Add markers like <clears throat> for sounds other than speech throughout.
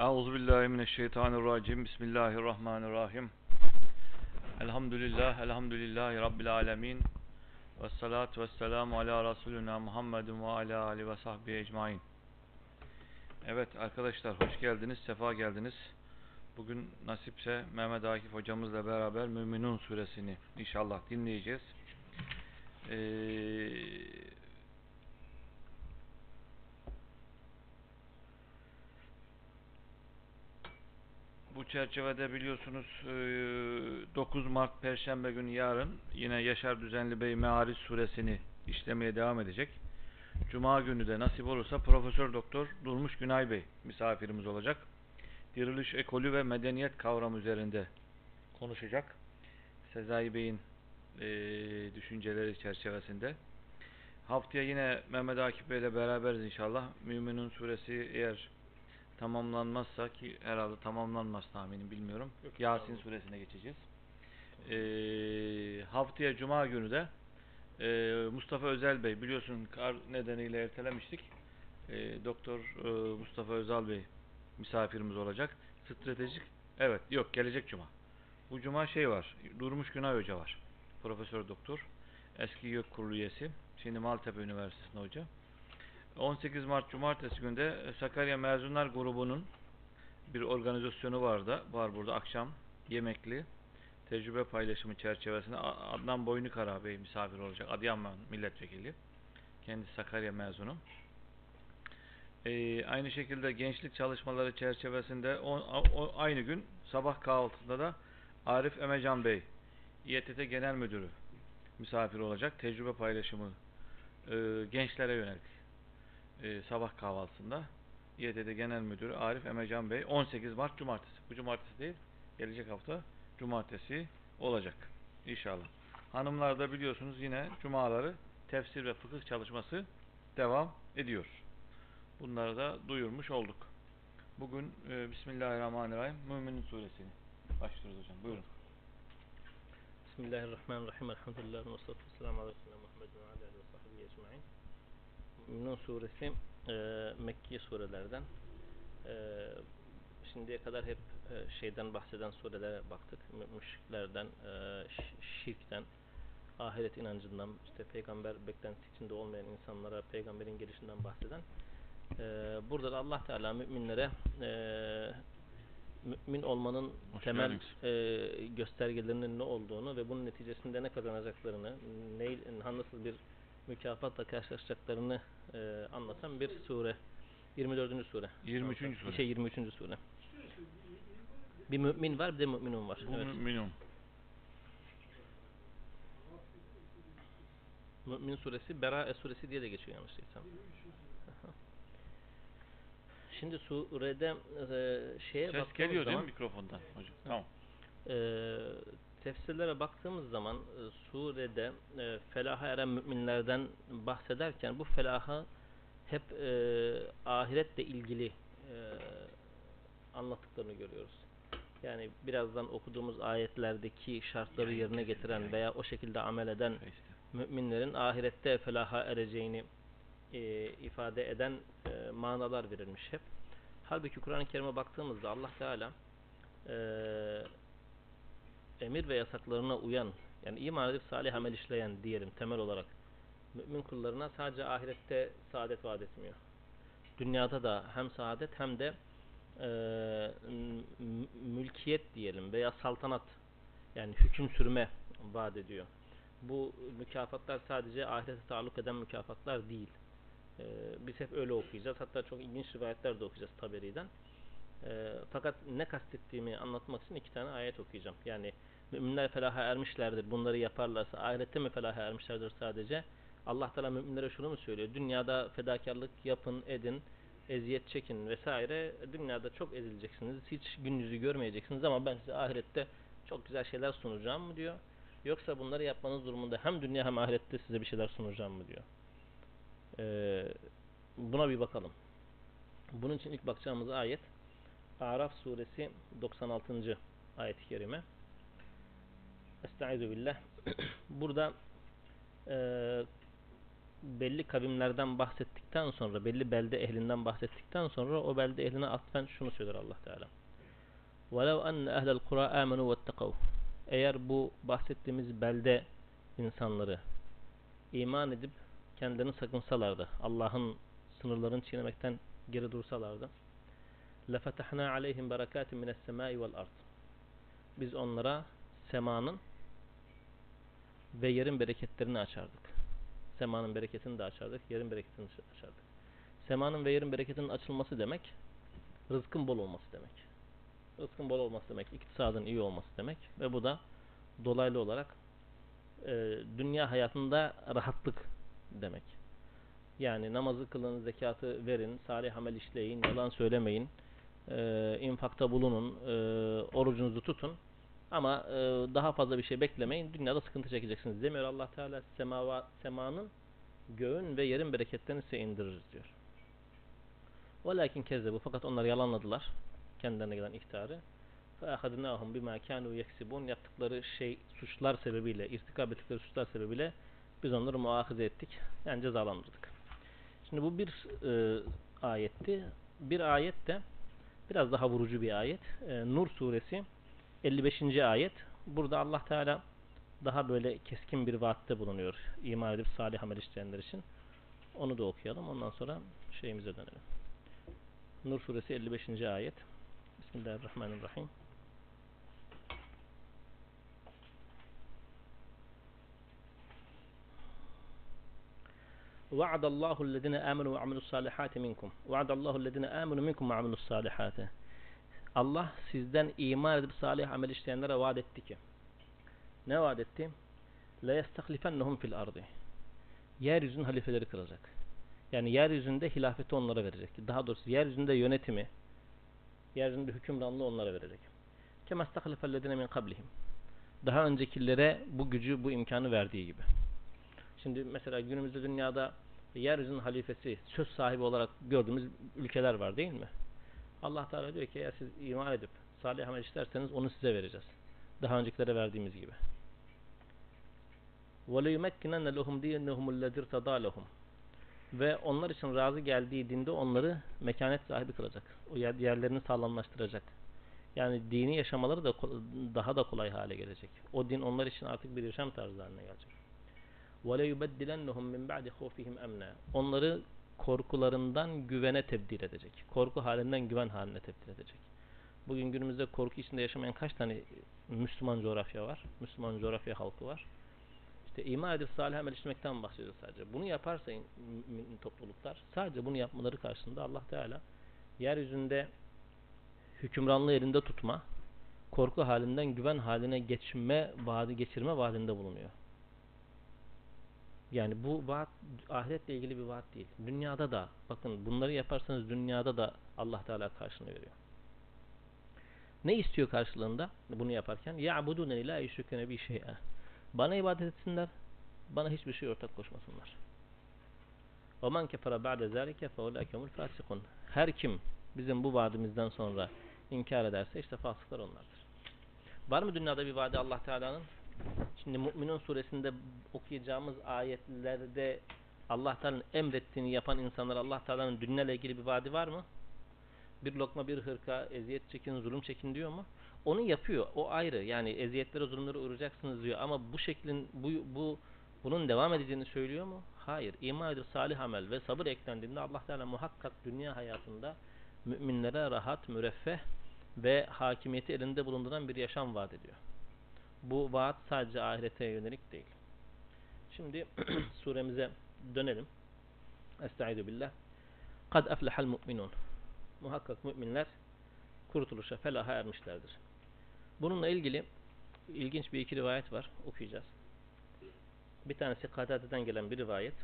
Euzu billahi mineşşeytanirracim. Bismillahirrahmanirrahim. Elhamdülillah, elhamdülillahi rabbil alamin. Ves salatu vesselamu ala Resulina Muhammedin ve ala ali ve sahbihi ecmaîn. Evet arkadaşlar hoş geldiniz, sefa geldiniz. Bugün nasipse Mehmet Akif hocamızla beraber Müminun suresini inşallah dinleyeceğiz. Ee, bu çerçevede biliyorsunuz e, 9 Mart Perşembe günü yarın yine Yaşar Düzenli Bey Meariz suresini işlemeye devam edecek. Cuma günü de nasip olursa Profesör Doktor Durmuş Günay Bey misafirimiz olacak. Diriliş ekolü ve medeniyet kavramı üzerinde konuşacak. Sezai Bey'in e, düşünceleri çerçevesinde. Haftaya yine Mehmet Akif Bey ile beraberiz inşallah. Müminun suresi eğer tamamlanmazsa ki herhalde tamamlanmaz tahminim bilmiyorum. Yok, Yasin tamam. suresine geçeceğiz. Ee, haftaya Cuma günü de e, Mustafa Özel Bey biliyorsun kar nedeniyle ertelemiştik. E, Doktor e, Mustafa Özel Bey misafirimiz olacak. Stratejik evet yok gelecek Cuma. Bu Cuma şey var. Durmuş Günay Hoca var. Profesör Doktor. Eski YÖK Kurulu üyesi. Şimdi Maltepe Üniversitesi'nde hoca. 18 Mart Cumartesi günde Sakarya Mezunlar Grubu'nun bir organizasyonu vardı. Var burada akşam yemekli tecrübe paylaşımı çerçevesinde Adnan Boynukara Bey misafir olacak. Adıyaman milletvekili. Kendisi Sakarya mezunu. Ee, aynı şekilde gençlik çalışmaları çerçevesinde o, o- aynı gün sabah kahvaltısında da Arif Emecan Bey İETT Genel Müdürü misafir olacak. Tecrübe paylaşımı e, gençlere yönelik e, sabah kahvaltısında İETT Genel Müdürü Arif Emecan Bey 18 Mart Cumartesi. Bu cumartesi değil, gelecek hafta Cumartesi olacak inşallah. Hanımlar da biliyorsunuz yine Cumaları tefsir ve fıkıh çalışması devam ediyor. Bunları da duyurmuş olduk. Bugün e, Bismillahirrahmanirrahim Müminin suresini başlıyoruz hocam. Buyurun. Bismillahirrahmanirrahim. Elhamdülillah. Ve Resulina Muhammed ve ala alihi ve sahbihi ecmaîn. Müminun suresi e, Mekki surelerden. E, şimdiye kadar hep e, şeyden bahseden surelere baktık. Mü- Müşriklerden, e, şirkten, ahiret inancından, işte peygamber beklentisi içinde olmayan insanlara peygamberin gelişinden bahseden. E, burada da Allah Teala müminlere e, mümin olmanın Hoş temel geldiniz. e, göstergelerinin ne olduğunu ve bunun neticesinde ne kazanacaklarını, ne, nasıl bir mükafatla karşılaşacaklarını e, anlatan bir sure. 24. sure. 23. sure. Şey 23. sure. Bir mümin var bir de müminun var. Bu Evet. Müminun. Mümin suresi Berae suresi diye de geçiyor yanlış değilsem. Şimdi surede e, şeye Ses baktığımız geliyor değil zaman mi mikrofondan hocam? Tamam. e, tefsirlere baktığımız zaman e, surede e, felaha eren müminlerden bahsederken bu felaha hep e, ahiretle ilgili e, anlattıklarını görüyoruz. Yani birazdan okuduğumuz ayetlerdeki şartları yerine getiren veya o şekilde amel eden müminlerin ahirette felaha ereceğini e, ifade eden e, manalar verilmiş hep. Halbuki Kur'an-ı Kerim'e baktığımızda Allah Teala e, emir ve yasaklarına uyan yani iman edip salih amel işleyen diyelim temel olarak mümin kullarına sadece ahirette saadet vaat etmiyor. Dünyada da hem saadet hem de e, mülkiyet diyelim veya saltanat yani hüküm sürme vaat ediyor. Bu mükafatlar sadece ahirete taalluk eden mükafatlar değil. Ee, biz hep öyle okuyacağız. Hatta çok ilginç rivayetler de okuyacağız Taberi'den. Ee, fakat ne kastettiğimi anlatmak için iki tane ayet okuyacağım. Yani müminler felaha ermişlerdir. Bunları yaparlarsa ahirette mi felaha ermişlerdir sadece? Allah Teala müminlere şunu mu söylüyor? Dünyada fedakarlık yapın, edin, eziyet çekin vesaire. Dünyada çok ezileceksiniz. Hiç gün yüzü görmeyeceksiniz ama ben size ahirette çok güzel şeyler sunacağım mı diyor. Yoksa bunları yapmanız durumunda hem dünya hem ahirette size bir şeyler sunacağım mı diyor. Ee, buna bir bakalım. Bunun için ilk bakacağımız ayet Araf suresi 96. ayet-i kerime. Estaizu billah. <clears throat> Burada e, belli kavimlerden bahsettikten sonra, belli belde ehlinden bahsettikten sonra o belde ehline atfen şunu söyler Allah Teala. وَلَوْ أَنَّ أَهْلَ الْقُرَى آمَنُوا وَاتَّقَوْا Eğer bu bahsettiğimiz belde insanları iman edip kendilerini sakınsalardı, Allah'ın sınırlarını çiğnemekten geri dursalardı, لَفَتَحْنَا عَلَيْهِمْ بَرَكَاتٍ مِنَ السَّمَاءِ وَالْأَرْضِ Biz onlara semanın ve yerin bereketlerini açardık. Semanın bereketini de açardık, yerin bereketini de açardık. Semanın ve yerin bereketinin açılması demek, rızkın bol olması demek. Rızkın bol olması demek, iktisadın iyi olması demek ve bu da dolaylı olarak e, dünya hayatında rahatlık demek. Yani namazı kılın, zekatı verin, salih amel işleyin, yalan söylemeyin, e, infakta bulunun, e, orucunuzu tutun. Ama e, daha fazla bir şey beklemeyin. Dünyada sıkıntı çekeceksiniz demiyor Allah Teala. Semava, semanın, göğün ve yerin bereketlerini size indiririz diyor. Velakin kezzebu fakat onlar yalanladılar kendilerine gelen ihtarı. فَاَخَذْنَاهُمْ بِمَا كَانُوا يَكْسِبُونَ Yaptıkları şey suçlar sebebiyle, irtikab ettikleri suçlar sebebiyle biz onları muahize ettik. Yani cezalandırdık. Şimdi bu bir e, ayetti. Bir ayet de biraz daha vurucu bir ayet. E, Nur suresi 55. ayet. Burada Allah Teala daha böyle keskin bir vaatte bulunuyor. İman edip salih amel işleyenler için. Onu da okuyalım. Ondan sonra şeyimize dönelim. Nur suresi 55. ayet. Bismillahirrahmanirrahim. وعد الله الذين آمنوا وعملوا الصالحات منكم وعد الله الذين آمنوا منكم وعملوا الصالحات Allah sizden iman edip salih amel işleyenlere vaat etti ki ne vaat etti? La yestahlifennehum fil ardı. Yeryüzünün halifeleri kılacak. Yani yeryüzünde hilafeti onlara verecek. Daha doğrusu yeryüzünde yönetimi, yeryüzünde hükümranlığı onlara verecek. Kema stahlifellezine min kablihim. Daha öncekilere bu gücü, bu imkanı verdiği gibi. Şimdi mesela günümüzde dünyada yeryüzünün halifesi, söz sahibi olarak gördüğümüz ülkeler var değil mi? Allah Teala diyor ki eğer siz iman edip salih amel işlerseniz onu size vereceğiz. Daha öncekilere verdiğimiz gibi. وَلَيُمَكِّنَنَّ لَهُمْ دِينَهُمُ الَّذِرْ تَضَالَهُمْ Ve onlar için razı geldiği dinde onları mekanet sahibi kılacak. O yer, yerlerini sağlamlaştıracak. Yani dini yaşamaları da daha da kolay hale gelecek. O din onlar için artık bir yaşam tarzı haline gelecek. وَلَيُبَدِّلَنَّهُمْ مِنْ بَعْدِ خُوفِهِمْ اَمْنًا Onları korkularından güvene tebdil edecek. Korku halinden güven haline tebdil edecek. Bugün günümüzde korku içinde yaşamayan kaç tane Müslüman coğrafya var? Müslüman coğrafya halkı var. İşte iman edip salih amel işlemekten bahsediyor sadece. Bunu yaparsa mümin topluluklar sadece bunu yapmaları karşısında Allah Teala yeryüzünde hükümranlığı elinde tutma, korku halinden güven haline geçme vaadi geçirme vaadinde bulunuyor. Yani bu vaat ahiretle ilgili bir vaat değil. Dünyada da bakın bunları yaparsanız dünyada da Allah Teala karşılığını veriyor. Ne istiyor karşılığında bunu yaparken? يَعْبُدُونَ لَا يُشْرِكَنَ بِي شَيْئًا Bana ibadet etsinler, bana hiçbir şey ortak koşmasınlar. وَمَنْ كَفَرَ بَعْدَ ذَٰلِكَ فَاُولَٰئِكَ هُمُ الْفَاسِقُونَ Her kim bizim bu vaadimizden sonra inkar ederse işte fasıklar onlardır. Var mı dünyada bir vaadi Allah Teala'nın? Şimdi Mü'minun suresinde okuyacağımız ayetlerde Allah Teala'nın emrettiğini yapan insanlar Allah Teala'nın dünya ile ilgili bir vaadi var mı? Bir lokma bir hırka eziyet çekin, zulüm çekin diyor mu? Onu yapıyor. O ayrı. Yani eziyetlere, zulümlere uğrayacaksınız diyor. Ama bu şeklin bu bu bunun devam edeceğini söylüyor mu? Hayır. İman edip salih amel ve sabır eklendiğinde Allah Teala muhakkak dünya hayatında müminlere rahat, müreffeh ve hakimiyeti elinde bulunduran bir yaşam vaat ediyor. Bu vaat sadece ahirete yönelik değil. Şimdi <clears throat> suremize dönelim. Estaizu billah. Kad eflehal mu'minun. Muhakkak müminler kurtuluşa, felaha ermişlerdir. Bununla ilgili ilginç bir iki rivayet var. Okuyacağız. Bir tanesi Katade'den gelen bir rivayet.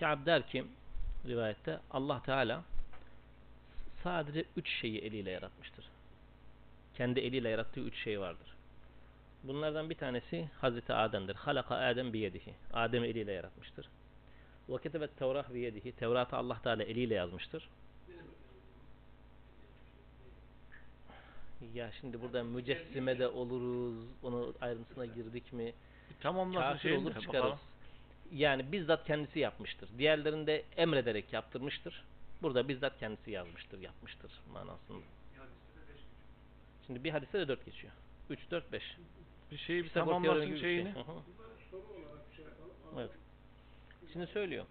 Ka'b der ki rivayette Allah Teala sadece üç şeyi eliyle yaratmıştır. Kendi eliyle yarattığı üç şey vardır. Bunlardan bir tanesi Hazreti Adem'dir. Halaka Adem biyedihi. Adem'i eliyle yaratmıştır. Ve ketebet Tevrah biyedihi. Tevrat'ı Allah Teala eliyle yazmıştır. Ya şimdi burada mücessime de oluruz. Onu ayrıntısına girdik mi? Tamamlasın Kafir şeyini olur de çıkarız. bakalım. yani bizzat kendisi yapmıştır. Diğerlerinde emrederek yaptırmıştır. Burada bizzat kendisi yazmıştır, yapmıştır manasında. Şimdi bir hadiste de 4 geçiyor. 3, 4, 5. Bir şeyi bir tamamlasın gibi bir şey. şeyini. Hı hı. Evet. Şimdi söylüyor.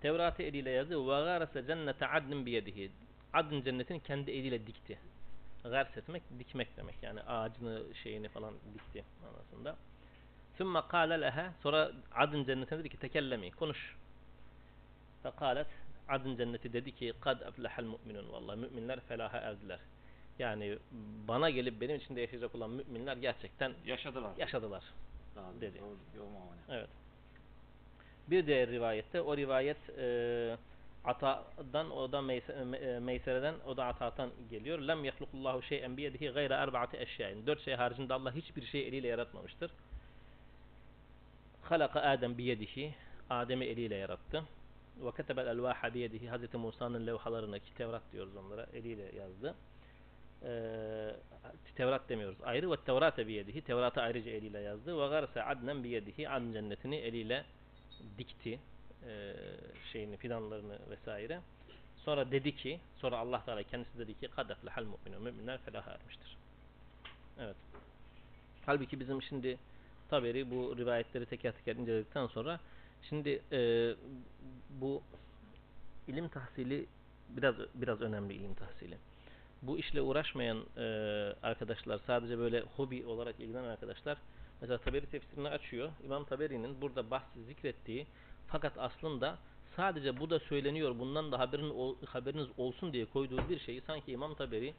Tevrat'ı eliyle yazdı. Ve gârese cennete adnin biyedihi. Adın cennetini kendi eliyle dikti. Gârs etmek, dikmek demek. Yani ağacını, şeyini falan dikti manasında. Sümme kâle leha. Sonra adın cennetine dedi ki tekellemi, konuş. Fekalet adın cenneti dedi ki kad eflehel mu'minun. Vallahi müminler felaha erdiler. Yani bana gelip benim içinde yaşayacak olan müminler gerçekten Yaşadılar. yaşadılar. dedi. Doğru? Evet. Bir diğer rivayette o rivayet e, Ata'dan o da e, Meysere'den o da Ata'dan geliyor. Lem yahlukullahu şey'en biyedihi gayre erba'ati eşyain. Dört şey haricinde Allah hiçbir şey eliyle yaratmamıştır. Halaka Adem biyedihi. Adem'i eliyle yarattı. Ve ketebel elvaha biyedihi. Hz. Musa'nın levhalarını ki Tevrat diyoruz onlara eliyle yazdı. Ee, Tevrat demiyoruz. Ayrı. Ve Tevrate biyedihi Tevrat'ı ayrıca eliyle yazdı. Ve garse adnen biyedihi adn cennetini eliyle dikti ee, şeyini fidanlarını vesaire. Sonra dedi ki sonra Allah Teala kendisi dedi ki kad eflehal mu'minun müminler felaha ermiştir. Evet. Halbuki bizim şimdi taberi bu rivayetleri teker teker inceledikten sonra şimdi e, bu ilim tahsili biraz biraz önemli ilim tahsili bu işle uğraşmayan e, arkadaşlar sadece böyle hobi olarak ilgilenen arkadaşlar mesela Taberi tefsirini açıyor. İmam Taberi'nin burada bahsi zikrettiği fakat aslında sadece bu da söyleniyor bundan da haberin haberiniz olsun diye koyduğu bir şeyi sanki İmam Taberi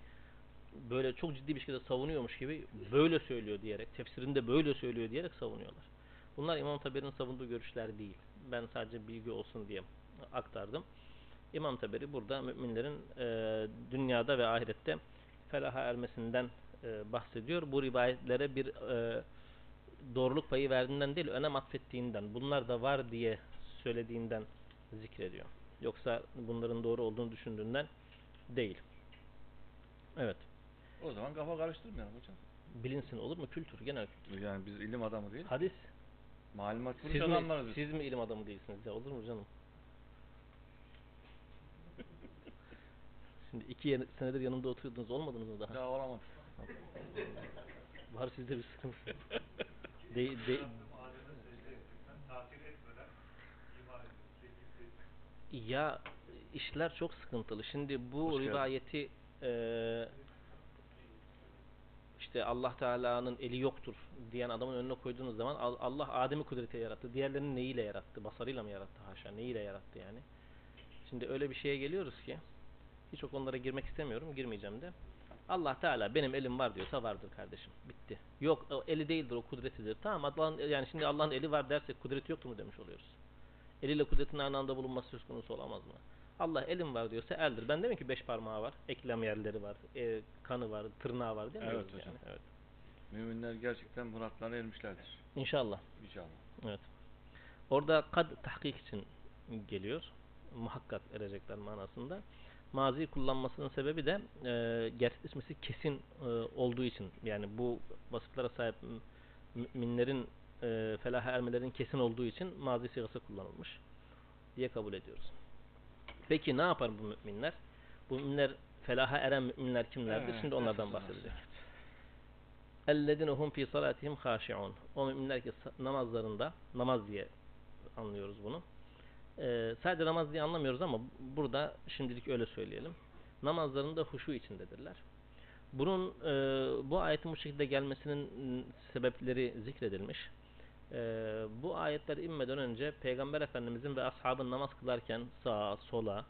böyle çok ciddi bir şekilde savunuyormuş gibi böyle söylüyor diyerek tefsirinde böyle söylüyor diyerek savunuyorlar. Bunlar İmam Taberi'nin savunduğu görüşler değil. Ben sadece bilgi olsun diye aktardım. İmam Taberi burada müminlerin e, dünyada ve ahirette felaha ermesinden e, bahsediyor. Bu rivayetlere bir e, doğruluk payı verdiğinden değil, önem atfettiğinden, bunlar da var diye söylediğinden zikrediyor. Yoksa bunların doğru olduğunu düşündüğünden değil. Evet. O zaman kafa karıştırmayalım hocam. Bilinsin olur mu? Kültür, genel kültür. Yani biz ilim adamı değil. Hadis. Malumat Siz mi, adamlarız siz mi ilim adamı değilsiniz ya? Olur mu canım? Şimdi iki yen- senedir yanımda oturuyordunuz. Olmadınız mı daha? Daha olamadı. Var sizde bir sıkıntı. <laughs> de, de, ya işler çok sıkıntılı. Şimdi bu Hoş rivayeti eee, işte Allah Teala'nın eli yoktur diyen adamın önüne koyduğunuz zaman Al- Allah Adem'i kudretiyle yarattı. Diğerlerini neyiyle yarattı? Basarıyla mı yarattı? Haşa. Neyiyle yarattı yani? Şimdi öyle bir şeye geliyoruz ki hiç o konulara girmek istemiyorum. Girmeyeceğim de. Allah Teala benim elim var diyorsa vardır kardeşim. Bitti. Yok o eli değildir o kudretidir. Tamam Allah'ın yani şimdi Allah'ın eli var dersek kudreti yoktur mu demiş oluyoruz. Eliyle kudretin aynı anda bulunması söz konusu olamaz mı? Allah elim var diyorsa eldir. Ben demek ki beş parmağı var, eklem yerleri var, e, kanı var, tırnağı var değil mi? Evet hocam. Evet. Müminler gerçekten muratlarına ermişlerdir. İnşallah. İnşallah. Evet. Orada kad tahkik için geliyor. Muhakkak erecekler manasında Mazi kullanmasının sebebi de e, gerçekleşmesi kesin e, olduğu için. Yani bu vasıflara sahip mü- müminlerin e, felaha ermelerin kesin olduğu için mazi sigası kullanılmış diye kabul ediyoruz. Peki ne yapar bu müminler? Bu müminler felaha eren müminler kimlerdir? Evet, Şimdi onlardan evet, bahsedecek. اَلَّذِينَ هُمْ فِي صَلَاتِهِمْ خَاشِعُونَ O müminler ki sa- namazlarında, namaz diye anlıyoruz bunu. Ee, sadece namaz diye anlamıyoruz ama burada şimdilik öyle söyleyelim. Namazlarında huşu içindedirler. Bunun e, bu ayetin bu şekilde gelmesinin sebepleri zikredilmiş. Ee, bu ayetler inmeden önce Peygamber Efendimizin ve ashabın namaz kılarken sağa, sola,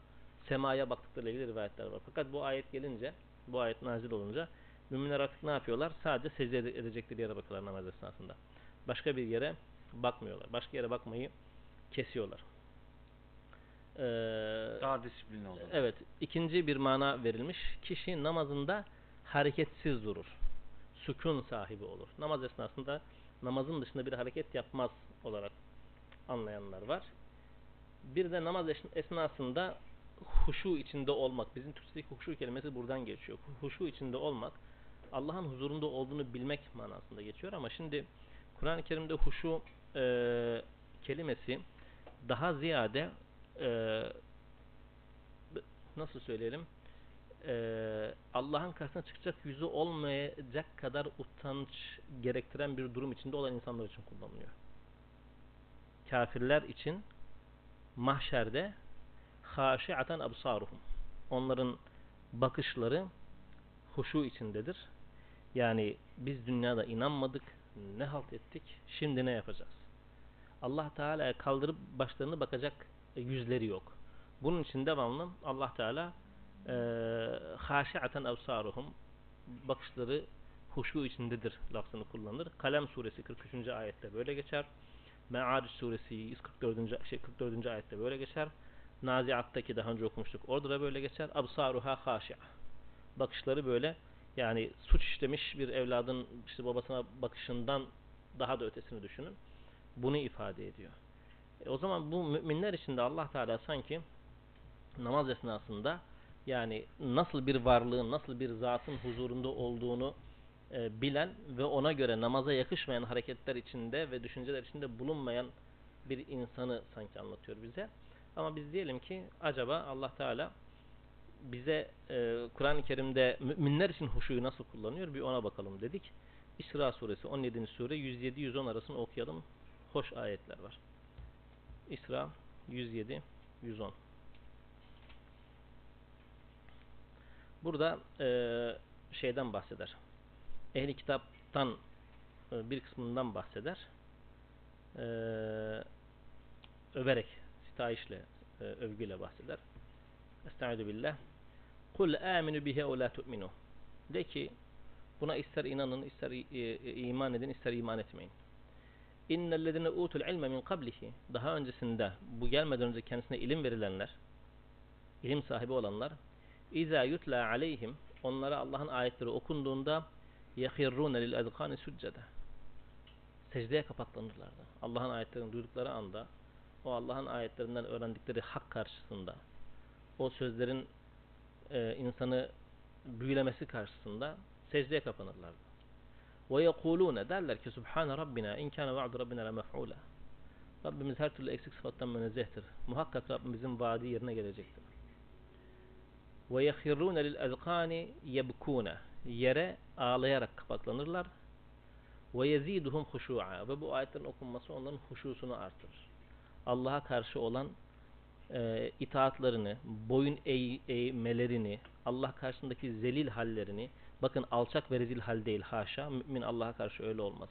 semaya baktıkları ilgili rivayetler var. Fakat bu ayet gelince, bu ayet nazil olunca müminler artık ne yapıyorlar? Sadece secde ede- edecekleri yere bakıyorlar namaz esnasında. Başka bir yere bakmıyorlar. Başka yere bakmayı kesiyorlar. Ee, Daha disiplinli oldu. Evet, ikinci bir mana verilmiş. Kişi namazında hareketsiz durur. Sükun sahibi olur. Namaz esnasında namazın dışında bir hareket yapmaz olarak anlayanlar var. Bir de namaz esnasında huşu içinde olmak. Bizim Türkçedeki huşu kelimesi buradan geçiyor. Huşu içinde olmak Allah'ın huzurunda olduğunu bilmek manasında geçiyor ama şimdi Kur'an-ı Kerim'de huşu e, kelimesi daha ziyade e, nasıl söyleyelim e, Allah'ın karşısına çıkacak yüzü olmayacak kadar utanç gerektiren bir durum içinde olan insanlar için kullanılıyor. Kafirler için mahşerde haşi'aten absaruhum. Onların bakışları huşu içindedir. Yani biz dünyada inanmadık, ne halt ettik, şimdi ne yapacağız? Allah Teala'ya kaldırıp başlarını bakacak yüzleri yok. Bunun için devamlı Allah Teala haşi'aten absaruhum bakışları huşu içindedir lafzını kullanır. Kalem suresi 43. ayette böyle geçer. Me'aric suresi 144. şey 44. ayette böyle geçer. Naziat'taki daha önce okumuştuk. Orada da böyle geçer. Absaruha haşi'a. Bakışları böyle yani suç işlemiş bir evladın işte babasına bakışından daha da ötesini düşünün. Bunu ifade ediyor. E o zaman bu müminler için de Allah Teala sanki namaz esnasında yani nasıl bir varlığın, nasıl bir zatın huzurunda olduğunu e, bilen ve ona göre namaza yakışmayan hareketler içinde ve düşünceler içinde bulunmayan bir insanı sanki anlatıyor bize. Ama biz diyelim ki acaba Allah Teala bize e, Kur'an-ı Kerim'de müminler için huşuyu nasıl kullanıyor bir ona bakalım dedik. İsra suresi 17. sure 107-110 arasını okuyalım. Hoş ayetler var. İsra 107 110 Burada e, şeyden bahseder. Ehli kitaptan e, bir kısmından bahseder. E, överek, sitayişle, e, övgüyle bahseder. Estaizu billah. Kul aminu bihe o la tu'minu. De ki buna ister inanın, ister iman edin, ister iman etmeyin. İnnellezine utul ilme min qablihi. Daha öncesinde bu gelmeden önce kendisine ilim verilenler, ilim sahibi olanlar İza yutla aleyhim onlara Allah'ın ayetleri okunduğunda yahirrune lil azkani succede. Secdeye kapaklanırlardı. Allah'ın ayetlerini duydukları anda o Allah'ın ayetlerinden öğrendikleri hak karşısında o sözlerin e, insanı büyülemesi karşısında secdeye kapanırlardı. Ve yekulune derler ki Subhane Rabbina in kana va'du Rabbina la mef'ula. Rabbimiz her türlü eksik sıfattan münezzehtir. Muhakkak Rabbimizin vaadi yerine gelecektir. Ve yehirrûne lil ezkâni yebkûne. Yere ağlayarak kapaklanırlar. Ve yeziduhum huşu'a. Ve bu ayetlerin okunması onların huşusunu artırır. Allah'a karşı olan e, itaatlarını, boyun eğ, eğmelerini, Allah karşısındaki zelil hallerini, bakın alçak ve rezil hal değil haşa, mümin Allah'a karşı öyle olmaz.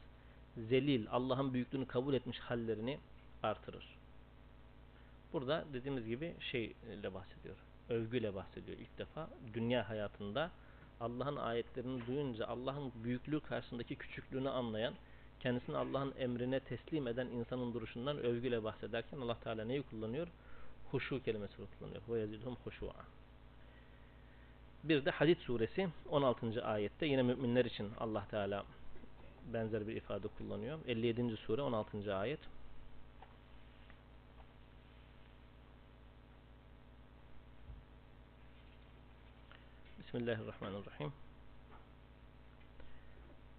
Zelil, Allah'ın büyüklüğünü kabul etmiş hallerini artırır. Burada dediğimiz gibi şeyle bahsediyor övgüyle bahsediyor ilk defa. Dünya hayatında Allah'ın ayetlerini duyunca Allah'ın büyüklüğü karşısındaki küçüklüğünü anlayan, kendisini Allah'ın emrine teslim eden insanın duruşundan övgüyle bahsederken Allah Teala neyi kullanıyor? Huşu kelimesini kullanıyor. Ve yazidhum huşu'a. Bir de Hadid suresi 16. ayette yine müminler için Allah Teala benzer bir ifade kullanıyor. 57. sure 16. ayet. Bismillahirrahmanirrahim.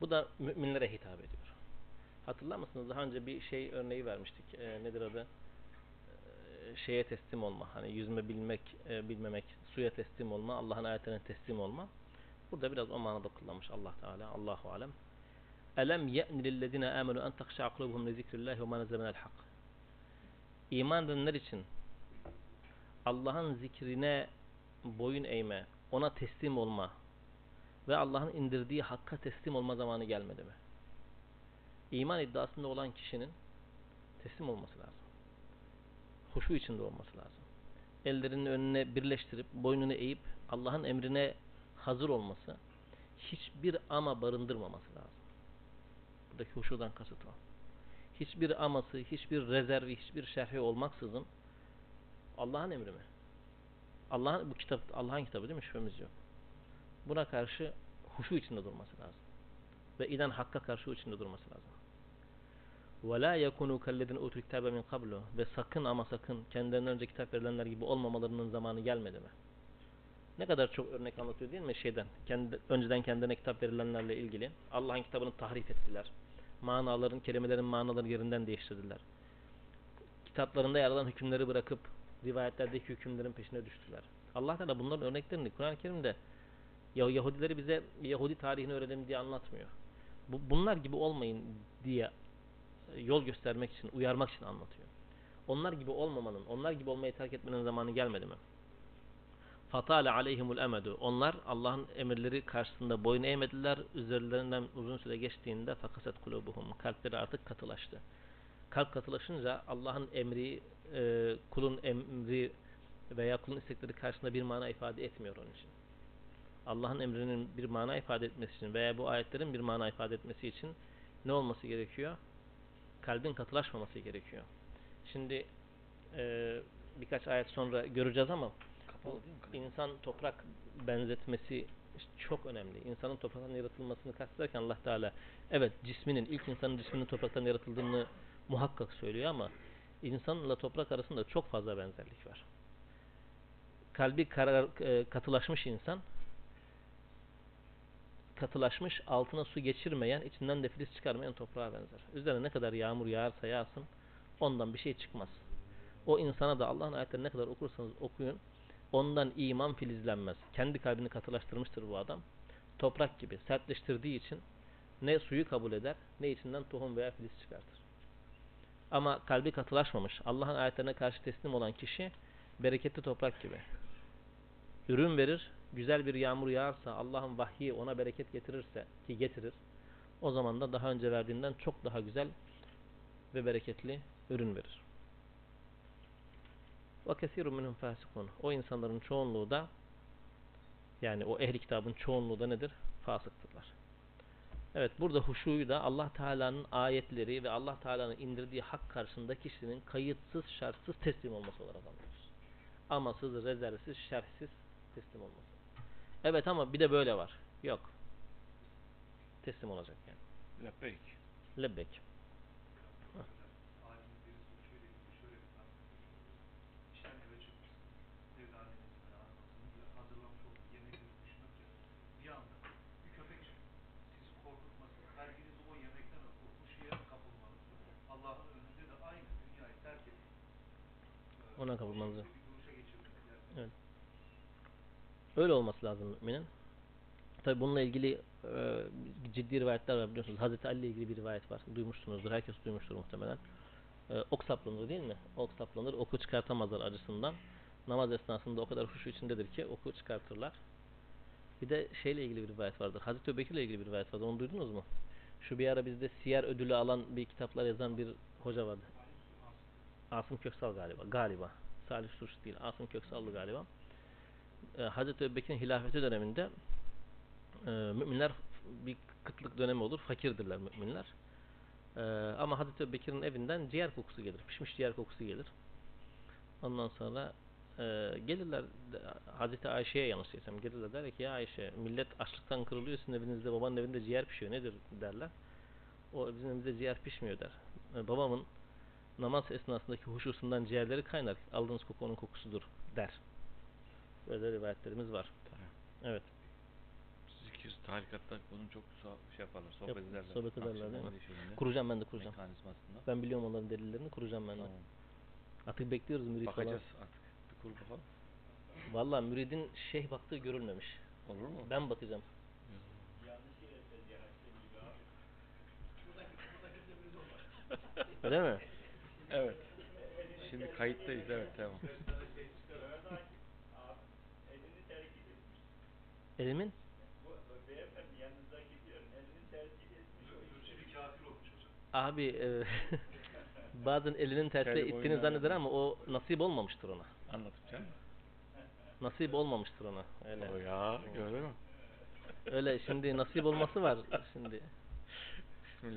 Bu da müminlere hitap ediyor. Hatırlar mısınız? Daha önce bir şey örneği vermiştik. E, nedir adı? Şeye teslim olma. Hani yüzme bilmek, e, bilmemek, suya teslim olma, Allah'ın ayetlerine teslim olma. Burada biraz o manada kullanmış Allah Teala. Allahu alem. Elem ye'ni lillezine amenu en takşa'a kulubuhum li zikrillahi ve ma nezle hak. İman edenler için Allah'ın zikrine boyun eğme, ona teslim olma ve Allah'ın indirdiği hakka teslim olma zamanı gelmedi mi? İman iddiasında olan kişinin teslim olması lazım. Huşu içinde olması lazım. Ellerinin önüne birleştirip boynunu eğip Allah'ın emrine hazır olması, hiçbir ama barındırmaması lazım. Buradaki huşudan kasıt o. Hiçbir aması, hiçbir rezervi, hiçbir şerhi olmaksızın Allah'ın emri mi? Allah'ın bu kitap Allah'ın kitabı değil mi? Şüphemiz yok. Buna karşı huşu içinde durması lazım. Ve inen hakka karşı içinde durması lazım. وَلَا يَكُنُوا كَلَّذِينَ اُوتُوا الْكِتَابَ مِنْ قَبْلُ Ve sakın ama sakın kendilerinden önce kitap verilenler gibi olmamalarının zamanı gelmedi mi? Ne kadar çok örnek anlatıyor değil mi şeyden? Kendi, önceden kendine kitap verilenlerle ilgili. Allah'ın kitabını tahrif ettiler. Manaların, kelimelerin manaları yerinden değiştirdiler. kitaplarında yer alan hükümleri bırakıp rivayetlerdeki hükümlerin peşine düştüler. Allah Teala bunların örneklerini Kur'an-ı Kerim'de ya Yahudileri bize Yahudi tarihini öğrenelim diye anlatmıyor. Bu, bunlar gibi olmayın diye e, yol göstermek için, uyarmak için anlatıyor. Onlar gibi olmamanın, onlar gibi olmayı terk etmenin zamanı gelmedi mi? Fatale aleyhimul emedu. Onlar Allah'ın emirleri karşısında boyun eğmediler. Üzerlerinden uzun süre geçtiğinde fakaset kulubuhum. Kalpleri artık katılaştı. Kalp katılaşınca Allah'ın emri, e, kulun emri veya kulun istekleri karşısında bir mana ifade etmiyor onun için. Allah'ın emrinin bir mana ifade etmesi için veya bu ayetlerin bir mana ifade etmesi için ne olması gerekiyor? Kalbin katılaşmaması gerekiyor. Şimdi e, birkaç ayet sonra göreceğiz ama bu insan toprak benzetmesi çok önemli. İnsanın topraktan yaratılmasını kastederken Allah Teala evet cisminin ilk insanın cisminin topraktan yaratıldığını muhakkak söylüyor ama insanla toprak arasında çok fazla benzerlik var. Kalbi karar, e, katılaşmış insan katılaşmış, altına su geçirmeyen, içinden de filiz çıkarmayan toprağa benzer. Üzerine ne kadar yağmur yağarsa yağsın, ondan bir şey çıkmaz. O insana da Allah'ın ayetlerini ne kadar okursanız okuyun, ondan iman filizlenmez. Kendi kalbini katılaştırmıştır bu adam. Toprak gibi sertleştirdiği için ne suyu kabul eder, ne içinden tohum veya filiz çıkartır. Ama kalbi katılaşmamış, Allah'ın ayetlerine karşı teslim olan kişi, bereketli toprak gibi. Ürün verir, güzel bir yağmur yağarsa, Allah'ın vahyi ona bereket getirirse, ki getirir, o zaman da daha önce verdiğinden çok daha güzel ve bereketli ürün verir. وَكَثِيرٌ مِنْهُمْ فَاسِقُونَ O insanların çoğunluğu da, yani o ehli kitabın çoğunluğu da nedir? Fasıktırlar. Evet burada huşuyu da Allah Teala'nın ayetleri ve Allah Teala'nın indirdiği hak karşısında kişinin kayıtsız şartsız teslim olması olarak anlıyoruz. Amasız, rezervsiz, şerhsiz teslim olması. Evet ama bir de böyle var. Yok. Teslim olacak yani. Lebbek. Ee, Ona kapılmanızı. şekilde Bir duruşa geçirmek. Yani Evet. Öyle olması lazım müminin. Tabi bununla ilgili e, ciddi rivayetler var biliyorsunuz. Hazreti Ali ile ilgili bir rivayet var. Duymuşsunuzdur. Herkes duymuştur muhtemelen. E, ok saplanır değil mi? Ok saplanır. Oku çıkartamazlar acısından. Namaz esnasında o kadar huşu içindedir ki oku çıkartırlar. Bir de şeyle ilgili bir rivayet vardır. Hazreti Öbekir ile ilgili bir rivayet vardır. Onu duydunuz mu? Şu bir ara bizde siyer ödülü alan bir kitaplar yazan bir hoca vardı. Asım Köksal galiba. Galiba. Salih Suç değil. Asım Köksallı galiba. Ee, Hazreti Ebubekir'in hilafeti döneminde e, müminler bir kıtlık dönemi olur. Fakirdirler müminler. Ee, ama Hazreti Ebubekir'in evinden ciğer kokusu gelir. Pişmiş ciğer kokusu gelir. Ondan sonra e, gelirler Hazreti Ayşe'ye yanlış desem gelirler der ki ya Ayşe millet açlıktan kırılıyor sizin evinizde babanın evinde ciğer pişiyor nedir derler. O bizim evimizde ciğer pişmiyor der. E, babamın namaz esnasındaki huşusundan ciğerleri kaynar. Aldığınız koku onun kokusudur der. Böyle rivayetlerimiz var. Evet. Zikir, tarikatta bunun çok şey yaparlar, sohbet Yap- ederler. sohbet ederler, değil mi? Kuracağım ben de kuracağım. Mekanizmasında. Ben biliyorum onların delillerini kuracağım ben de. Tamam. Artık bekliyoruz falan. Bakacağız artık. Bir kur bakalım. Valla müridin şeyh baktığı görülmemiş. Olur mu? Ben bakacağım. Öyle mi? Evet. Şimdi kayıttayız evet tamam. Elimin? Abi e, <laughs> bazen elinin tersine Kendi ittiğini zanneder ama o nasip olmamıştır ona. Anlatacağım. Nasip olmamıştır ona. Öyle. O ya gördün mü? Öyle şimdi nasip olması var <laughs> şimdi.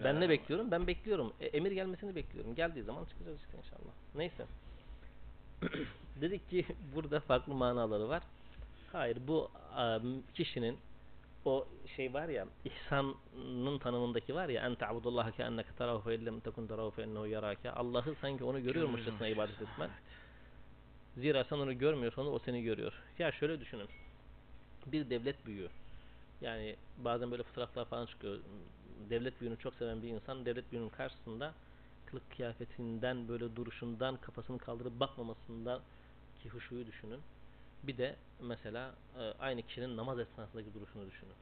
Ben ne bekliyorum? Ben bekliyorum. E, emir gelmesini bekliyorum. Geldiği zaman çıkacağız işte inşallah. Neyse. <clears throat> Dedik ki burada farklı manaları var. Hayır bu a, kişinin o şey var ya ihsanın tanımındaki var ya en ta'budullaha ke enneke terahu fe illem tekun terahu fe innehu yarake Allah'ı sanki onu görüyormuşçasına ibadet etmen. Zira sen onu görmüyorsan o seni görüyor. Ya şöyle düşünün. Bir devlet büyüğü. Yani bazen böyle fotoğraflar falan çıkıyor. Devlet büyüğünü çok seven bir insan devlet büyüğünün karşısında kılık kıyafetinden böyle duruşundan kafasını kaldırıp bakmamasından ki huşuyu düşünün. Bir de mesela e, aynı kişinin namaz esnasındaki duruşunu düşünün.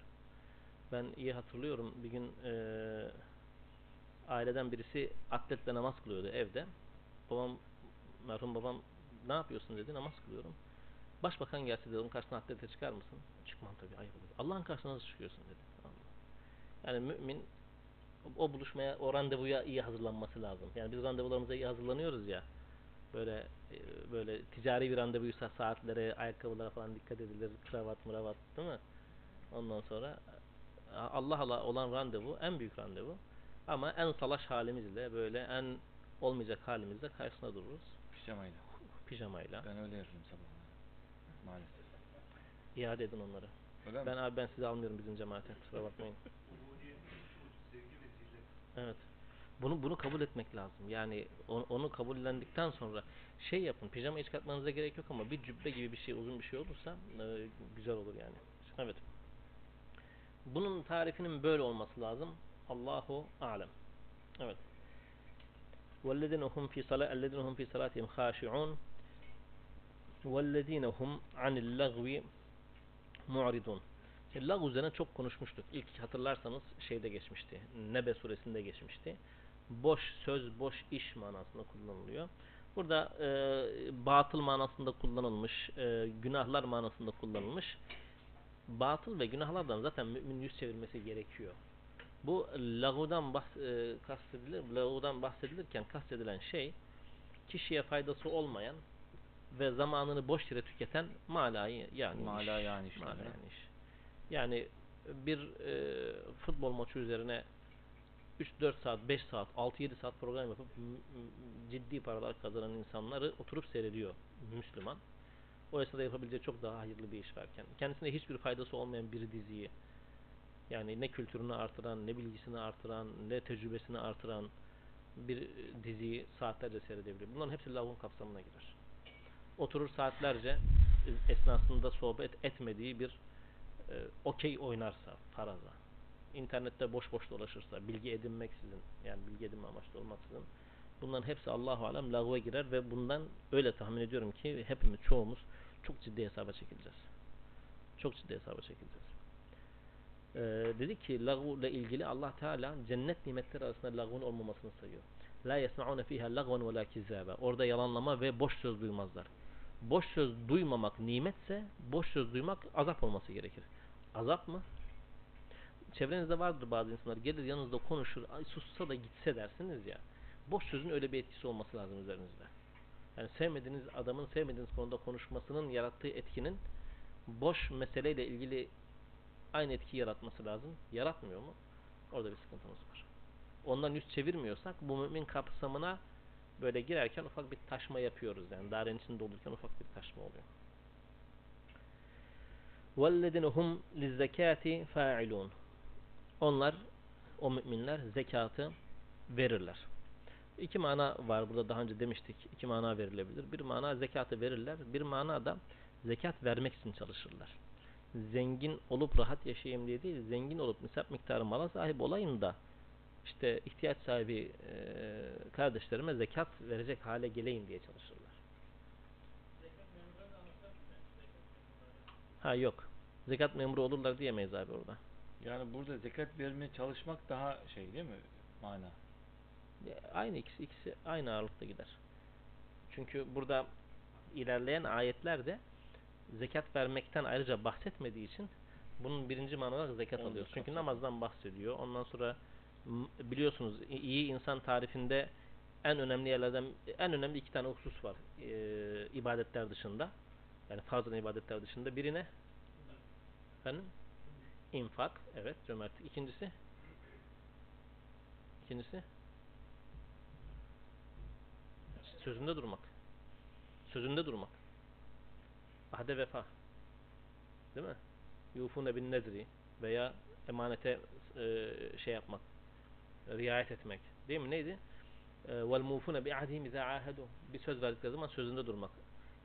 Ben iyi hatırlıyorum bir gün e, aileden birisi atletle namaz kılıyordu evde. Babam, merhum babam ne yapıyorsun dedi namaz kılıyorum. Başbakan gelse dedi onun karşısına atlete çıkar mısın? Çıkmam tabii ayıp olur. Allah'ın karşısına nasıl çıkıyorsun dedi. Yani mümin o buluşmaya, o randevuya iyi hazırlanması lazım. Yani biz randevularımıza iyi hazırlanıyoruz ya. Böyle e, böyle ticari bir randevuysa saatlere, ayakkabılara falan dikkat edilir. Kravat, mıravat değil mi? Ondan sonra Allah Allah olan randevu en büyük randevu. Ama en salaş halimizle böyle en olmayacak halimizle karşısına dururuz. Pijamayla. Pijamayla. Ben öyle yapıyorum sabahları. Maalesef. İade edin onları. Öyle mi? Ben abi ben sizi almıyorum bizim cemaate. Kusura bakmayın. <laughs> Evet. Bunu bunu kabul etmek lazım. Yani onu, onu kabullendikten sonra şey yapın. Pijama çıkartmanıza gerek yok ama bir cübbe gibi bir şey, uzun bir şey olursa e, güzel olur yani. Evet. Bunun tarifinin böyle olması lazım. Allahu alem. Evet. وَالَّذِينَ هُمْ فِي صَلَاةِ الَّذِينَ هُمْ فِي صَلَاتِهِمْ خَاشِعُونَ وَالَّذِينَ هُمْ عَنِ اللَّغْوِ مُعْرِضُونَ Şimdi lag üzerine çok konuşmuştuk. İlk hatırlarsanız şeyde geçmişti. Nebe suresinde geçmişti. Boş söz, boş iş manasında kullanılıyor. Burada e, batıl manasında kullanılmış, e, günahlar manasında kullanılmış. Batıl ve günahlardan zaten mümin yüz çevirmesi gerekiyor. Bu lagudan bahs e, kastedilir, lagudan bahsedilirken kastedilen şey kişiye faydası olmayan ve zamanını boş yere tüketen malayı yani Mala iş. yani iş. Yani bir e, futbol maçı üzerine 3-4 saat, 5 saat, 6-7 saat program yapıp ciddi paralar kazanan insanları oturup seyrediyor Müslüman. O esnada yapabileceği çok daha hayırlı bir iş varken. Kendisine hiçbir faydası olmayan bir diziyi yani ne kültürünü artıran, ne bilgisini artıran, ne tecrübesini artıran bir diziyi saatlerce seyredebilir. Bunların hepsi lavun kapsamına girer. Oturur saatlerce e, esnasında sohbet etmediği bir e, okey oynarsa faraza, internette boş boş dolaşırsa, bilgi edinmeksizin, yani bilgi edinme amaçlı olmaksızın, bunların hepsi Allahu alem lagva girer ve bundan öyle tahmin ediyorum ki hepimiz çoğumuz çok ciddi hesaba çekileceğiz. Çok ciddi hesaba çekileceğiz. Ee, dedi ki lagu ile ilgili Allah Teala cennet nimetleri arasında lagun olmamasını sayıyor. La yesmaun fiha lagvan ve la kizaba. Orada yalanlama ve boş söz duymazlar. Boş söz duymamak nimetse boş söz duymak azap olması gerekir. Azap mı? çevrenizde vardır bazı insanlar gelir yanınızda konuşur Ay, sussa da gitse dersiniz ya. Boş sözün öyle bir etkisi olması lazım üzerinizde. Yani sevmediğiniz adamın sevmediğiniz konuda konuşmasının yarattığı etkinin boş meseleyle ilgili aynı etki yaratması lazım. Yaratmıyor mu? Orada bir sıkıntımız var. Ondan yüz çevirmiyorsak bu mümin kapsamına böyle girerken ufak bir taşma yapıyoruz yani. Darenin içinde olurken ufak bir taşma oluyor. وَالَّذِنَ هُمْ لِلزَّكَاةِ فَاعِلُونَ onlar, o müminler zekatı verirler. İki mana var burada daha önce demiştik. İki mana verilebilir. Bir mana zekatı verirler. Bir mana da zekat vermek için çalışırlar. Zengin olup rahat yaşayayım diye değil, zengin olup nisap miktarı mala sahip olayım da işte ihtiyaç sahibi e, kardeşlerime zekat verecek hale geleyim diye çalışırlar. Ha yok. Zekat memuru olurlar diyemeyiz abi orada. Yani burada zekat vermeye çalışmak daha şey değil mi? Mana. E, Aynı ikisi, ikisi aynı ağırlıkta gider. Çünkü burada ilerleyen ayetlerde zekat vermekten ayrıca bahsetmediği için bunun birinci manada zekat Onu alıyoruz. Çünkü namazdan bahsediyor. Ondan sonra biliyorsunuz iyi insan tarifinde en önemli yerlerden en önemli iki tane husus var e, ibadetler dışında. Yani farz olan ibadetler dışında. Birine efendim infak, evet cömertlik. İkincisi ikincisi sözünde durmak. Sözünde durmak. Ahde vefa. Değil mi? Yufune bin nezri veya emanete e, şey yapmak. Riayet etmek. Değil mi? Neydi? E, Vel mufune bi ahdihim izâ. Bir söz verdikleri zaman sözünde durmak.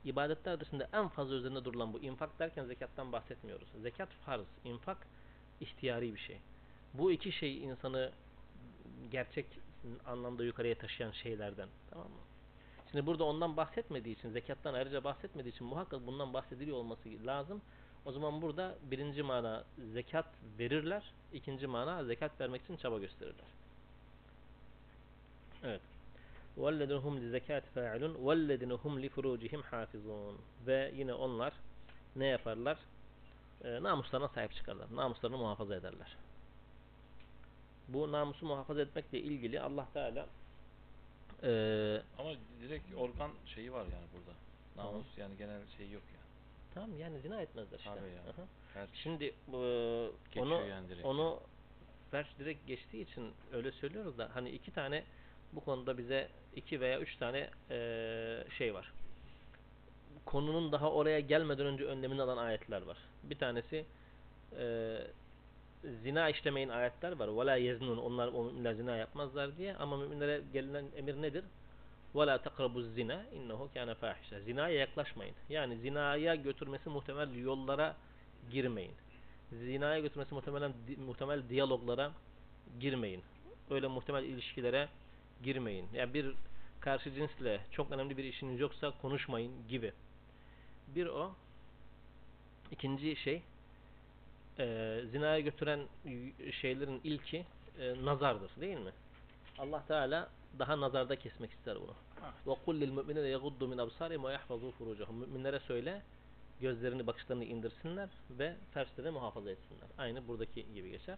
İbadetler dışında en fazla üzerinde durulan bu. infak derken zekattan bahsetmiyoruz. Zekat farz. infak ihtiyari bir şey. Bu iki şey insanı gerçek anlamda yukarıya taşıyan şeylerden. Tamam mı? Şimdi burada ondan bahsetmediği için, zekattan ayrıca bahsetmediği için muhakkak bundan bahsediliyor olması lazım. O zaman burada birinci mana zekat verirler, ikinci mana zekat vermek için çaba gösterirler. Evet. وَالَّذِينَ هُمْ لِزَكَاتِ فَاعِلُونَ وَالَّذِينَ هُمْ لِفُرُوجِهِمْ حَافِظُونَ Ve yine onlar ne yaparlar? E, namuslarına sahip çıkarlar. Namuslarını muhafaza ederler. Bu namusu muhafaza etmekle ilgili Allah Teala e, Ama direkt organ şeyi var yani burada. Tamam. Namus yani genel şey yok yani. tamam yani zina etmezler işte. Tabii ya. Aha. Her Şimdi e, Geçiyor onu yani direkt. onu Ferç direkt geçtiği için öyle söylüyoruz da hani iki tane bu konuda bize iki veya üç tane e, şey var. Konunun daha oraya gelmeden önce önlemini alan ayetler var. Bir tanesi e, zina işlemeyin ayetler var. وَلَا يَزْنُونَ Onlar o müminler zina yapmazlar diye. Ama müminlere gelinen emir nedir? وَلَا تَقْرَبُوا الزِّنَا اِنَّهُ كَانَ فَاحِشًا Zinaya yaklaşmayın. Yani zinaya götürmesi muhtemel yollara girmeyin. Zinaya götürmesi muhtemelen di- muhtemel diyaloglara girmeyin. Öyle muhtemel ilişkilere girmeyin. Yani bir karşı cinsle çok önemli bir işiniz yoksa konuşmayın gibi. Bir o. İkinci şey e, zinaya götüren şeylerin ilki e, nazardır değil mi? Allah Teala daha nazarda kesmek ister bunu. Ve kul lil mu'minine yaguddu min absarihim ve yahfazu furucahum. Müminlere söyle gözlerini bakışlarını indirsinler ve tersleri muhafaza etsinler. Aynı buradaki gibi geçer.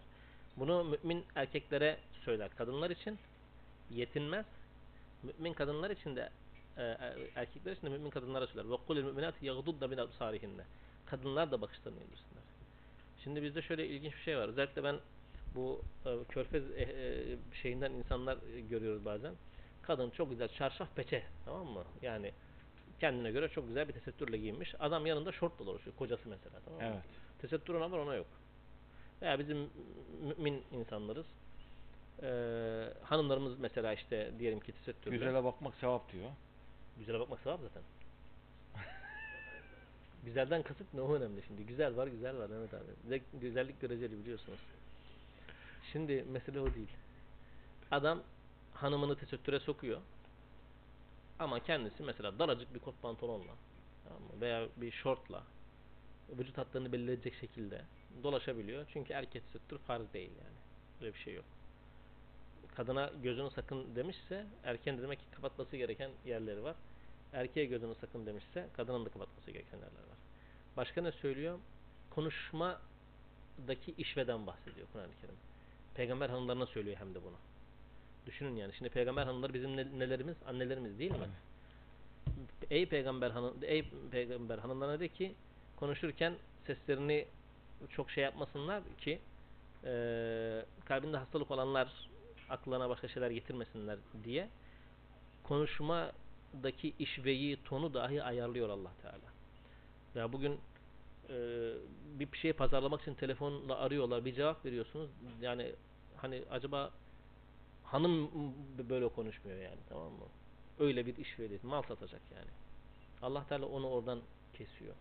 Bunu mümin erkeklere söyler kadınlar için yetinmez. Mümin kadınlar için de e, e, erkekler için de mümin kadınlara söyler. Ve kulil müminati yagdudda min absarihinne. Kadınlar da bakışlarını indirsinler. Şimdi bizde şöyle ilginç bir şey var. Özellikle ben bu e, körfez şeyinden insanlar görüyoruz bazen. Kadın çok güzel çarşaf peçe tamam mı? Yani kendine göre çok güzel bir tesettürle giyinmiş. Adam yanında şortla dolaşıyor. Kocası mesela. Tamam mı? Evet. Tesettür ona var ona yok. Veya bizim mümin insanlarız. Ee, hanımlarımız mesela işte diyelim ki tesettürle. Güzele bakmak sevap diyor. Güzele bakmak sevap zaten. <laughs> Güzelden kasıt ne o önemli şimdi. Güzel var güzel var Mehmet abi. Güzel- Güzellik göreceli biliyorsunuz. Şimdi mesele o değil. Adam hanımını tesettüre sokuyor. Ama kendisi mesela daracık bir kot pantolonla veya bir şortla vücut hatlarını belli edecek şekilde dolaşabiliyor. Çünkü erkek tesettür farz değil yani. Öyle bir şey yok. Kadına gözünü sakın demişse erken demek ki kapatması gereken yerleri var. Erkeğe gözünü sakın demişse kadının da kapatması gereken yerler var. Başka ne söylüyor? Konuşmadaki işveden bahsediyor Kur'an-ı Kerim. Peygamber hanımlarına söylüyor hem de bunu. Düşünün yani. Şimdi peygamber hanımları bizim ne- nelerimiz? Annelerimiz değil mi? Ey peygamber hanım ey peygamber hanımlarına de ki konuşurken seslerini çok şey yapmasınlar ki eee kalbinde hastalık olanlar aklına başka şeyler getirmesinler diye konuşmadaki işveyi, tonu dahi ayarlıyor Allah Teala. Ya bugün eee, bir şey pazarlamak için telefonla arıyorlar, bir cevap veriyorsunuz. Yani hani acaba hanım böyle konuşmuyor yani tamam mı? Öyle bir işveri, mal satacak yani. Allah Teala onu oradan kesiyor.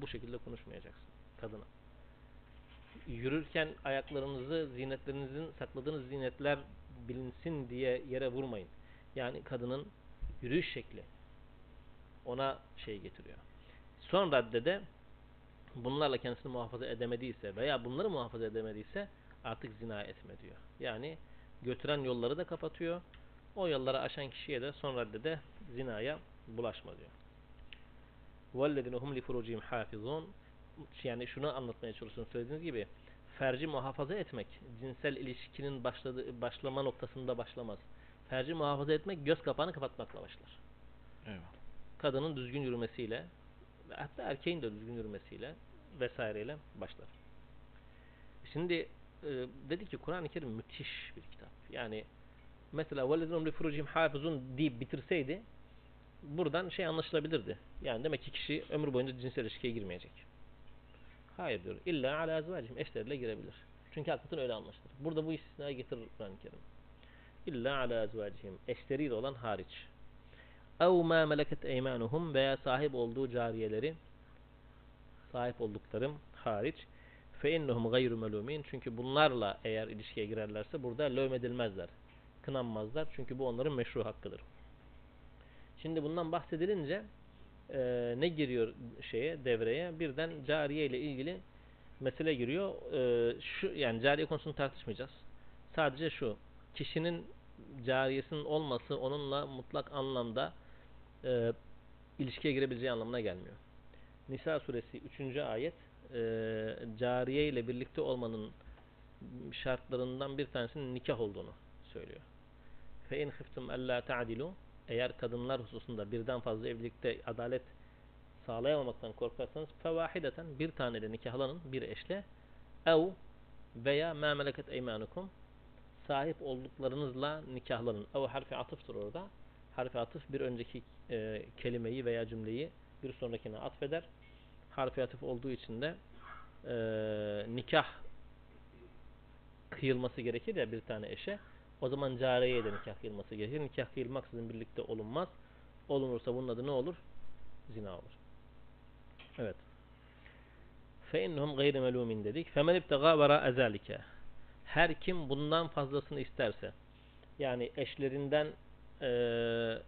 Bu şekilde konuşmayacaksın kadına Yürürken ayaklarınızı, zinetlerinizin sakladığınız zinetler bilinsin diye yere vurmayın. Yani kadının yürüyüş şekli ona şey getiriyor. Son raddede bunlarla kendisini muhafaza edemediyse veya bunları muhafaza edemediyse artık zina etme diyor. Yani götüren yolları da kapatıyor. O yolları aşan kişiye de son raddede zinaya bulaşma diyor. وَالَّذِينَ هُمْ لِفُرُوجِهِمْ حَافِظُونَ Yani şunu anlatmaya çalışıyorum söylediğiniz gibi ferci muhafaza etmek cinsel ilişkinin başladığı, başlama noktasında başlamaz. Ferci muhafaza etmek göz kapağını kapatmakla başlar. Evet. Kadının düzgün yürümesiyle ve hatta erkeğin de düzgün yürümesiyle vesaireyle başlar. Şimdi e, dedi ki Kur'an-ı Kerim müthiş bir kitap. Yani mesela وَالَّذِينَ لِفُرُوجِهِمْ حَافِظُونَ deyip bitirseydi buradan şey anlaşılabilirdi. Yani demek ki kişi ömür boyunca cinsel ilişkiye girmeyecek. Hayır diyor. İlla ala ezvacihim. Eşleriyle girebilir. Çünkü hakikaten öyle anlaşılır. Burada bu istisnayı getirir Kur'an-ı Kerim. İlla ala ezvacihim. Eşleriyle olan hariç. Ev ma meleket eymanuhum veya sahip olduğu cariyeleri sahip olduklarım hariç fe innehum gayru melumin çünkü bunlarla eğer ilişkiye girerlerse burada lövmedilmezler. Kınanmazlar çünkü bu onların meşru hakkıdır. Şimdi bundan bahsedilince e, ne giriyor şeye devreye? Birden cariye ile ilgili mesele giriyor. E, şu yani cariye konusunu tartışmayacağız. Sadece şu kişinin cariyesinin olması onunla mutlak anlamda e, ilişkiye girebileceği anlamına gelmiyor. Nisa suresi 3. ayet e, cariye ile birlikte olmanın şartlarından bir tanesinin nikah olduğunu söylüyor. İn khiftum alla ta'dilu eğer kadınlar hususunda birden fazla evlilikte adalet sağlayamamaktan korkarsanız fevahideten bir tane de nikahlanın bir eşle ev veya ma meleket eymanukum sahip olduklarınızla nikahlanın. Ev harfi atıftır orada. Harfi atıf bir önceki e, kelimeyi veya cümleyi bir sonrakine atfeder. Harfi atıf olduğu için de e, nikah kıyılması gerekir ya bir tane eşe. O zaman cariyeye de nikah kıyılması gerekir. Nikah kıyılmaksızın birlikte olunmaz. Olunursa bunun adı ne olur? Zina olur. Evet. فَاِنَّهُمْ غَيْرِ مَلُومٍ dedik. فَمَنْ اِبْتَغَى وَرَا اَذَٰلِكَ Her kim bundan fazlasını isterse yani eşlerinden eee,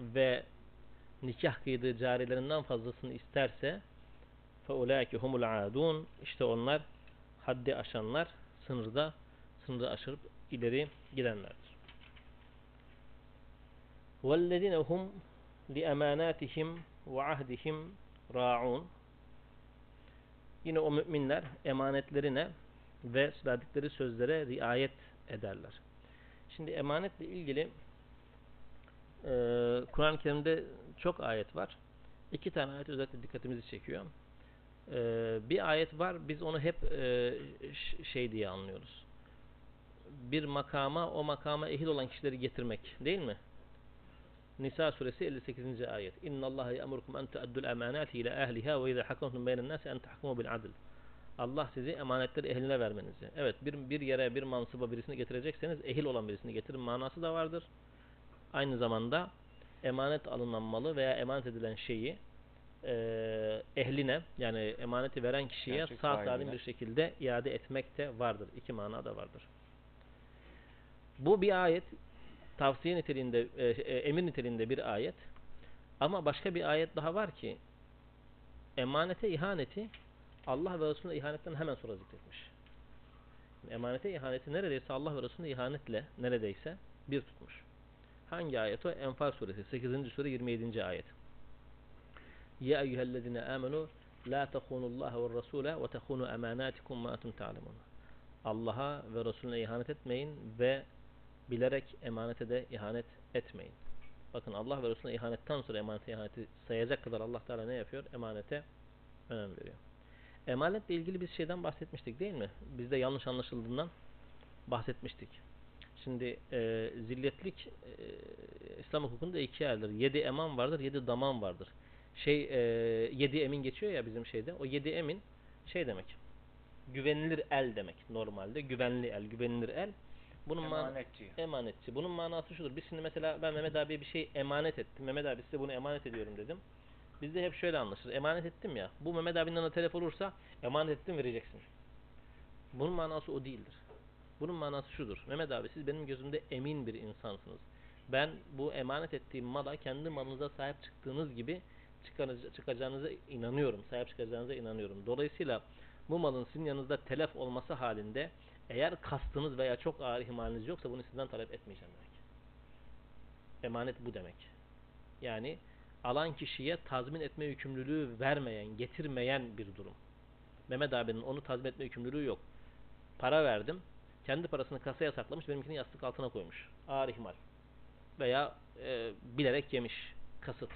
ve nikah kıydığı carilerinden fazlasını isterse فَاُولَٰئِكِ هُمُ الْعَادُونَ İşte onlar haddi aşanlar, sınırda sınırı aşırıp ileri gidenlerdir. وَالَّذِينَ هُمْ لِأَمَانَاتِهِمْ وَعَهْدِهِمْ رَاعُونَ Yine o müminler emanetlerine ve verdikleri sözlere riayet ederler. Şimdi emanetle ilgili e, Kur'an-ı Kerim'de çok ayet var. İki tane ayet özellikle dikkatimizi çekiyor. E, bir ayet var, biz onu hep e, şey diye anlıyoruz. Bir makama, o makama ehil olan kişileri getirmek değil mi? Nisa suresi 58. ayet. İnna Allah ya'murukum en tu'addul emanati ila ahliha ve iza hakamtum beyne'n nasi en tahkumu bil adl. Allah sizi emanetleri ehline vermenizi. Evet bir, bir yere bir mansıba birisini getirecekseniz ehil olan birisini getirin manası da vardır. Aynı zamanda emanet alınan malı veya emanet edilen şeyi e, ehline yani emaneti veren kişiye Gerçek sağ salim bir şekilde iade etmek de vardır. İki mana da vardır. Bu bir ayet tavsiye niteliğinde, e, e, emir niteliğinde bir ayet. Ama başka bir ayet daha var ki emanete ihaneti Allah ve Resulüne ihanetten hemen sonra zikretmiş. Emanete ihaneti neredeyse Allah ve Resulüne ihanetle neredeyse bir tutmuş. Hangi ayet o? Enfal suresi 8. sure 27. ayet. Ya eyyühellezine amenu la tehunullaha ve rasule ve tehunu emanatikum ma entum ta'lemun. Allah'a ve Resulüne ihanet etmeyin ve bilerek emanete de ihanet etmeyin. Bakın Allah ve Resulüne ihanetten sonra emanete ihaneti sayacak kadar Allah Teala ne yapıyor? Emanete önem veriyor. Emanetle ilgili bir şeyden bahsetmiştik değil mi? Bizde yanlış anlaşıldığından bahsetmiştik. Şimdi e, zilletlik e, İslam hukukunda iki ayardır. Yedi eman vardır, yedi daman vardır. Şey e, yedi emin geçiyor ya bizim şeyde. O yedi emin şey demek. Güvenilir el demek normalde. Güvenli el, güvenilir el. Bunun man- Emanetçi. emanetçi. Bunun manası şudur. Biz şimdi mesela ben Mehmet abiye bir şey emanet ettim. Mehmet abi size bunu emanet ediyorum dedim. Bizde hep şöyle anlaşılır. Emanet ettim ya. Bu Mehmet abinden de telef olursa emanet ettim vereceksin. Bunun manası o değildir. Bunun manası şudur. Mehmet abi siz benim gözümde emin bir insansınız. Ben bu emanet ettiğim mala kendi malınıza sahip çıktığınız gibi çıkacağınıza inanıyorum. Sahip çıkacağınıza inanıyorum. Dolayısıyla bu malın sizin yanınızda telef olması halinde eğer kastınız veya çok ağır ihmaliniz yoksa bunu sizden talep etmeyeceğim demek. Emanet bu demek. Yani alan kişiye tazmin etme yükümlülüğü vermeyen, getirmeyen bir durum. Mehmet abinin onu tazmin etme yükümlülüğü yok. Para verdim. Kendi parasını kasaya saklamış, benimkini yastık altına koymuş. Ağır ihmal. Veya e, bilerek yemiş. Kasıt.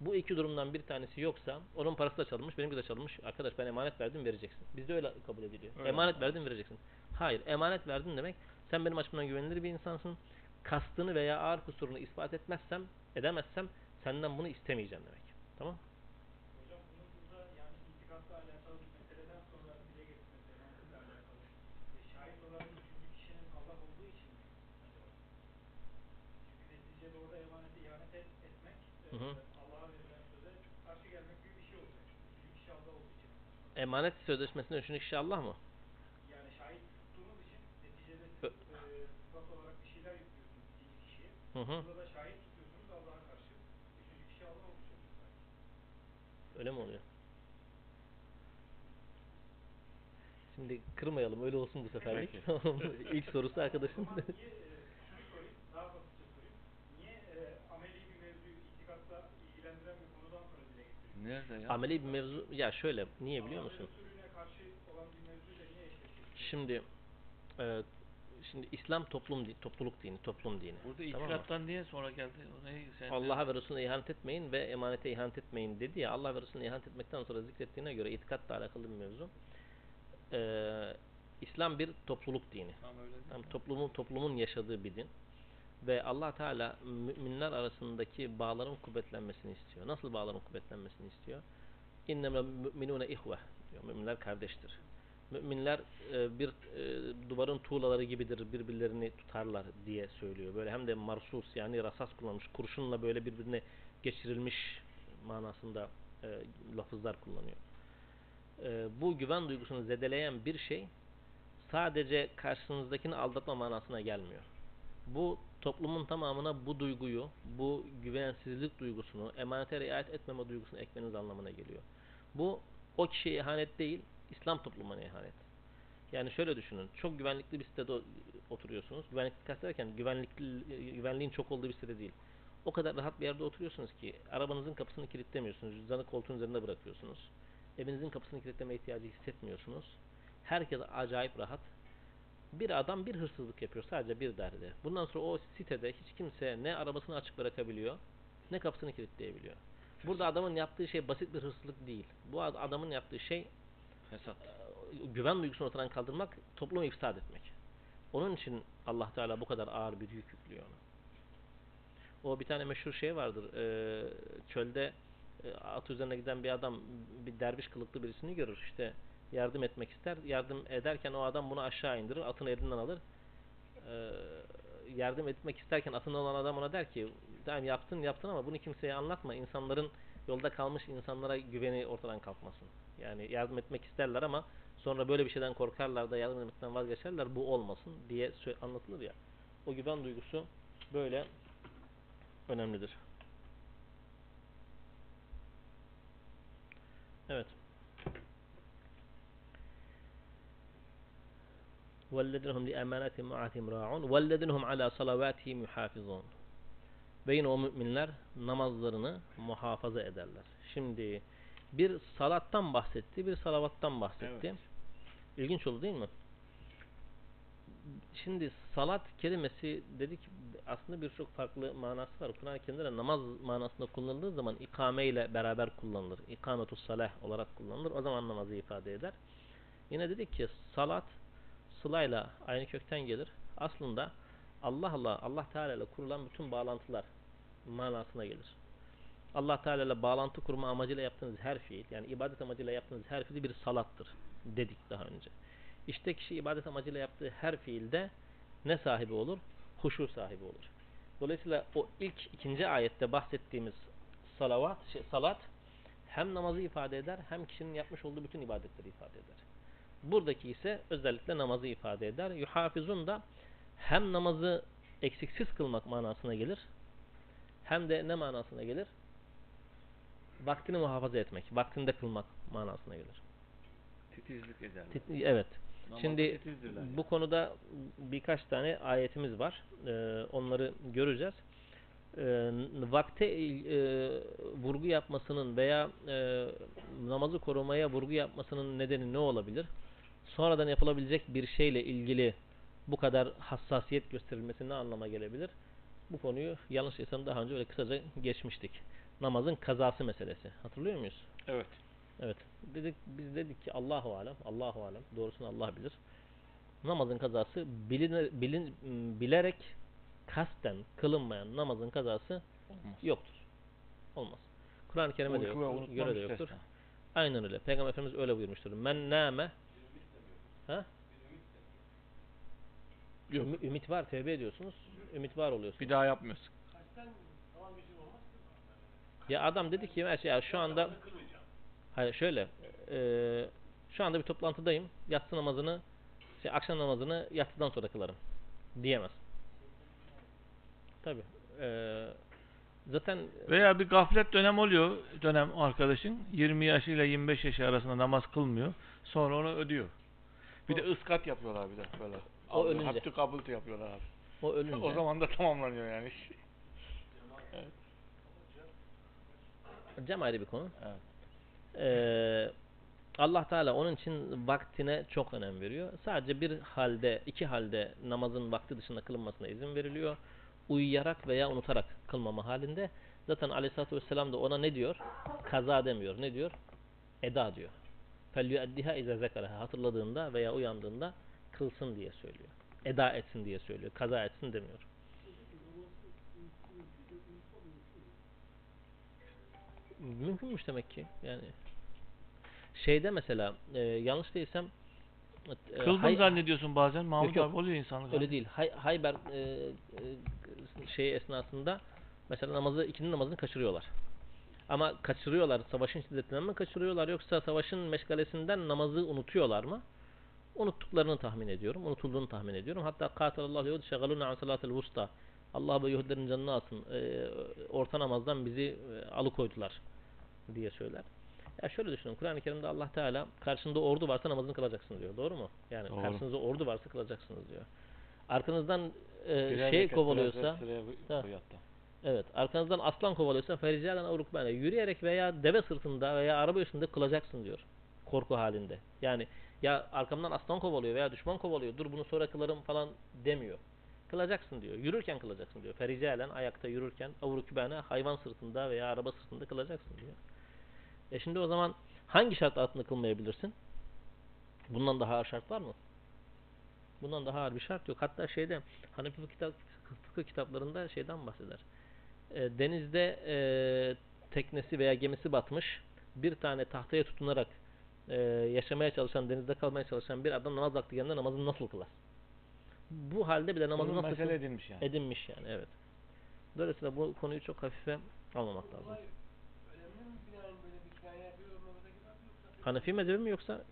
Bu iki durumdan bir tanesi yoksa onun parası da çalınmış, benimki de çalınmış. Arkadaş ben emanet verdim vereceksin. Bizde öyle kabul ediliyor. Öyle. Emanet verdim vereceksin. Hayır, emanet verdin demek sen benim açımdan güvenilir bir insansın. Kastını veya ağır kusurunu ispat etmezsem, edemezsem senden bunu istemeyeceğim demek. Tamam? Hocam bunun burada yani itikatla alakalı bir meseleden sonra dile getirmesi emanetle alakalı. E, şahit olan üçüncü kişinin Allah olduğu için mi acaba? Çünkü neticede orada emanete ihanet et, etmek e, Hı hı. Allah'a verilen söze karşı gelmek gibi bir şey olacak. Üçüncü kişi Allah olduğu için. Emanet sözleşmesinde üçüncü kişi Allah mı? Yani şahit tuttuğunuz için neticede siz e, sıfat olarak bir şeyler yüklüyorsunuz Hı hı. Burada da şahit tutuyorsunuz Allah'a karşı. Üçüncü kişi Allah olmuş oluyor sanki. Öyle mi oluyor? Şimdi kırmayalım öyle olsun bu seferlik. <laughs> İlk sorusu arkadaşın. Niye, e, şunu sorayım, daha basitçe sorayım. Niye e, ameli bir mevzuyu itikatla ilgilendiren bir konudan sonra dile? Nerede ya? Ameli bir mevzu ya şöyle niye biliyor musun? ve Resulüne karşı olan bir mevzuyla niye eşleşiyor? Şimdi e, şimdi İslam toplum di- topluluk dini, toplum dini. Burada Tamam mı? itikattan niye sonra geldi? Allah'a ve Resulüne ihanet etmeyin ve emanete ihanet etmeyin dedi ya Allah ve Resulüne ihanet etmekten sonra zikrettiğine göre itikatla alakalı bir mevzu. Ee, İslam bir topluluk dini. Tam öyle mi? toplumun toplumun yaşadığı bir din. Ve Allah Teala müminler arasındaki bağların kuvvetlenmesini istiyor. Nasıl bağların kuvvetlenmesini istiyor? İnnemel müminune ihve diyor. Müminler kardeştir. Müminler e, bir e, duvarın tuğlaları gibidir birbirlerini tutarlar diye söylüyor. Böyle hem de marsus yani rasas kullanmış. Kurşunla böyle birbirine geçirilmiş manasında e, lafızlar kullanıyor. E, bu güven duygusunu zedeleyen bir şey sadece karşınızdakini aldatma manasına gelmiyor. Bu toplumun tamamına bu duyguyu, bu güvensizlik duygusunu, emanete riayet etmeme duygusunu ekmeniz anlamına geliyor. Bu o kişiye ihanet değil, İslam toplumuna ihanet. Yani şöyle düşünün, çok güvenlikli bir sitede oturuyorsunuz. Güvenlikli kastederken güvenlikli, güvenliğin çok olduğu bir site değil. O kadar rahat bir yerde oturuyorsunuz ki arabanızın kapısını kilitlemiyorsunuz. Cüzdanı koltuğun üzerinde bırakıyorsunuz. Evinizin kapısını kilitleme ihtiyacı hissetmiyorsunuz. Herkes acayip rahat. Bir adam bir hırsızlık yapıyor sadece bir derdi. Bundan sonra o sitede hiç kimse ne arabasını açık bırakabiliyor ne kapısını kilitleyebiliyor. Burada adamın yaptığı şey basit bir hırsızlık değil. Bu ad- adamın yaptığı şey Fesat. güven duygusunu ortadan kaldırmak, toplumu ifsad etmek. Onun için Allah Teala bu kadar ağır bir yük yüklüyor ona. O bir tane meşhur şey vardır. e, çölde e, at üzerine giden bir adam bir derviş kılıklı birisini görür. İşte yardım etmek ister. Yardım ederken o adam bunu aşağı indirir. Atını elinden alır. E, yardım etmek isterken atında olan adam ona der ki tamam yaptın yaptın ama bunu kimseye anlatma. İnsanların yolda kalmış insanlara güveni ortadan kalkmasın. Yani yardım etmek isterler ama sonra böyle bir şeyden korkarlar da yardım etmekten vazgeçerler bu olmasın diye anlatılır ya. O güven duygusu böyle önemlidir. Evet. وَالَّذِينَ هُمْ لِأَمَانَةِ مُعَاتِهِمْ رَاعُونَ وَالَّذِينَ هُمْ عَلَى صَلَوَاتِهِمْ يُحَافِظُونَ Ve o müminler namazlarını muhafaza ederler. Şimdi bir salattan bahsetti, bir salavattan bahsetti. Evet. İlginç oldu değil mi? Şimdi salat kelimesi dedik aslında birçok farklı manası var. Kur'an-ı Kerim'de de namaz manasında kullanıldığı zaman ikame ile beraber kullanılır. İkametus salah olarak kullanılır. O zaman namazı ifade eder. Yine dedik ki salat sılayla aynı kökten gelir. Aslında Allah Allah Allah Teala ile kurulan bütün bağlantılar manasına gelir. Allah Teala ile bağlantı kurma amacıyla yaptığınız her fiil yani ibadet amacıyla yaptığınız her fiil bir salattır dedik daha önce. İşte kişi ibadet amacıyla yaptığı her fiilde ne sahibi olur? Huşu sahibi olur. Dolayısıyla o ilk ikinci ayette bahsettiğimiz salavat, şey, salat hem namazı ifade eder hem kişinin yapmış olduğu bütün ibadetleri ifade eder. Buradaki ise özellikle namazı ifade eder. Yuhafizun da hem namazı eksiksiz kılmak manasına gelir hem de ne manasına gelir? Vaktini muhafaza etmek, vaktinde kılmak manasına gelir. Titizlik ederler. Tit- Evet. Namazda Şimdi bu konuda birkaç tane ayetimiz var. Ee, onları göreceğiz. Ee, vakte e, vurgu yapmasının veya e, namazı korumaya vurgu yapmasının nedeni ne olabilir? Sonradan yapılabilecek bir şeyle ilgili bu kadar hassasiyet gösterilmesi ne anlama gelebilir? Bu konuyu yanlış değilsem daha önce öyle kısaca geçmiştik. Namazın kazası meselesi. Hatırlıyor muyuz? Evet. Evet. Dedik biz dedik ki Allahu alem, Allahu alem. Doğrusunu Allah bilir. Namazın kazası biline, bilin, m, bilerek kasten kılınmayan namazın kazası Olmaz. yoktur. Olmaz. Kur'an-ı Kerim'de de unutma göre de yoktur. müstesna. Aynen öyle. Peygamber Efendimiz öyle buyurmuştur. Men nâme ha? Yok. Ümit, ümit var, tevbe ediyorsunuz. Ümit var oluyorsunuz. Bir daha yapmıyorsun. Ya adam dedi ki her şey ya şu anda hayır şöyle e, şu anda bir toplantıdayım. Yatsı namazını şey, akşam namazını yatsıdan sonra kılarım diyemez. Tabi. Ee, zaten Veya bir gaflet dönem oluyor dönem arkadaşın 20 yaşıyla 25 yaş arasında namaz kılmıyor. Sonra onu ödüyor. Bir de ıskat yapıyorlar bir de böyle. O Aldı, ölünce. Hattı yapıyorlar abi. o ölünce. O zaman da tamamlanıyor yani iş. Cem ayrı bir konu. Evet. Ee, Allah Teala onun için vaktine çok önem veriyor. Sadece bir halde, iki halde namazın vakti dışında kılınmasına izin veriliyor. Uyuyarak veya unutarak kılmama halinde. Zaten Aleyhisselatü Vesselam da ona ne diyor? Kaza demiyor. Ne diyor? Eda diyor. فَلْيُؤَدِّهَا اِذَا زَكَرَهَا Hatırladığında veya uyandığında kılsın diye söylüyor. Eda etsin diye söylüyor. Kaza etsin demiyor. Mümkünmüş demek ki. Yani şeyde mesela e, yanlış değilsem e, Kıldım Hay- zannediyorsun bazen Mahmut yok. abi oluyor insanlık. öyle abi. değil. Hay, Hayber e, e, şey esnasında mesela namazı ikindi namazını kaçırıyorlar. Ama kaçırıyorlar savaşın şiddetinden mi kaçırıyorlar yoksa savaşın meşgalesinden namazı unutuyorlar mı? Unuttuklarını tahmin ediyorum. Unutulduğunu tahmin ediyorum. Hatta katalallahu yahud şegaluna an salatil vusta. Allah ve Yahudilerin canını alsın. E, orta namazdan bizi e, alıkoydular diye söyler. Ya şöyle düşünün. Kur'an-ı Kerim'de Allah Teala karşında ordu varsa namazını kılacaksın diyor. Doğru mu? Yani Doğru. karşınızda ordu varsa kılacaksınız diyor. Arkanızdan e, Birer şey rekat, kovalıyorsa Ha. evet arkanızdan aslan kovalıyorsa fericalen avruk böyle yürüyerek veya deve sırtında veya araba üstünde kılacaksın diyor. Korku halinde. Yani ya arkamdan aslan kovalıyor veya düşman kovalıyor. Dur bunu sonra kılarım falan demiyor. Kılacaksın diyor. Yürürken kılacaksın diyor. Fericalen ayakta yürürken avrukübane hayvan sırtında veya araba sırtında kılacaksın diyor. E şimdi o zaman hangi şart altında kılmayabilirsin? Bundan daha ağır şart var mı? Bundan daha ağır bir şart yok. Hatta şeyde Hanefi kitap, fıkıh kitaplarında şeyden bahseder. E, denizde e, teknesi veya gemisi batmış. Bir tane tahtaya tutunarak e, yaşamaya çalışan, denizde kalmaya çalışan bir adam namaz vakti geldiğinde namazını nasıl kılar? Bu halde bile namazı Bunu nasıl edilmiş yani. Edinmiş yani evet. Dolayısıyla bu konuyu çok hafife almamak lazım. Önemli mi binaen böyle bir kinaye yapıyor olmamıza gibi yoksa Hanefi mezhebi mi yoksa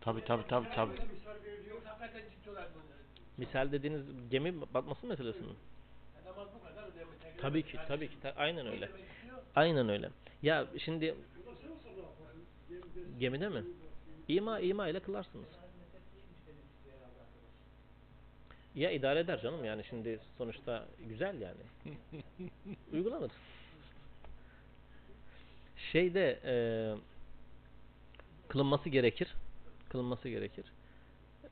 Tabi tabi tabi tabi. misal dediğiniz gemi batması meselesi mi? Tabii ki tabii ki ta- aynen öyle. Aynen öyle. Ya şimdi gemide mi? İma ima ile kılarsınız. Ya idare eder canım yani şimdi sonuçta güzel yani. <laughs> Uygulanır. Şeyde e, kılınması gerekir. Kılınması gerekir.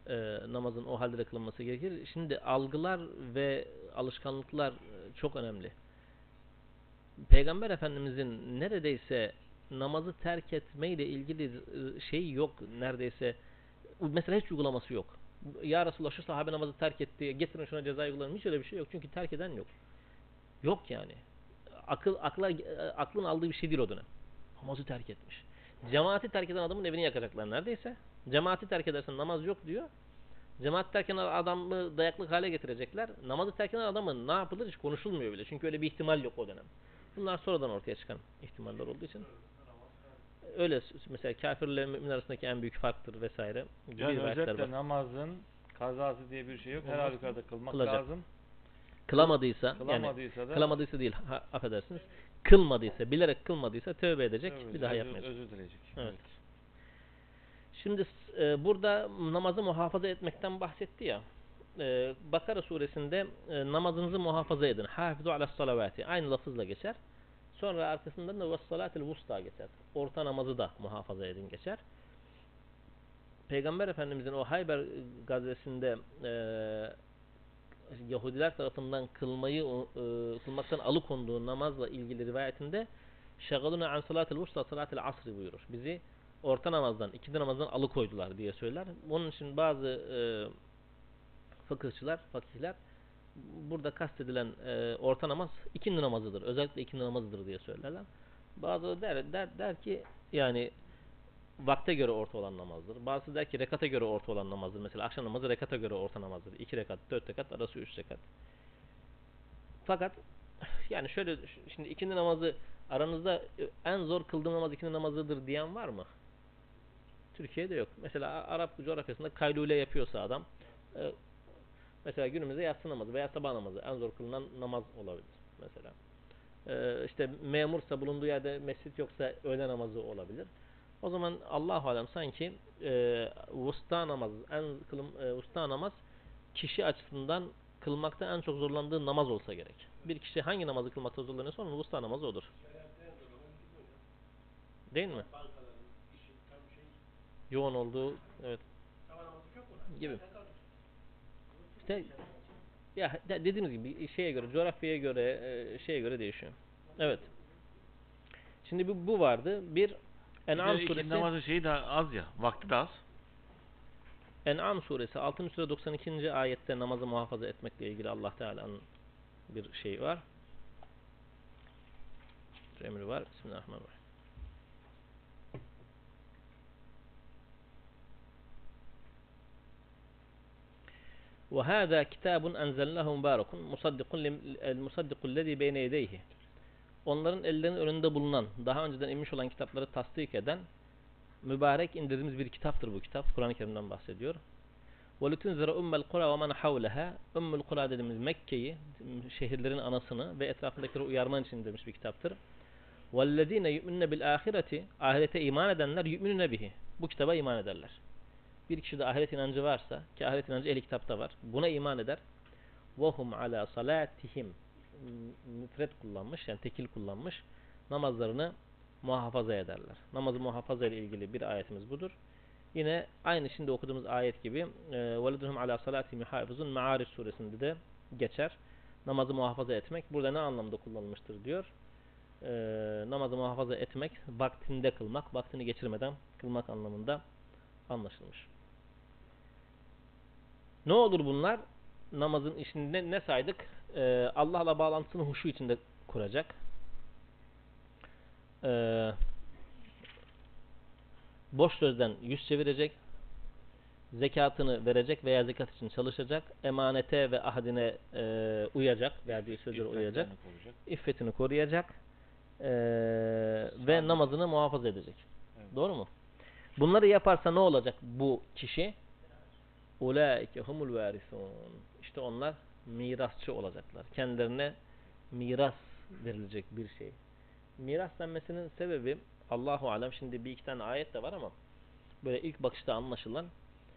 E, namazın o halde de kılınması gerekir. Şimdi algılar ve alışkanlıklar e, çok önemli. Peygamber Efendimizin neredeyse namazı terk etmeyle ilgili e, şey yok neredeyse. Mesela hiç uygulaması yok. Ya Resulallah şu sahabe namazı terk etti. Getirin şuna ceza uygulayalım. Hiç öyle bir şey yok. Çünkü terk eden yok. Yok yani. Akıl akla e, aklın aldığı bir şey değil o dönem. Namazı terk etmiş. Cemaati terk eden adamın evini yakacaklar neredeyse. Cemaati terk edersen namaz yok diyor. Cemaati terk eden adamı dayaklık hale getirecekler. Namazı terk eden adamın ne yapılır hiç konuşulmuyor bile. Çünkü öyle bir ihtimal yok o dönem. Bunlar sonradan ortaya çıkan ihtimaller olduğu için. Öyle mesela kafirle mümin arasındaki en büyük farktır vesaire. gibi Yani özetle var. namazın kazası diye bir şey yok. Her halükarda kılmak Kılacak. lazım. Kılamadıysa, yani Kılamadıysa da kılamadıysa değil, ha, affedersiniz. Kılmadıysa, bilerek kılmadıysa tövbe edecek, Tövbe, bir daha özür- yapmayacak. Özür dileyecek. Evet. Şimdi e, burada namazı muhafaza etmekten bahsetti ya. E, Bakara suresinde e, namazınızı muhafaza edin. Hafizu ala salavati. Aynı lafızla geçer. Sonra arkasından da vessalatil vusta geçer. Orta namazı da muhafaza edin geçer. Peygamber Efendimizin o Hayber gazvesinde e, Yahudiler tarafından kılmayı e, kılmaktan alıkonduğu namazla ilgili rivayetinde şagaluna an salatil vusta salatil asri buyurur. Bizi orta namazdan, ikindi namazdan alıkoydular diye söyler. Onun için bazı e, fıkıhçılar, fakihler burada kastedilen e, orta namaz ikindi namazıdır. Özellikle ikindi namazıdır diye söylerler. Bazıları der, der, der ki yani vakte göre orta olan namazdır. Bazısı der ki rekata göre orta olan namazdır. Mesela akşam namazı rekata göre orta namazdır. 2 rekat, 4 rekat, arası 3 rekat. Fakat yani şöyle şimdi ikindi namazı aranızda en zor kıldığım namaz ikindi namazıdır diyen var mı? Türkiye'de yok. Mesela Arap coğrafyasında kaylule yapıyorsa adam e, Mesela günümüzde yatsı namazı veya sabah namazı en zor kılınan namaz olabilir mesela. Ee, işte memursa bulunduğu yerde mescit yoksa öğle namazı olabilir. O zaman Allahu alem sanki e, vusta namazı en kılım e, vusta namaz kişi açısından kılmakta en çok zorlandığı namaz olsa gerek. Bir kişi hangi namazı kılmakta zorlanıyorsa onun vusta namazı odur. Değil mi? Yoğun olduğu evet gibi. İşte ya de- dediğimiz gibi şeye göre, coğrafyaya göre, e, şeye göre değişiyor. Evet. Şimdi bu, bu vardı. Bir En'am Bir de ikindi suresi namazı şeyi de az ya. Vakti de az. En'am suresi 6. sure 92. ayette namazı muhafaza etmekle ilgili Allah Teala'nın bir şey var. Bir emri var. Bismillahirrahmanirrahim. وهذا كتاب أنزلناه مبارك مصدق لم- المصدق الذي بين يديه Onların ellerinin önünde bulunan, daha önceden inmiş olan kitapları tasdik eden mübarek indirdiğimiz bir kitaptır bu kitap. Kur'an-ı Kerim'den bahsediyor. وَلُتُنْزِرَ اُمَّ الْقُرَى وَمَنْ حَوْلَهَا Ümmül Kura dediğimiz Mekke'yi, şehirlerin anasını ve etrafındakileri uyarman için indirmiş bir kitaptır. وَالَّذ۪ينَ يُؤْمِنَّ بِالْآخِرَةِ Ahirete iman edenler yu'minune bihi. Bu kitaba iman ederler. Bir kişide ahiret inancı varsa, ki ahiret inancı el kitapta var, buna iman eder. وَهُمْ عَلَى صَلَاتِهِمْ müfret kullanmış, yani tekil kullanmış. Namazlarını muhafaza ederler. Namazı muhafaza ile ilgili bir ayetimiz budur. Yine aynı şimdi okuduğumuz ayet gibi وَلَدُهُمْ عَلَى صَلَاتِهِمْ يُحَافِظُونَ Ma'ariş suresinde de geçer. Namazı muhafaza etmek. Burada ne anlamda kullanılmıştır diyor. E, namazı muhafaza etmek, vaktinde kılmak, vaktini geçirmeden kılmak anlamında anlaşılmış. Ne olur bunlar? Namazın işinde ne saydık? Ee, Allah'la bağlantısını huşu içinde kuracak. Ee, boş sözden yüz çevirecek. Zekatını verecek veya zekat için çalışacak. Emanete ve ahdine e, uyacak. Verdiği sözlere uyacak. Koruyacak. İffetini koruyacak. Ee, ve namazını muhafaza edecek. Evet. Doğru mu? Bunları yaparsa ne olacak bu kişi? Ulaike humul varisun. İşte onlar mirasçı olacaklar. Kendilerine miras verilecek bir şey. Miras denmesinin sebebi Allahu alem şimdi bir iki tane ayet de var ama böyle ilk bakışta anlaşılan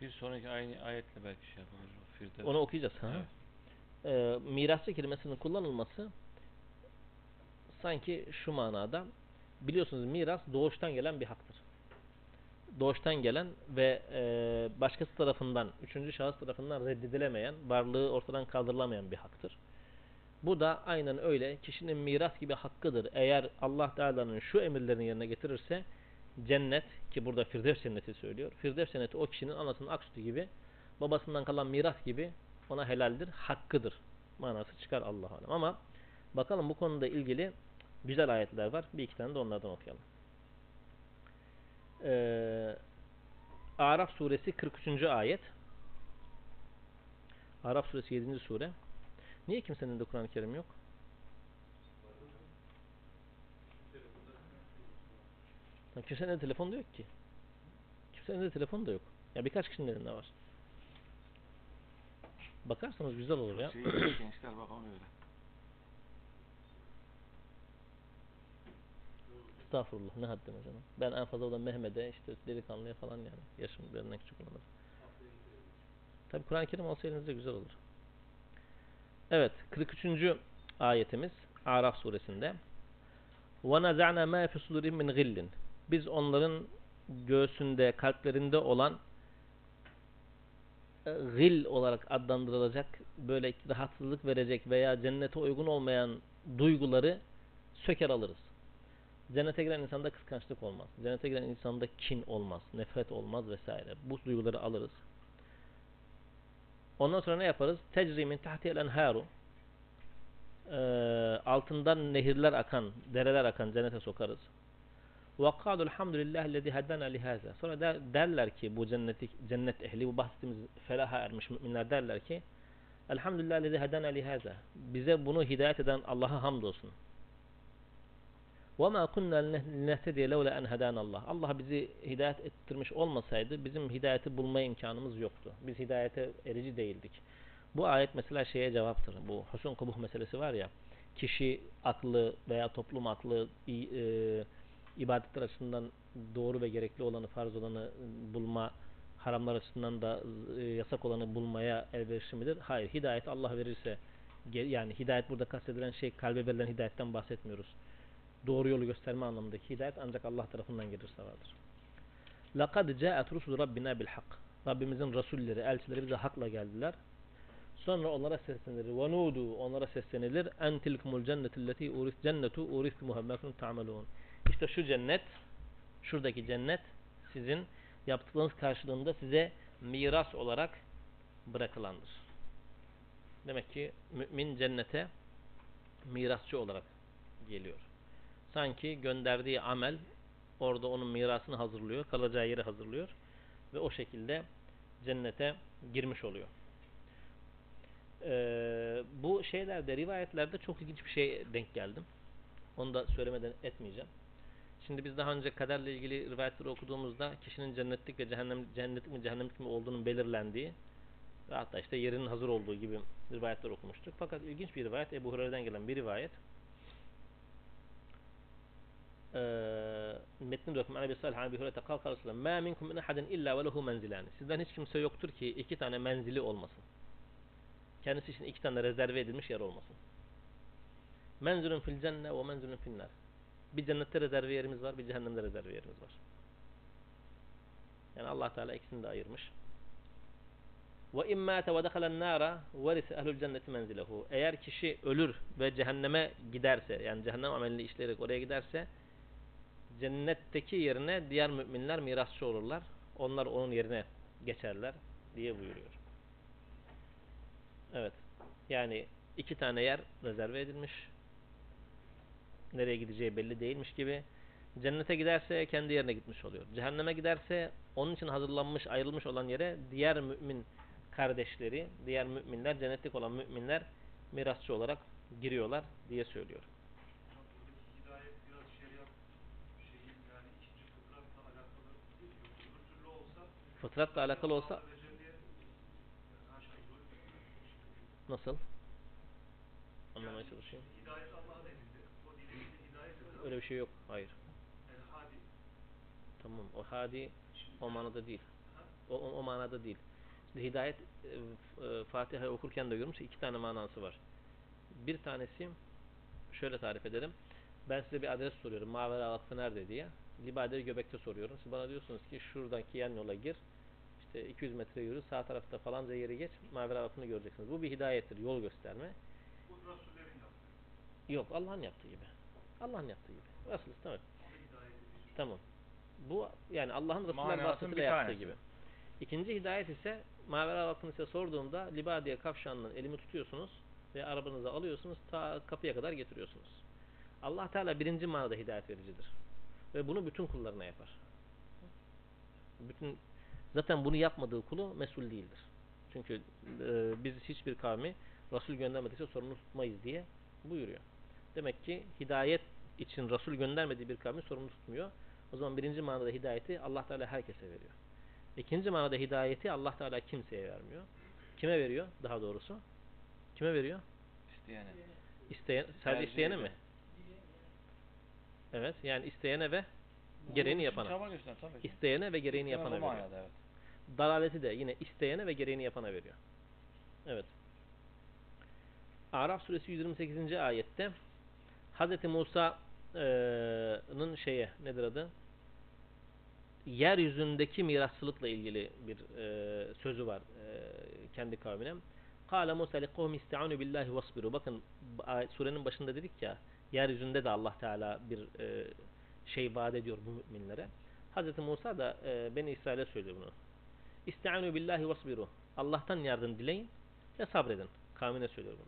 Bir sonraki aynı ayetle belki şey. Firdevs. onu okuyacağız. Ha? Evet. Ee, mirasçı kelimesinin kullanılması sanki şu manada biliyorsunuz miras doğuştan gelen bir haktır. Doğuştan gelen ve e, başkası tarafından, üçüncü şahıs tarafından reddedilemeyen, varlığı ortadan kaldırılamayan bir haktır. Bu da aynen öyle kişinin miras gibi hakkıdır. Eğer Allah Teala'nın şu emirlerini yerine getirirse cennet ki burada Firdevs cenneti söylüyor. Firdevs cenneti o kişinin anasının ak sütü gibi babasından kalan miras gibi ona helaldir, hakkıdır. Manası çıkar Allah alem. Ama bakalım bu konuda ilgili güzel ayetler var. Bir iki tane de onlardan okuyalım. Ee, Araf suresi 43. ayet. Araf suresi 7. sure. Niye kimsenin de Kur'an-ı Kerim yok? Kimsenin de telefon da yok ki. Kimsenin de telefon da yok. Ya birkaç kişinin elinde var. Bakarsanız güzel olur ya. Şey, gençler bak onu öyle. Estağfurullah ne haddime canım. Ben en fazla da Mehmet'e işte delikanlıya falan yani. Yaşım benden küçük olanlar. Tabi Kur'an-ı Kerim olsa elinizde güzel olur. Evet 43. ayetimiz Araf suresinde. وَنَزَعْنَا مَا فِي صُدُورِهِمْ مِنْ غِلٍّ Biz onların göğsünde, kalplerinde olan e, gil olarak adlandırılacak, böyle rahatsızlık verecek veya cennete uygun olmayan duyguları söker alırız. Cennete giren insanda kıskançlık olmaz. Cennete giren insanda kin olmaz, nefret olmaz vesaire. Bu duyguları alırız. Ondan sonra ne yaparız? Tecri min tahtiyel enharu Ee, altından nehirler akan, dereler akan cennete sokarız. وَقَالُوا الْحَمْدُ لِلّٰهِ الَّذِي هَدَّنَا لِهَذَا Sonra der, derler ki bu cenneti, cennet ehli, bu bahsettiğimiz felaha ermiş müminler derler ki Elhamdülillah lezi hedena lihaza. Bize bunu hidayet eden Allah'a hamdolsun. وَمَا كُنَّا لِنَهْتَدِيَ لَوْلَا اَنْ هَدَانَ Allah. Allah bizi hidayet ettirmiş olmasaydı bizim hidayeti bulma imkanımız yoktu. Biz hidayete erici değildik. Bu ayet mesela şeye cevaptır. Bu husun kubuh meselesi var ya. Kişi aklı veya toplum aklı i- e, ibadetler açısından doğru ve gerekli olanı, farz olanı bulma, haramlar açısından da e, yasak olanı bulmaya elverişli midir? Hayır. Hidayet Allah verirse ge- yani hidayet burada kastedilen şey kalbe verilen hidayetten bahsetmiyoruz. Doğru yolu gösterme anlamındaki hidayet ancak Allah tarafından gelirse vardır. لَقَدْ جَاءَتْ رُسُلُ رَبِّنَا بِالْحَقِّ Rabbimizin Resulleri, elçileri bize hakla geldiler. Sonra onlara seslenilir. وَنُودُ Onlara seslenilir. اَنْ تِلْكُمُ الْجَنَّةِ الَّتِي اُورِثْ جَنَّةُ اُورِثْتُمُهَا مَا كُنْتُمْ تَعْمَلُونَ İşte şu cennet, şuradaki cennet sizin yaptıklarınız karşılığında size miras olarak bırakılandır. Demek ki mümin cennete mirasçı olarak geliyor. Sanki gönderdiği amel orada onun mirasını hazırlıyor, kalacağı yeri hazırlıyor ve o şekilde cennete girmiş oluyor. Ee, bu şeylerde, rivayetlerde çok ilginç bir şey denk geldim. Onu da söylemeden etmeyeceğim. Şimdi biz daha önce kaderle ilgili rivayetleri okuduğumuzda kişinin cennetlik ve cehennem, cennetlik mi cehennemlik mi olduğunun belirlendiği ve hatta işte yerinin hazır olduğu gibi rivayetler okumuştuk. Fakat ilginç bir rivayet, Ebu Hureyre'den gelen bir rivayet. Metni de okuyayım. Ebi Salih Ebi Hureyre kal sallam. Ma minkum min ahadin illa ve lehu menzilani. Sizden hiç kimse yoktur ki iki tane menzili olmasın. Kendisi için iki tane rezerve edilmiş yer olmasın. Menzilun fil cenne ve menzilun fil nar. Bir cennette rezerve yerimiz var, bir cehennemde rezerve yerimiz var. Yani Allah Teala ikisini de ayırmış. Ve immâte ve dehalen nâra verise ehlül cenneti menzilehu. Eğer kişi ölür ve cehenneme giderse, yani cehennem amelini işleyerek oraya giderse, cennetteki yerine diğer müminler mirasçı olurlar. Onlar onun yerine geçerler diye buyuruyor. Evet. Yani iki tane yer rezerve edilmiş. Nereye gideceği belli değilmiş gibi. Cennete giderse kendi yerine gitmiş oluyor. Cehenneme giderse onun için hazırlanmış, ayrılmış olan yere diğer mümin kardeşleri, diğer müminler, cennetlik olan müminler mirasçı olarak giriyorlar diye söylüyor. Hocam buradaki hidayet biraz şeriat şeyin yani ikinci fıtratla alakalı değil mi? Yoksa öbür türlü olsa Fıtratla alakalı olsa nasıl? Anlamaya çalışayım. Öyle bir şey yok. Hayır. Tamam. O hadi o manada değil. O, o, o manada değil. Şimdi hidayet e, e, Fatiha'yı okurken de görmüş iki tane manası var. Bir tanesi şöyle tarif ederim. Ben size bir adres soruyorum. Mavera Vakfı nerede diye. Libade'yi Göbek'te soruyorum. Siz bana diyorsunuz ki şuradaki yan yola gir. İşte 200 metre yürü. Sağ tarafta falanca yeri geç. Mavera Vakfı'nı göreceksiniz. Bu bir hidayettir. Yol gösterme. Bu Resullerin yaptığı. Yok Allah'ın yaptığı gibi. Allah'ın yaptığı gibi. Resul edici. Tamam. Bu yani Allah'ın Resuller bir yaptığı gibi. İkinci hidayet ise Mavera Vakfı'nı size sorduğumda Libadiye kavşağından elimi tutuyorsunuz ve arabanızı alıyorsunuz ta kapıya kadar getiriyorsunuz. Allah Teala birinci manada hidayet vericidir. Ve bunu bütün kullarına yapar. Bütün zaten bunu yapmadığı kulu mesul değildir. Çünkü e, biz hiçbir kavmi Resul göndermediyse sorumlu tutmayız diye buyuruyor. Demek ki hidayet için Resul göndermediği bir kavmi sorumlu tutmuyor. O zaman birinci manada hidayeti Allah Teala herkese veriyor. İkinci manada hidayeti Allah Teala kimseye vermiyor. Kime veriyor daha doğrusu? Kime veriyor? İsteyene. İsteyen, sadece isteyene mi? Evet yani isteyene ve gereğini yapana. Çaba göster tabii. İsteyene ve gereğini İsteme yapana veriyor. manada evet. Dalaleti de yine isteyene ve gereğini yapana veriyor. Evet. Araf suresi 128. ayette Hz. Musa'nın şeye nedir adı? Yeryüzündeki mirasçılıkla ilgili bir e, sözü var e, kendi kavmine. Kâle Musa liqavmi ista'anu billahi vasbiru. Bakın surenin başında dedik ya yeryüzünde de Allah Teala bir e, şey vaat ediyor bu müminlere. Hz. Musa da e, Beni İsrail'e söylüyor bunu. İsta'anu billahi vasbiru. Allah'tan yardım dileyin ve sabredin. Kavmine söylüyor bunu.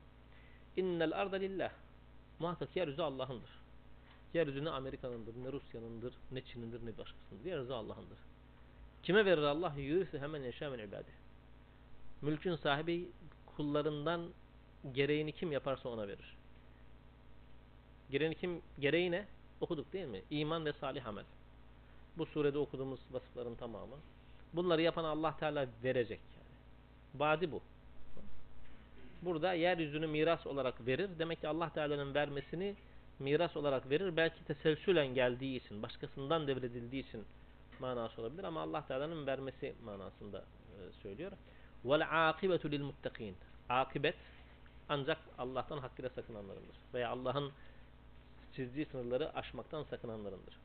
İnnel arda lillah. Muhakkak yeryüzü Allah'ındır. Yeryüzü ne Amerika'nındır, ne Rusya'nındır, ne Çin'indir, ne başkasındır. Yeryüzü Allah'ındır. Kime verir Allah? Yürüsü hemen yaşa min ibadih. Mülkün sahibi kullarından gereğini kim yaparsa ona verir. Gereğini kim, gereği ne? Okuduk değil mi? İman ve salih amel. Bu surede okuduğumuz vasıfların tamamı. Bunları yapan Allah Teala verecek yani. Badi bu. burada yeryüzünü miras olarak verir. Demek ki Allah Teala'nın vermesini miras olarak verir. Belki teselsülen geldiği için, başkasından devredildiği için manası olabilir ama Allah Teala'nın vermesi manasında e, söylüyor. Vel akibetu lil muttakin. Akibet ancak Allah'tan hakkıyla sakınanlarındır. Veya Allah'ın çizdiği sınırları aşmaktan sakınanlarındır.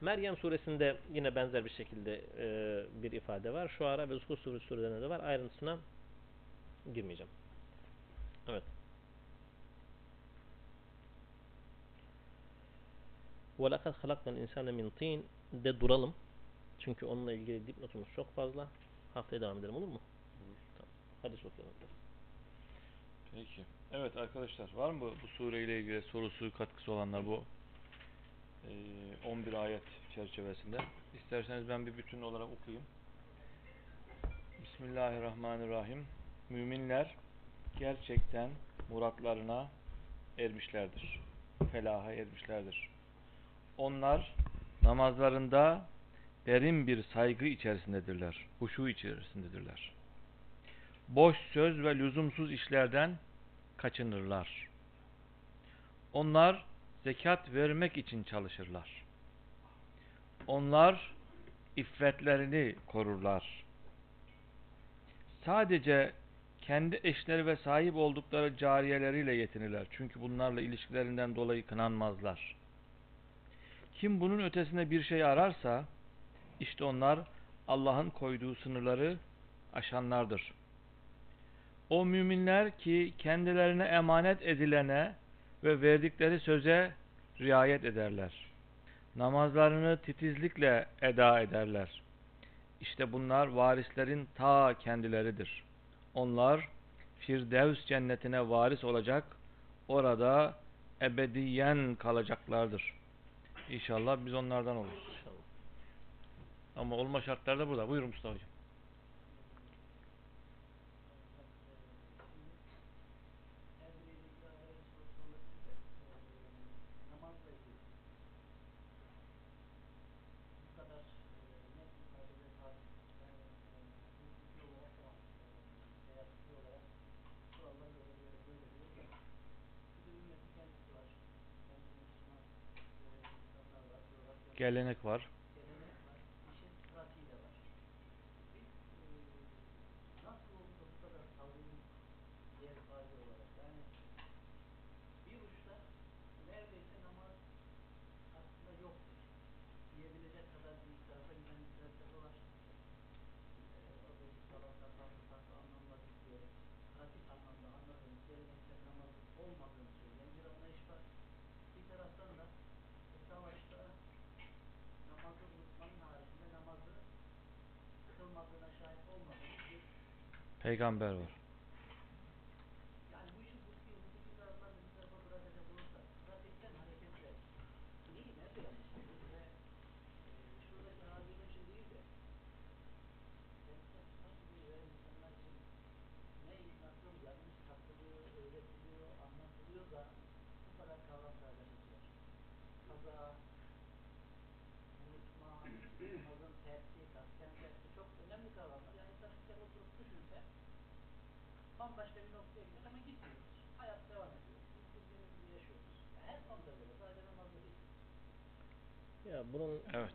Meryem suresinde yine benzer bir şekilde e, bir ifade var. Şu ara ve Zuhur suresi surelerinde de var. Ayrıntısına girmeyeceğim. Evet. وَلَقَدْ خَلَقْنَا الْاِنْسَانَ مِنْ طِينَ de duralım. Çünkü onunla ilgili dipnotumuz çok fazla. Haftaya devam edelim olur mu? Olur. Tamam. Hadi okuyalım. Peki. Evet arkadaşlar var mı bu sureyle ilgili sorusu katkısı olanlar bu e, 11 ayet çerçevesinde? İsterseniz ben bir bütün olarak okuyayım. Bismillahirrahmanirrahim. Müminler gerçekten muratlarına ermişlerdir. Felaha ermişlerdir. Onlar namazlarında derin bir saygı içerisindedirler. Huşu içerisindedirler. Boş söz ve lüzumsuz işlerden kaçınırlar. Onlar zekat vermek için çalışırlar. Onlar iffetlerini korurlar. Sadece kendi eşleri ve sahip oldukları cariyeleriyle yetinirler. Çünkü bunlarla ilişkilerinden dolayı kınanmazlar. Kim bunun ötesine bir şey ararsa, işte onlar Allah'ın koyduğu sınırları aşanlardır. O müminler ki kendilerine emanet edilene ve verdikleri söze riayet ederler. Namazlarını titizlikle eda ederler. İşte bunlar varislerin ta kendileridir. Onlar Firdevs cennetine varis olacak, orada ebediyen kalacaklardır. İnşallah biz onlardan oluruz. Ama olma şartları da burada. Buyurun Mustafa Hocam. Gelenek var. Peygamber var. bambaşka bir noktaya gidiyor ama gitmiyoruz. Hayat devam ediyor. Biz bildiğimiz gibi yaşıyoruz. Yani her konuda böyle. Sadece namazda değil. Ya bunun Evet.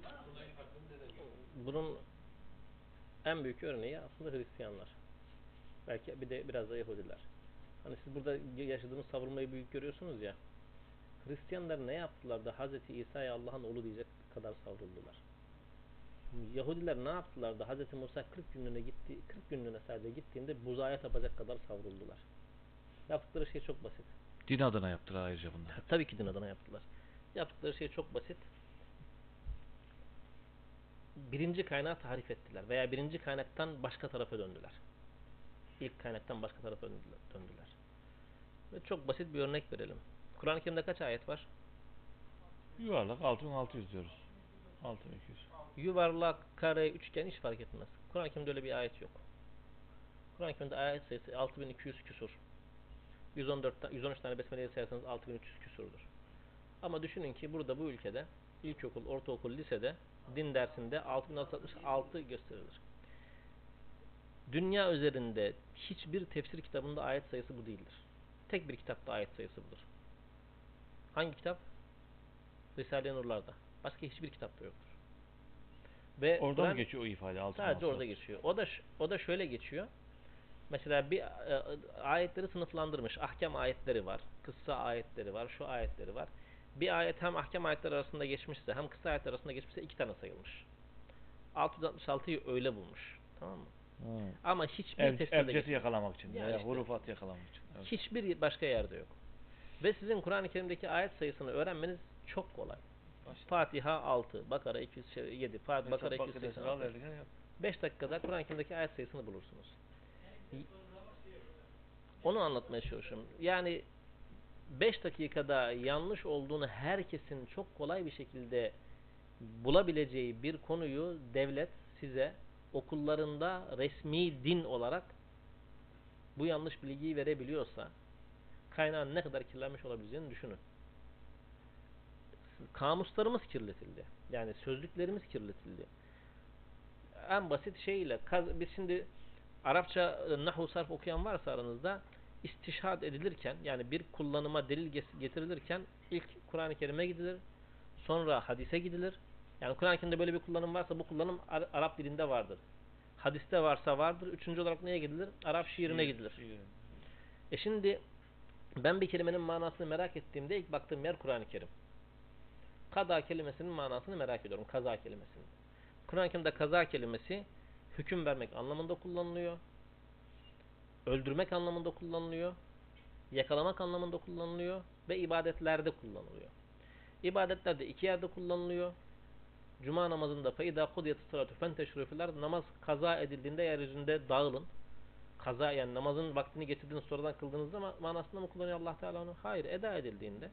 bunun büyük örneği aslında Hristiyanlar. Belki bir de biraz da Yahudiler. Hani siz burada yaşadığımız savurmayı büyük görüyorsunuz ya. Hristiyanlar ne yaptılar da Hz. İsa'ya Allah'ın oğlu diyecek kadar savruldular. Yahudiler ne yaptılar da Hz. Musa 40 günlüğüne gitti, 40 günlüğüne sadece gittiğinde buzaya tapacak kadar savruldular. Yaptıkları şey çok basit. Din adına yaptılar ayrıca bunlar. Tabii ki din adına yaptılar. Yaptıkları şey çok basit. Birinci kaynağı tarif ettiler veya birinci kaynaktan başka tarafa döndüler. İlk kaynaktan başka tarafa döndüler. Ve çok basit bir örnek verelim. Kur'an-ı Kerim'de kaç ayet var? Yuvarlak 6600 diyoruz. 6200. Yuvarlak, kare, üçgen hiç fark etmez. Kur'an-ı Kerim'de öyle bir ayet yok. Kur'an-ı Kerim'de ayet sayısı 6200 küsur. 114 ta- 113 tane besmeleyi sayarsanız 6300 küsurdur. Ama düşünün ki burada bu ülkede ilkokul, ortaokul, lisede din dersinde 6666 gösterilir. Dünya üzerinde hiçbir tefsir kitabında ayet sayısı bu değildir. Tek bir kitapta ayet sayısı budur. Hangi kitap? Risale-i Nurlar'da. Başka hiçbir kitapta yoktur. Ve Orada mı geçiyor o ifade? Altın Sadece altı. orada geçiyor. O da o da şöyle geçiyor. Mesela bir e, ayetleri sınıflandırmış. Ahkam ayetleri var, kıssa ayetleri var, şu ayetleri var. Bir ayet hem ahkam ayetleri arasında geçmişse hem kısa ayetler arasında geçmişse iki tane sayılmış. 666'yı öyle bulmuş. Tamam mı? Hı. Ama hiçbir Ev, tefsirde geçmiyor. yakalamak için Ya veya işte. hurufat yakalamak için. Evet. Hiçbir başka yerde yok. Ve sizin Kur'an-ı Kerim'deki ayet sayısını öğrenmeniz çok kolay. Fatiha 6, Bakara 207, Fat Bakara Mesela Bakır'da 286. sıra verdik, yap. 5 dakikada Kur'an-ı Kerim'deki ayet sayısını bulursunuz. Onu anlatmaya çalışıyorum. Yani 5 dakikada yanlış olduğunu herkesin çok kolay bir şekilde bulabileceği bir konuyu devlet size okullarında resmi din olarak bu yanlış bilgiyi verebiliyorsa kaynağın ne kadar kirlenmiş olabileceğini düşünün. Kamuslarımız kirletildi. Yani sözlüklerimiz kirletildi. En basit şeyle biz şimdi Arapça e, nahu sarf okuyan varsa aranızda istişhad edilirken yani bir kullanıma delil getirilirken ilk Kur'an-ı Kerim'e gidilir. Sonra hadise gidilir. Yani Kur'an-ı Kerim'de böyle bir kullanım varsa bu kullanım Ar- Arap dilinde vardır. Hadiste varsa vardır. Üçüncü olarak neye gidilir? Arap şiirine Şiir, gidilir. şiir. E şimdi ben bir kelimenin manasını merak ettiğimde ilk baktığım yer Kur'an-ı Kerim. Kaza kelimesinin manasını merak ediyorum. Kaza kelimesini. Kur'an-ı Kerim'de kaza kelimesi hüküm vermek anlamında kullanılıyor öldürmek anlamında kullanılıyor, yakalamak anlamında kullanılıyor ve ibadetlerde kullanılıyor. İbadetlerde iki yerde kullanılıyor. Cuma namazında feyda kudiyatı salatu fenteşru namaz kaza edildiğinde yeryüzünde dağılın. Kaza yani namazın vaktini getirdiğiniz sonradan kıldığınızda manasında mı kullanıyor Allah Teala onu? Hayır, eda edildiğinde.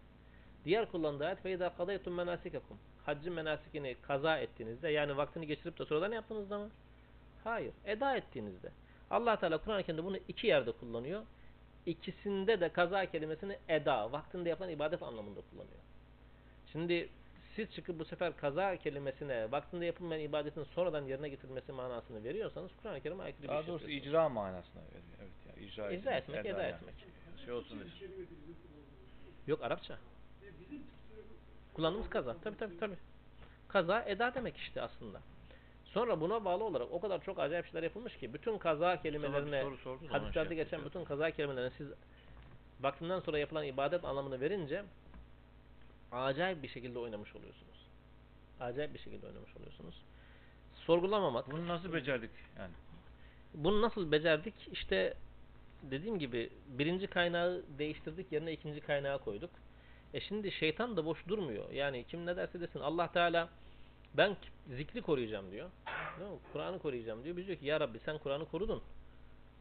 Diğer kullandığı ayet feyda kadaytum menasikakum. Haccın menasikini kaza ettiğinizde yani vaktini geçirip de sonradan yaptığınızda mı? Hayır, eda ettiğinizde allah Teala Kur'an-ı Kerim'de bunu iki yerde kullanıyor. İkisinde de kaza kelimesini eda, vaktinde yapılan ibadet anlamında kullanıyor. Şimdi siz çıkıp bu sefer kaza kelimesine vaktinde yapılmayan ibadetin sonradan yerine getirilmesi manasını veriyorsanız Kur'an-ı Kerim'e aykırı bir Daha şey doğrusu icra manasına veriyor. Evet ya icra, İcra etmek, eda eda yani. etmek. Şey olsun diye. Yok Arapça. Kullandığımız kaza. Tabi tabi tabi. Kaza eda demek işte aslında. Sonra buna bağlı olarak o kadar çok acayip şeyler yapılmış ki bütün kaza kelimelerine ona şey hadislerde geçen bütün kaza kelimelerine siz vaktinden sonra yapılan ibadet anlamını verince acayip bir şekilde oynamış oluyorsunuz. Acayip bir şekilde oynamış oluyorsunuz. Sorgulamamak. Bunu nasıl becerdik yani? Bunu nasıl becerdik? İşte dediğim gibi birinci kaynağı değiştirdik yerine ikinci kaynağı koyduk. E şimdi şeytan da boş durmuyor. Yani kim ne derse desin Allah Teala ben zikri koruyacağım diyor. Kur'an'ı koruyacağım diyor. Biz diyor ki ya Rabbi sen Kur'an'ı korudun.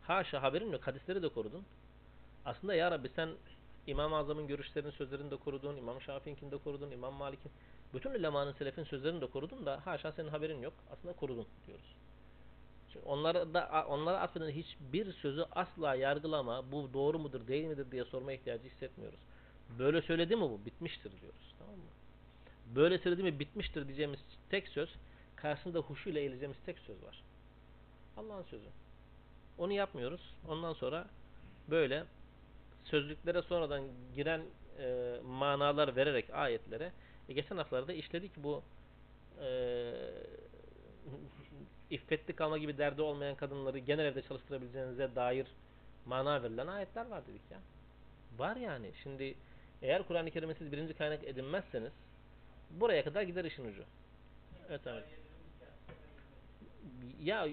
Haşa haberin yok. Hadisleri de korudun. Aslında ya Rabbi sen İmam-ı Azam'ın görüşlerini, sözlerini de korudun. İmam Şafii'nkini de korudun. İmam Malik'in. Bütün ulemanın, selefin sözlerini de korudun da haşa senin haberin yok. Aslında korudun diyoruz. Çünkü onlara da onlara atfeden hiçbir sözü asla yargılama, bu doğru mudur, değil midir diye sorma ihtiyacı hissetmiyoruz. Böyle söyledi mi bu? Bitmiştir diyoruz. Tamam mı? Böyle söyledi mi bitmiştir diyeceğimiz tek söz, karşısında huşuyla eğileceğimiz tek söz var. Allah'ın sözü. Onu yapmıyoruz. Ondan sonra böyle sözlüklere sonradan giren e, manalar vererek ayetlere e, geçen haftalarda işledik bu e, <laughs> iffetli kalma gibi derdi olmayan kadınları genel evde çalıştırabileceğinize dair mana verilen ayetler var dedik ya. Var yani. Şimdi eğer Kur'an-ı Kerim'i siz birinci kaynak edinmezseniz buraya kadar gider işin ucu. Evet evet. Ya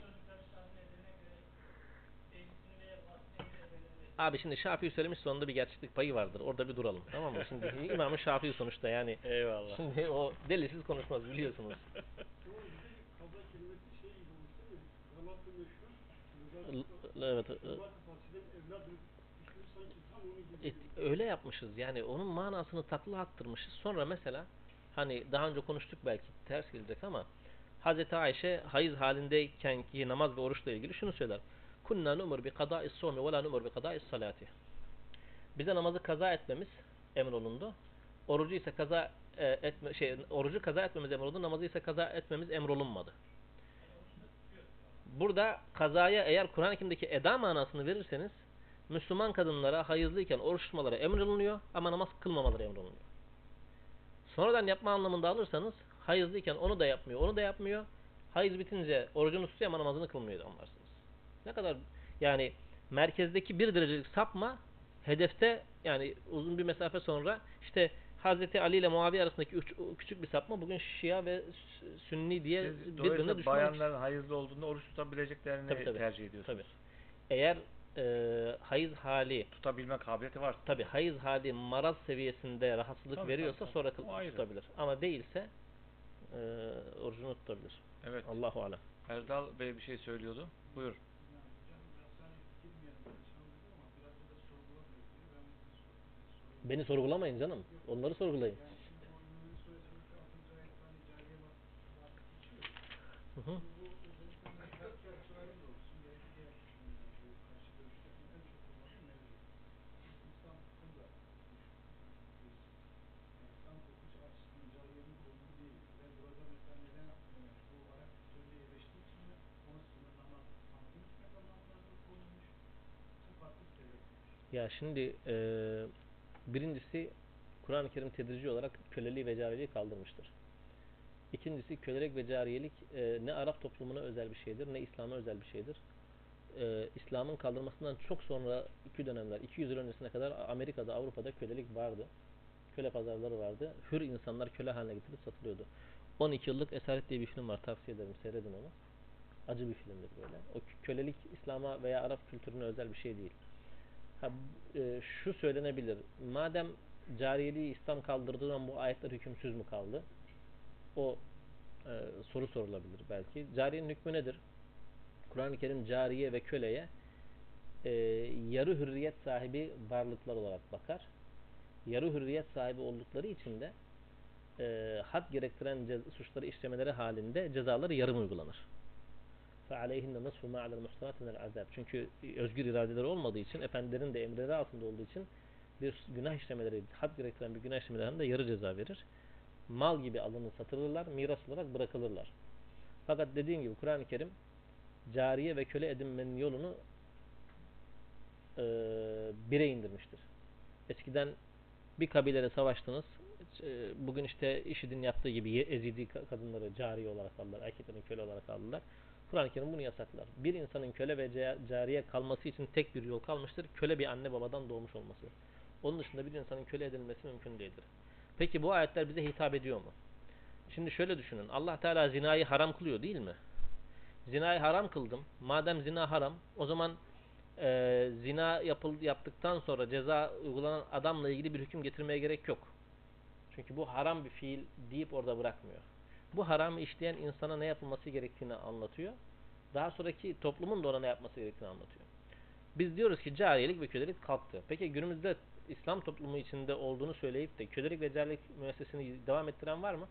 Abi şimdi Şafii söylemiş sonunda bir gerçeklik payı vardır. Orada bir duralım. Tamam mı? Şimdi <laughs> İmam-ı Şafii sonuçta yani. Eyvallah. Şimdi o delisiz konuşmaz biliyorsunuz. <laughs> Şey Evet. e, et- öyle yapmışız yani onun manasını takla attırmışız. Sonra mesela hani daha önce konuştuk belki ters gelecek ama Hazreti Ayşe hayız halindeyken ki namaz ve oruçla ilgili şunu söyler. Kunna numur bi kada'is sawmi ve la numur bi kada'is salati. Bize namazı kaza etmemiz emrolundu. Orucu ise kaza e, etme şey orucu kaza etmemiz emrolundu. Namazı ise kaza etmemiz emrolunmadı. burada kazaya eğer Kur'an-ı Kerim'deki eda manasını verirseniz Müslüman kadınlara hayızlıyken oruç tutmaları emrolunuyor ama namaz kılmamaları emrolunuyor. Sonradan yapma anlamında alırsanız hayızlıyken onu da yapmıyor, onu da yapmıyor. Hayız bitince orucunu tutuyor ama namazını kılmıyor anlarsınız. Ne kadar yani merkezdeki bir derecelik sapma hedefte yani uzun bir mesafe sonra işte Hazreti Ali ile Muaviye arasındaki üç- küçük bir sapma bugün Şia ve Sü- Sünni diye Siz birbirine düşman. bayanların hayızlı olduğunda oruç tutabileceklerini Tabii, tabii. tercih ediyorsunuz. Tabii. Eğer e, hayız hali Tutabilme kabiliyeti var. tabi hayız hali maraz seviyesinde rahatsızlık Tabii, veriyorsa tabii, sonra tabii. tutabilir. Ama değilse e, orucunu tutabilir. Evet. Allahu alem. Erdal Bey bir şey söylüyordu. Buyur. Yani hocam biraz hani girmeyelim böyle sorumluluğu ama biraz da sorgulamıyor diye ben bir soru, bir soru. Beni sorgulamayın canım. Onları sorgulayın. Yani şimdi o Ümumi Suresindeki 6. ayette hani cariye bak, bak geçiyor. Hı hı. Bu özellikle Mehter Sure'nin de olsun, belki diğer e, bu karşı görüşlerin en çok kullandığı mevzu. İslam hukukunda bir yani İslam hukuku açısından cariyenin kullanımı değil. Ve burada mesela neden e, bu Arap kültüründe yerleştiği için mi onu sınırlama tanıdığı için mi anlamlarda konulmuş? Bu farklı bir sebepmiş. Ya şimdi e, birincisi Kur'an-ı Kerim tedrici olarak köleliği ve cariyeliği kaldırmıştır. İkincisi kölelik ve cariyelik e, ne Arap toplumuna özel bir şeydir ne İslam'a özel bir şeydir. E, İslam'ın kaldırmasından çok sonra iki dönemler, 200 yıl öncesine kadar Amerika'da, Avrupa'da kölelik vardı. Köle pazarları vardı. Hür insanlar köle haline getirilip satılıyordu. 12 yıllık Esaret diye bir film var. Tavsiye ederim. Seyredin onu. Acı bir filmdir böyle. O kölelik İslam'a veya Arap kültürüne özel bir şey değil. Ha, e, şu söylenebilir. Madem cariyeliği İslam kaldırdığı zaman bu ayetler hükümsüz mü kaldı? O e, soru sorulabilir belki. Cariyenin hükmü nedir? Kur'an-ı Kerim cariye ve köleye e, yarı hürriyet sahibi varlıklar olarak bakar. Yarı hürriyet sahibi oldukları için de e, had gerektiren suçları işlemeleri halinde cezaları yarım uygulanır. فَعَلَيْهِنَّ نَصْفُ مَا عَلَى الْمُحْسَنَاتِ مِنَ الْعَذَابِ Çünkü özgür iradeleri olmadığı için, efendilerin de emrleri altında olduğu için bir günah işlemeleri, had gerektiren bir günah işlemelerinde yarı ceza verir. Mal gibi alınır, satılırlar, miras olarak bırakılırlar. Fakat dediğim gibi Kur'an-ı Kerim cariye ve köle edinmenin yolunu e, bire indirmiştir. Eskiden bir kabileyle savaştınız. e, Bugün işte IŞİD'in yaptığı gibi ye- ezidi ka- kadınları cariye olarak aldılar. Erkeklerin köle olarak aldılar. Kur'an-ı Kerim bunu yasaklar. Bir insanın köle ve ca- cariye kalması için tek bir yol kalmıştır. Köle bir anne babadan doğmuş olması. Onun dışında bir insanın köle edilmesi mümkün değildir. Peki bu ayetler bize hitap ediyor mu? Şimdi şöyle düşünün. Allah Teala zinayı haram kılıyor değil mi? Zinayı haram kıldım. Madem zina haram, o zaman e, zina yapıl, yaptıktan sonra ceza uygulanan adamla ilgili bir hüküm getirmeye gerek yok. Çünkü bu haram bir fiil deyip orada bırakmıyor. Bu haramı işleyen insana ne yapılması gerektiğini anlatıyor. Daha sonraki toplumun da ona ne yapması gerektiğini anlatıyor. Biz diyoruz ki cariyelik ve kölelik kalktı. Peki günümüzde İslam toplumu içinde olduğunu söyleyip de kölelik ve cariyelik müessesini devam ettiren var mı?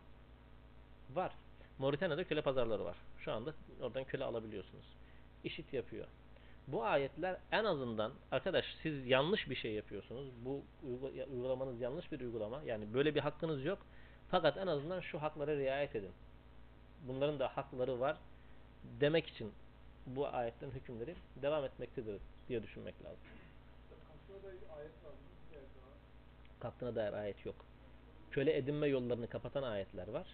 Var. Moritanya'da köle pazarları var. Şu anda oradan köle alabiliyorsunuz. İşit yapıyor. Bu ayetler en azından arkadaş siz yanlış bir şey yapıyorsunuz. Bu uygula- uygulamanız yanlış bir uygulama. Yani böyle bir hakkınız yok. Fakat en azından şu haklara riayet edin. Bunların da hakları var demek için bu ayetlerin hükümleri devam etmektedir diye düşünmek lazım. Kalktığına dair ayet yok. Köle edinme yollarını kapatan ayetler var.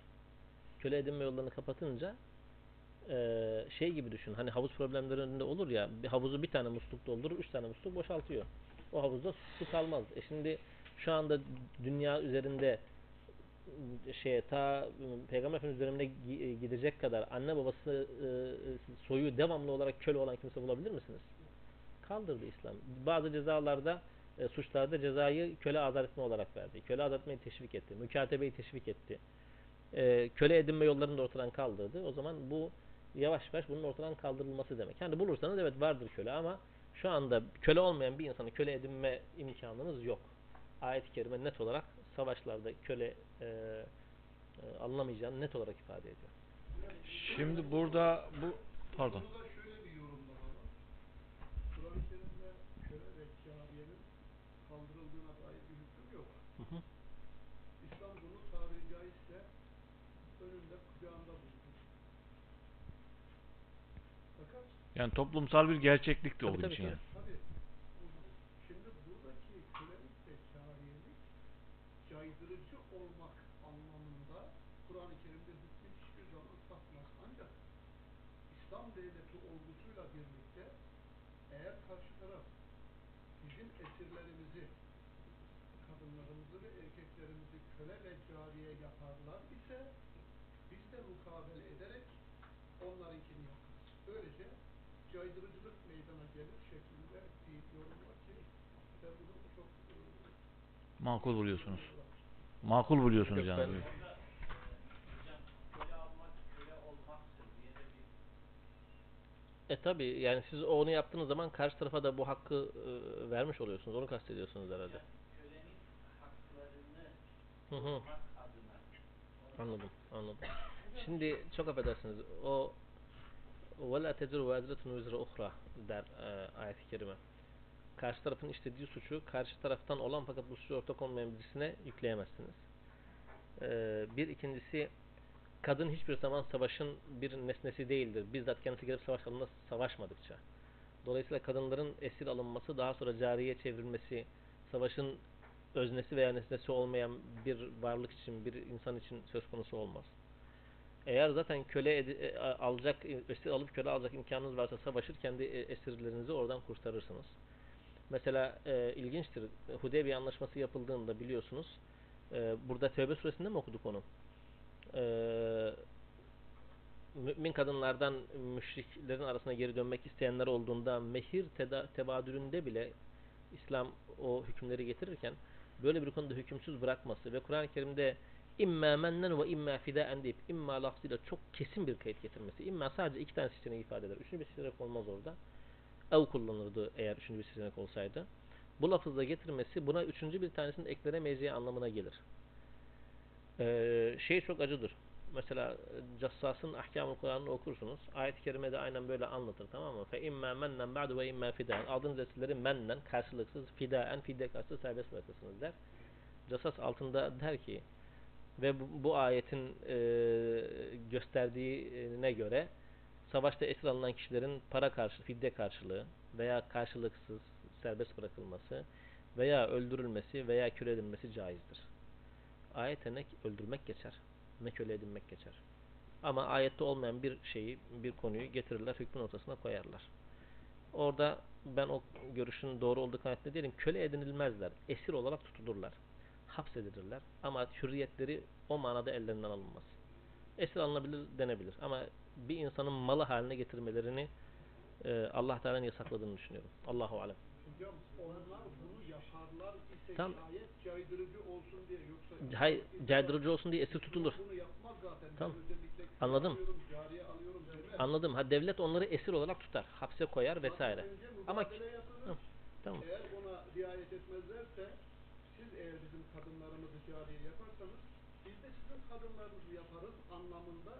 Köle edinme yollarını kapatınca eee, şey gibi düşün. Hani havuz problemlerinde olur ya bir havuzu bir tane musluk doldurur, üç tane musluk boşaltıyor. O havuzda su kalmaz. E şimdi şu anda dünya üzerinde şeye ta Peygamber Efendimiz dönemine gi- gidecek kadar anne babası e, soyu devamlı olarak köle olan kimse bulabilir misiniz? Kaldırdı İslam. Bazı cezalarda suçlarda cezayı köle azat etme olarak verdi. Köle azat etmeyi teşvik etti. Mükatebeyi teşvik etti. Köle edinme yollarını da ortadan kaldırdı. O zaman bu yavaş yavaş bunun ortadan kaldırılması demek. Yani bulursanız evet vardır köle ama şu anda köle olmayan bir insanı köle edinme imkanınız yok. Ayet-i kerime net olarak savaşlarda köle e, e, alınamayacağını net olarak ifade ediyor. Şimdi burada bu pardon. Burada şöyle bir yorumlama var. Kur'an-ı Kerim'de köle ve kâbiyenin kaldırıldığına dair bir hüküm yok. Hı hı. İslam bunu tabiri caizse önünde kucağında bulunur. Fakat Yani toplumsal bir gerçeklik de Tabii, onun tabii, için. tabii. yani. Tabii. Şimdi buradaki kölelik ve cariyelik caydırıcı olmak anlamında Kur'an-ı Kerim'de hükmü hiçbir zaman satmaz. Ancak İslam devleti olgusuyla birlikte eğer karşı taraf bizim esirlerimizi, kadınlarımızı ve erkeklerimizi köle ve cariye yaparlar ise biz de mukabele ederek onlarınkini yaparız. Böylece caydırıcılık meydana gelir şeklinde var ki ben bunu çok e, Makul buluyorsunuz. Makul buluyorsunuz Yok, yani. ben- Hocam köle almak köle olmaktır diye de bir e tabi yani siz onu yaptığınız zaman karşı tarafa da bu hakkı e, vermiş oluyorsunuz. Onu kastediyorsunuz herhalde. Hı hı. Anladım, anladım. Şimdi çok affedersiniz. O وَلَا تَجْرُ وَاَزْلَةٌ وِزْرَ اُخْرَى der e, ayet-i kerime. Karşı tarafın işlediği suçu karşı taraftan olan fakat bu suçu ortak olmayan birisine yükleyemezsiniz. E, bir ikincisi kadın hiçbir zaman savaşın bir nesnesi değildir. Bizzat kendisi gelip savaş alanında savaşmadıkça. Dolayısıyla kadınların esir alınması, daha sonra cariye çevrilmesi, savaşın öznesi veya nesnesi olmayan bir varlık için, bir insan için söz konusu olmaz. Eğer zaten köle e, alacak, esir alıp köle alacak imkanınız varsa savaşır, kendi e, esirlerinizi oradan kurtarırsınız. Mesela e, ilginçtir, Hudeybiye anlaşması yapıldığında biliyorsunuz, e, burada Tevbe suresinde mi okuduk onu? E, mümin kadınlardan müşriklerin arasına geri dönmek isteyenler olduğunda mehir teda- tebadülünde bile İslam o hükümleri getirirken böyle bir konuda hükümsüz bırakması ve Kur'an-ı Kerim'de imma mennen ve imma fidaen deyip imma lafzıyla çok kesin bir kayıt getirmesi. İmma sadece iki tane seçeneği ifade eder. Üçüncü bir seçenek olmaz orada. Ev kullanırdı eğer üçüncü bir seçenek olsaydı. Bu lafızla getirmesi buna üçüncü bir tanesinin eklenemeyeceği anlamına gelir. Ee, şey çok acıdır. Mesela e, Cassas'ın Ahkamul Kur'an'ını okursunuz. Ayet-i kerimede aynen böyle anlatır tamam mı? Fe imma mennen ba'du ve imma fidaen. Aldığınız esirleri mennen karşılıksız fidaen fide karşılığı serbest bırakırsınız der. Cassas altında der ki ve bu, bu ayetin e, gösterdiğine göre savaşta esir alınan kişilerin para karşı, fidye karşılığı veya karşılıksız serbest bırakılması veya öldürülmesi veya edilmesi caizdir. Ayete ne öldürmek geçer, ne köle edinmek geçer. Ama ayette olmayan bir şeyi, bir konuyu getirirler, hükmün ortasına koyarlar. Orada ben o görüşün doğru olduğu kanaatinde değilim. Köle edinilmezler, esir olarak tutulurlar hapsedilirler ama hürriyetleri o manada ellerinden alınmaz. Esir alınabilir denebilir ama bir insanın malı haline getirmelerini e, Allah Teala'nın yasakladığını düşünüyorum. Allahu alem. Hocam onlar bunu yaparlar ise Tam- şayet caydırıcı olsun diye yoksa Hayır, caydırıcı olsun diye esir tutulur. Bunu yapmaz zaten. Tamam. Anladım. alıyorum. Anladım. Ha devlet onları esir olarak tutar, hapse koyar vesaire. Ama yapılır. Tamam. Eğer ona riayet etmezlerse siz eğer bizim kadınlarımızı cariye yaparsanız biz de sizin kadınlarınızı yaparız anlamında.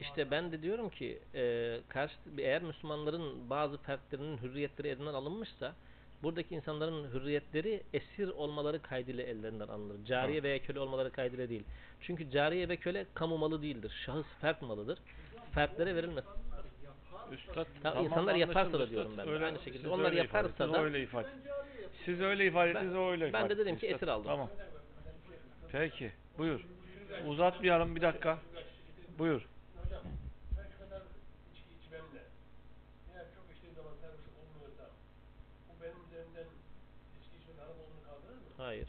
İşte ben de diyorum ki e, karşı eğer Müslümanların bazı fertlerinin hürriyetleri elinden alınmışsa buradaki insanların hürriyetleri esir olmaları kaydıyla ellerinden alınır. Cariye veya köle olmaları kaydıyla değil. Çünkü cariye ve köle kamu malı değildir. Şahıs fert malıdır. Fertlere verilmez. Üstad, Tamam, insanlar yaparsa da diyorum ben. Öyle- Aynı şekilde. Onlar yaparsa da- öyle ifade. Ben. Siz öyle ifade ettiniz, o öyle ben ifade de dedim ki esir aldım. Tamam. Peki. Buyur. Uzatmayalım bir dakika. Buyur. Hocam, ben şu kadar içki içmemle, eğer çok içtiğim zaman servis olmuyorsa, bu benim üzerimden içki içmenin haram olduğunu kaldırır mı? Hayır.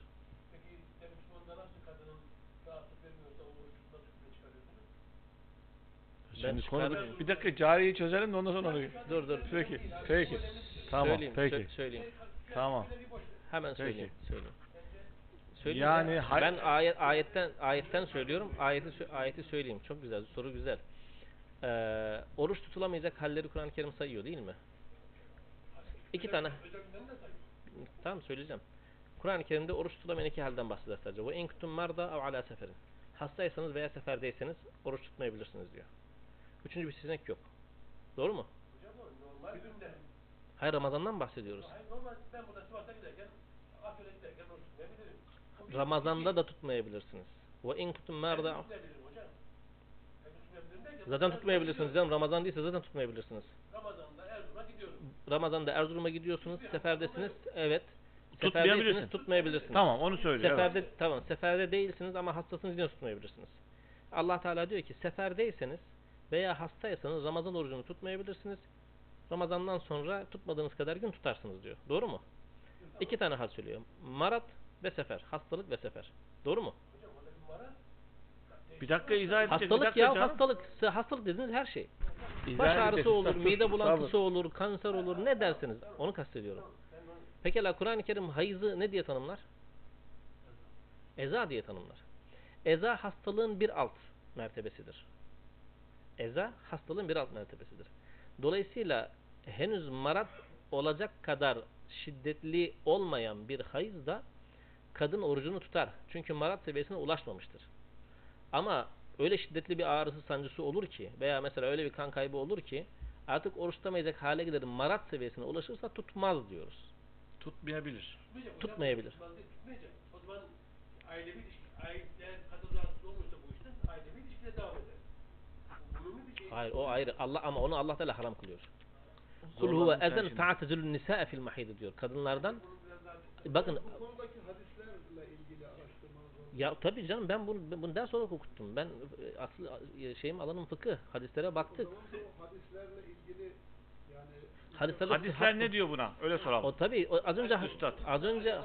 Peki, de Müslümanlar nasıl kadının rahatsız vermiyorsa o oruç tutma hükmüne çıkarıyorsunuz? Ben Şimdi konu bir dakika cariyeyi çözelim de ondan sonra onu. Dur dur. Peki. Peki. Tamam. söyleyeyim, Peki. sö- söyleyeyim. Tamam. Hemen söyleyeyim. söyleyeyim. Söyleyeyim Yani ya. ben ayet ayetten ayetten söylüyorum. Ayeti ayeti söyleyeyim. Çok güzel. Soru güzel. Ee, oruç tutulamayacak halleri Kur'an-ı Kerim sayıyor değil mi? İki tane. Tamam söyleyeceğim. Kur'an-ı Kerim'de oruç tutulamayan iki halden bahseder sadece. Ve in kuntum marda ev ala seferin. Hastaysanız veya seferdeyseniz oruç tutmayabilirsiniz diyor. Üçüncü bir seçenek yok. Doğru mu? Hocam o normal günde. Hayır Ramazan'dan bahsediyoruz. Hayır normal, ben burada Sivas'a giderken, Afyon'a giderken oruç tutmayabilirim. Ramazan'da da tutmayabilirsiniz. Ve in kuntum Herkes- Zaten tutmayabilirsiniz canım. Ramazan değilse zaten tutmayabilirsiniz. Ramazan'da Erzurum'a gidiyorum. Ramazan'da Erzurum'a gidiyorsunuz, seferdesiniz. Evet. Tutmayabilirsiniz. Tutmayabilirsiniz. Tamam onu söylüyor. Seferde evet. tamam seferde değilsiniz ama hastasınız yine tutmayabilirsiniz. Allah Teala diyor ki seferdeyseniz veya hastaysanız Ramazan orucunu tutmayabilirsiniz. Ramazandan sonra tutmadığınız kadar gün tutarsınız diyor. Doğru mu? İki tane hal söylüyor. Marat ve sefer. Hastalık ve sefer. Doğru mu? Bir dakika izah edecek. Hastalık dakika ya canım. hastalık. Hastalık dediğiniz her şey. İzah Baş ağrısı olur, mide bulantısı olur, kanser olur ne derseniz onu kastediyorum. Pekala Kur'an-ı Kerim hayızı ne diye tanımlar? Eza diye tanımlar. Eza hastalığın bir alt mertebesidir. Eza hastalığın bir alt mertebesidir. Dolayısıyla henüz marat olacak kadar şiddetli olmayan bir hayız da kadın orucunu tutar. Çünkü marat seviyesine ulaşmamıştır. Ama öyle şiddetli bir ağrısı sancısı olur ki veya mesela öyle bir kan kaybı olur ki artık oruç tutamayacak hale gelir marat seviyesine ulaşırsa tutmaz diyoruz. Tutmayabilir. Tutmayacak. Tutmayabilir. Tutmayacak. O zaman ailevi ilişki, aile, eğer kadın rahatsız olmuyorsa bu işten ailevi ilişkiye devam eder. Bu Umumi bir şey. Hayır o ayrı. Allah ama onu Allah Teala haram kılıyor. Kul huve ezen şimdi. fa'tezilun nisae fil mahid diyor. Kadınlardan bakın Bu konudaki. Ya tabii canım ben bunu bunu ders olarak okuttum. Ben e, aslı e, şeyim alanım fıkıh. Hadislere O baktık. zaman bu hadislerle ilgili yani Hadisler, Hadisler ne diyor buna? Öyle soralım. O tabii o, az önce Üstad. az önce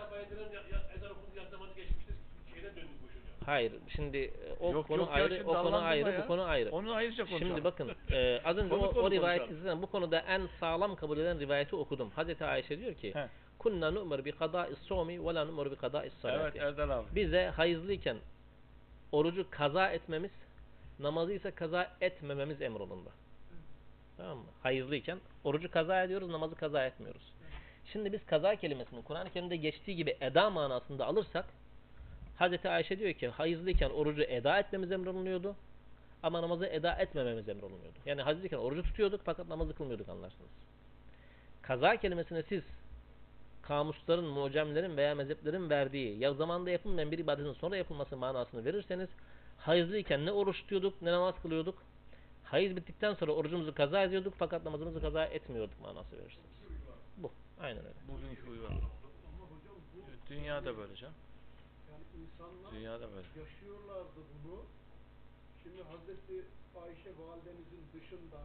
hayır şimdi e, o Yok, konu yok ayrı o konu ayrı ya. bu konu ayrı. Onu ayrıca konuşalım. Şimdi bakın e, az önce Konu o, konu o rivayet bu konuda en sağlam kabul eden rivayeti okudum. Hazreti Ayşe diyor ki He. Kunna nu'mar bi qada'is sawmi ve la nu'mar bi qada'is Evet salati. Erdal abi. Bize hayızlıyken orucu kaza etmemiz, namazı ise kaza etmememiz emrolundu. Tamam mı? Hayızlıyken orucu kaza ediyoruz, namazı kaza etmiyoruz. Şimdi biz kaza kelimesini Kur'an-ı Kerim'de geçtiği gibi eda manasında alırsak Hazreti Ayşe diyor ki hayızlıyken orucu eda etmemiz emrolunuyordu ama namazı eda etmememiz emrolunuyordu. Yani hayızlıyken orucu tutuyorduk fakat namazı kılmıyorduk anlarsınız. Kaza kelimesine siz kamusların, mucemlerin veya mezheplerin verdiği ya zamanda yapılmayan bir ibadetin sonra yapılması manasını verirseniz hayızlıyken ne oruç tutuyorduk ne namaz kılıyorduk. Hayız bittikten sonra orucumuzu kaza ediyorduk fakat namazımızı kaza etmiyorduk manası verirsiniz. Bu. Aynen öyle. Bugünkü uygar. Ama hocam bu Dünyada böyle canım. yani insanlar Dünyada böyle. yaşıyorlardı bunu. Şimdi Hazreti Ayşe validemizin dışında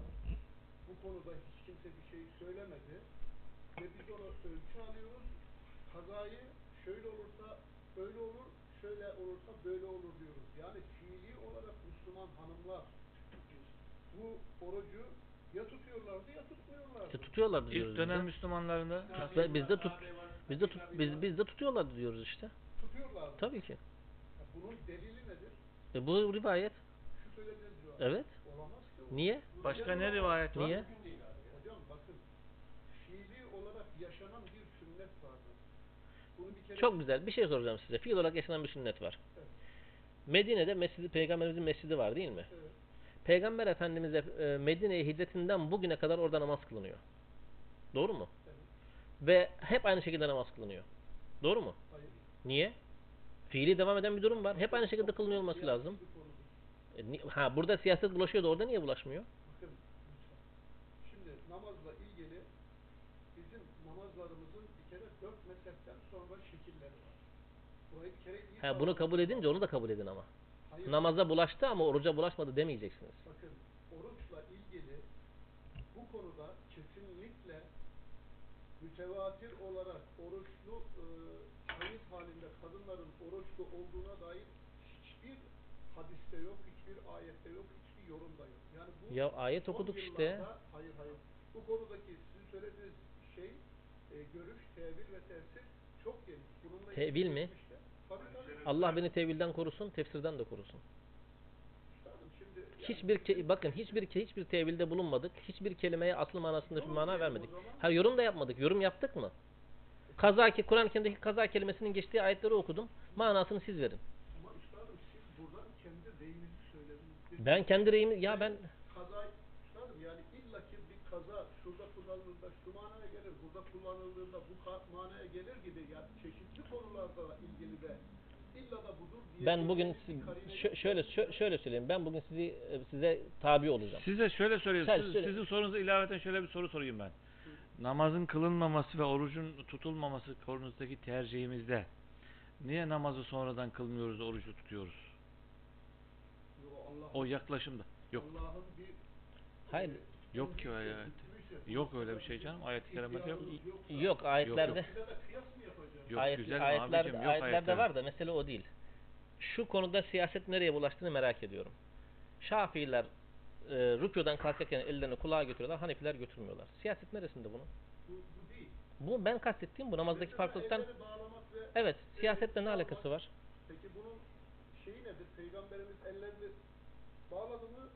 bu konuda hiç kimse bir şey söylemedi. Ve biz onu ölçü alıyoruz. Kazayı şöyle olursa böyle olur, şöyle olursa böyle olur diyoruz. Yani fiili olarak Müslüman hanımlar bu orucu ya tutuyorlardı ya tutmuyorlardı. İşte tutuyorlar diyoruz. İlk dönem. Müslümanlarında Ve biz de tut biz de tut biz biz de tutuyorlar diyoruz işte. Tutuyorlardı. Tabii ki. Ya bunun delili nedir? E bu rivayet. Şu söylediğiniz cevap. Evet. Olamaz ki. Niye? başka ne rivayet var? Niye? Hocam bakın fiili olarak yaşanan bir sünnet vardır. Bunu bir kere Çok güzel. Bir şey soracağım size. Fiil olarak yaşanan bir sünnet var. Evet. Medine'de mescidi, peygamberimizin mescidi var değil mi? Evet. Peygamber Efendimiz e, Medine'ye hicretinden bugüne kadar orada namaz kılınıyor. Doğru mu? Evet. Ve hep aynı şekilde namaz kılınıyor. Doğru mu? Hayır. Niye? Fiili devam eden bir durum var. Hep aynı şekilde kılınıyor olması lazım. E, ha burada siyaset bulaşıyor da orada niye bulaşmıyor? Bakın lütfen. Şimdi namazla ilgili bizim namazlarımızın bir kere dört mezhepten sonra şekilleri var. Burayı bir kere iyi Ha bunu kabul edince onu da kabul edin ama. Hayır. Namaza bulaştı ama oruca bulaşmadı demeyeceksiniz. Bakın oruçla ilgili bu konuda kesinlikle mütevatir olarak oruçlu e, halinde kadınların oruçlu olduğuna dair hiçbir hadiste yok, hiçbir ayette yok, hiçbir yorumda yok. Yani bu Ya ayet okuduk işte. Hayır hayır. Bu konudaki sizin söylediğiniz şey e, görüş, tevil ve tefsir çok geniş. Bununla Tevil mi? Allah beni tevilden korusun, tefsirden de korusun. Hiçbir bakın hiçbir hiçbir tevilde bulunmadık. Hiçbir kelimeye aslı manasında bir mana vermedik. Ha yorum da yapmadık. Yorum yaptık mı? Kaza ki Kur'an-ı Kerim'deki kaza kelimesinin geçtiği ayetleri okudum. Manasını siz verin. Ben kendi reyimi ya ben kaza yani illaki bir kaza şurada kullanıldığında şu manaya gelir, burada kullanıldığında bu manaya gelir gibi yani çeşitli konularla ilgili de illa da budur diye Ben bugün şöyle şö- şöyle söyleyeyim. Ben bugün sizi e, size tabi olacağım. Size şöyle sorayım. Sen Siz- söyle. sizin sorunuza ilaveten şöyle bir soru sorayım ben. Namazın kılınmaması ve orucun tutulmaması konusundaki tercihimizde niye namazı sonradan kılmıyoruz, orucu tutuyoruz? Yo, O yaklaşımda. Yok. Allah'ın bir Hayır. Yok ki öyle. Yok öyle bir şey canım. Ayet-i kerimede yok. Yok ayetlerde. yok. Yok Ayet- güzel ayetlerde, abicim yok ayetlerde ayetler. var da mesele o değil. Şu konuda siyaset nereye bulaştığını merak ediyorum. Şafiiler e, rükudan kalkarken ellerini kulağa götürüyorlar. Hanefiler götürmüyorlar. Siyaset neresinde bunun? Bu, bu değil. Bu ben kastettiğim bu namazdaki Mesela farklılıktan. ve Evet, siyasetle ne alakası var? Peki bunun şeyi nedir? Peygamberimiz ellerini bağladı mı?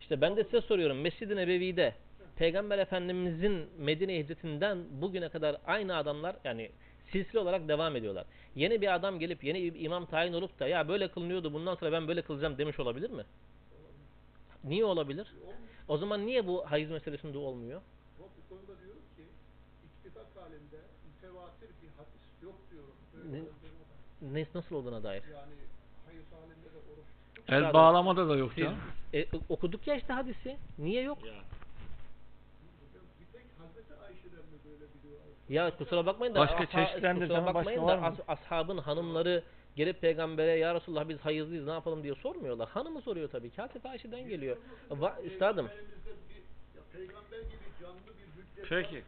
İşte ben de size soruyorum. Mescid-i Nebevi'de Peygamber Efendimizin Medine hicretinden bugüne kadar aynı adamlar yani silsile olarak devam ediyorlar. Yeni bir adam gelip yeni bir imam tayin olup da ya böyle kılınıyordu bundan sonra ben böyle kılacağım demiş olabilir mi? Niye olabilir? O zaman niye bu hayız meselesinde olmuyor? Ama bu konuda diyorum ki ittifak halinde mütevatir bir hadis yok diyorum. Ne- olduğuna dair. Ne, nasıl olduğuna dair. Yani hayız halinde de oruç El bağlamada da yok canım. e, okuduk ya işte hadisi. Niye yok? bir tek Hazreti Ayşe'den mi böyle biliyor? Ya kusura bakmayın da Başka kusura bakmayın başka da var mı? as- ashabın hanımları gelip peygambere ya Resulullah biz hayızlıyız ne yapalım diye sormuyorlar. Hanımı soruyor tabii. Hazreti Ayşe'den geliyor. Va üstadım Peki.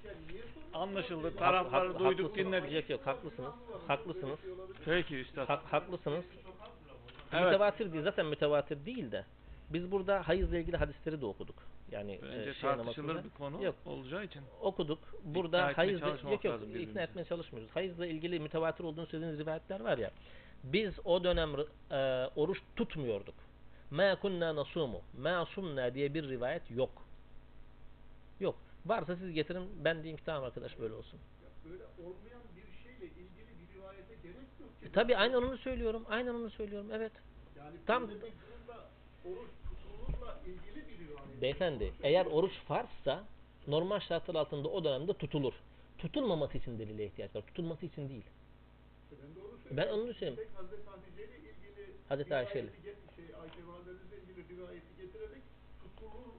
Anlaşıldı. Tarafları hak- duyduk, dinledik. Yok yok haklısınız. Haklısınız. Peki üstad. Hak- haklısınız. Evet. Mütevatir değil zaten mütevatir değil de biz burada hayızla ilgili hadisleri de okuduk. Yani Bence e, şey tartışılır bir konu Yok. olacağı için. okuduk. Burada İkna çalışmamak yok yok lazım ikna etmeye çalışmıyoruz. Hayızla ilgili mütevatir olduğunu söylediğiniz rivayetler var ya. Biz o dönem e, oruç tutmuyorduk. Ma kunna nasumu. Ma sumna diye bir rivayet yok. Yok. Varsa siz getirin ben diyeyim ki tamam arkadaş böyle olsun. Ya böyle olmayan bir şeyle ilgili bir rivayete gerek yok ki. E, tabii aynen onu söylüyorum. Aynen onu söylüyorum. Evet. Yani Tam- oruç tutulurla ilgili. Beyefendi eğer oruç farzsa normal şartlar altında o dönemde tutulur. Tutulmaması için delile ihtiyaç var. Tutulması için değil. Ben de onu söylüyorum. Ben onu söyleyeyim. Tek Hazreti ile Ayşe ile. Şey, Ayşe tutulur.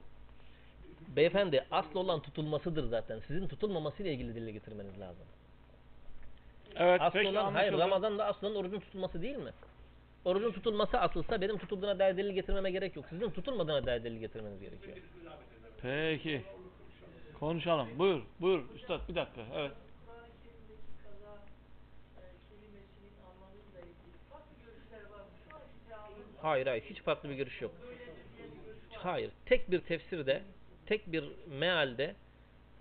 Beyefendi asıl olan tutulmasıdır zaten. Sizin tutulmamasıyla ilgili dile getirmeniz lazım. Evet Asıl peki olan hayır. Ramazan'da asıl olan orucun tutulması değil mi? Orucun tutulması asılsa benim tutulduğuna dair delil getirmeme gerek yok. Sizin tutulmadığına dair delil getirmeniz gerekiyor. Peki. Konuşalım. Buyur. Buyur üstad bir dakika. Evet. Hayır hayır hiç farklı bir görüş yok. Hayır. Tek bir tefsirde, tek bir mealde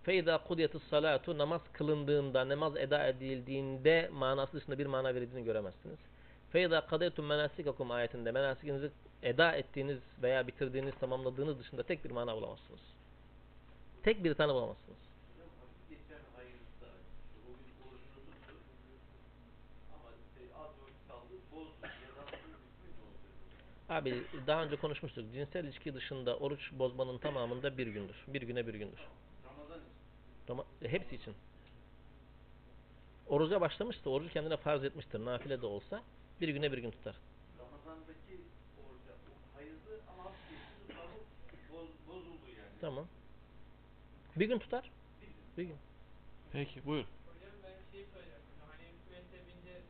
feyda kudiyetus salatu namaz kılındığında, namaz eda edildiğinde manası dışında bir mana verildiğini göremezsiniz. Feyda kadetum menasikakum ayetinde menasikinizi eda ettiğiniz veya bitirdiğiniz, tamamladığınız dışında tek bir mana bulamazsınız. Tek bir tane bulamazsınız. Abi daha önce konuşmuştuk. Cinsel ilişki dışında oruç bozmanın tamamında bir gündür. Bir güne bir gündür. Ramazan için e, Hepsi için. Oruca başlamışsa, orucu kendine farz etmiştir. Nafile de olsa bir güne bir gün tutar. Ramazan'daki oruca o hayırlı ama bozuldu yani. Tamam. Bir gün tutar. Bir gün. Peki buyur. Hocam ben şey soracaktım. Hani mezhebince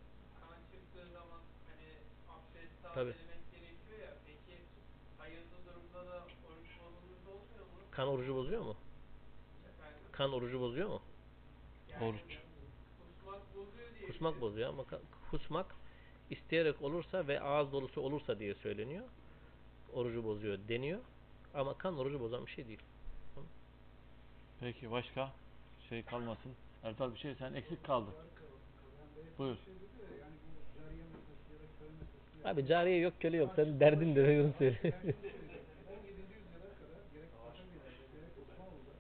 kan çıktığı zaman hani abdest Tabii. tazelemek gerekiyor ya. Peki hayırlı durumda da oruç bozulmuş olmuyor mu? Kan orucu bozuyor mu? Efendim? Kan orucu bozuyor mu? Yani Oruç. Kusmak bozuyor diye. Kusmak biliyorum. bozuyor ama ka- kusmak isteyerek olursa ve ağız dolusu olursa diye söyleniyor. Orucu bozuyor deniyor. Ama kan orucu bozan bir şey değil. Peki başka şey kalmasın. Erdal bir şey sen eksik kaldın. Buyur. Abi cariye yok köle yok. Senin derdin de onu söyle. 17. yüzyıla <laughs> kadar gerek Paşalı'da gerek Osmanlı'da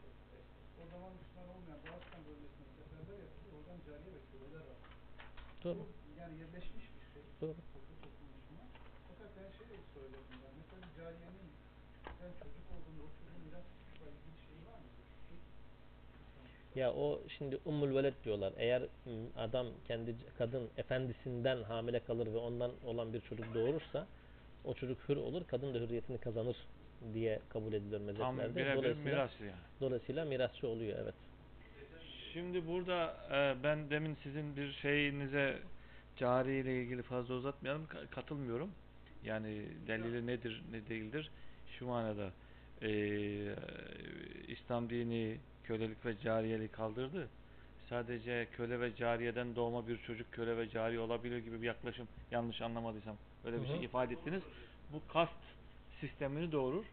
o zaman Müslüman olmayan Boğazkan bölgesine seferber yapıldı. Oradan cariye ve köleler var. Doğru. Yani yerleşmiş bir şey. Doğru. Fakat ben şey söyledim ben. Mesela cariyenin sen çocuk olduğunda o çocuğun miras hukukla ilgili şeyi var mı? Ya o şimdi ummul veled diyorlar. Eğer m, adam kendi kadın efendisinden hamile kalır ve ondan olan bir çocuk doğurursa o çocuk hür olur, kadın da hürriyetini kazanır diye kabul edilir Tam mezheplerde. birebir Dolayısıyla, mirasçı yani. dolayısıyla mirasçı oluyor evet. Şimdi burada e, ben demin sizin bir şeyinize cari ile ilgili fazla uzatmayalım. Ka- katılmıyorum. Yani delili nedir ne değildir. Şu manada e, İslam dini kölelik ve cariyelik kaldırdı. Sadece köle ve cariyeden doğma bir çocuk köle ve cariye olabilir gibi bir yaklaşım yanlış anlamadıysam öyle bir Hı şey ifade ettiniz. Bu kast sistemini doğurur.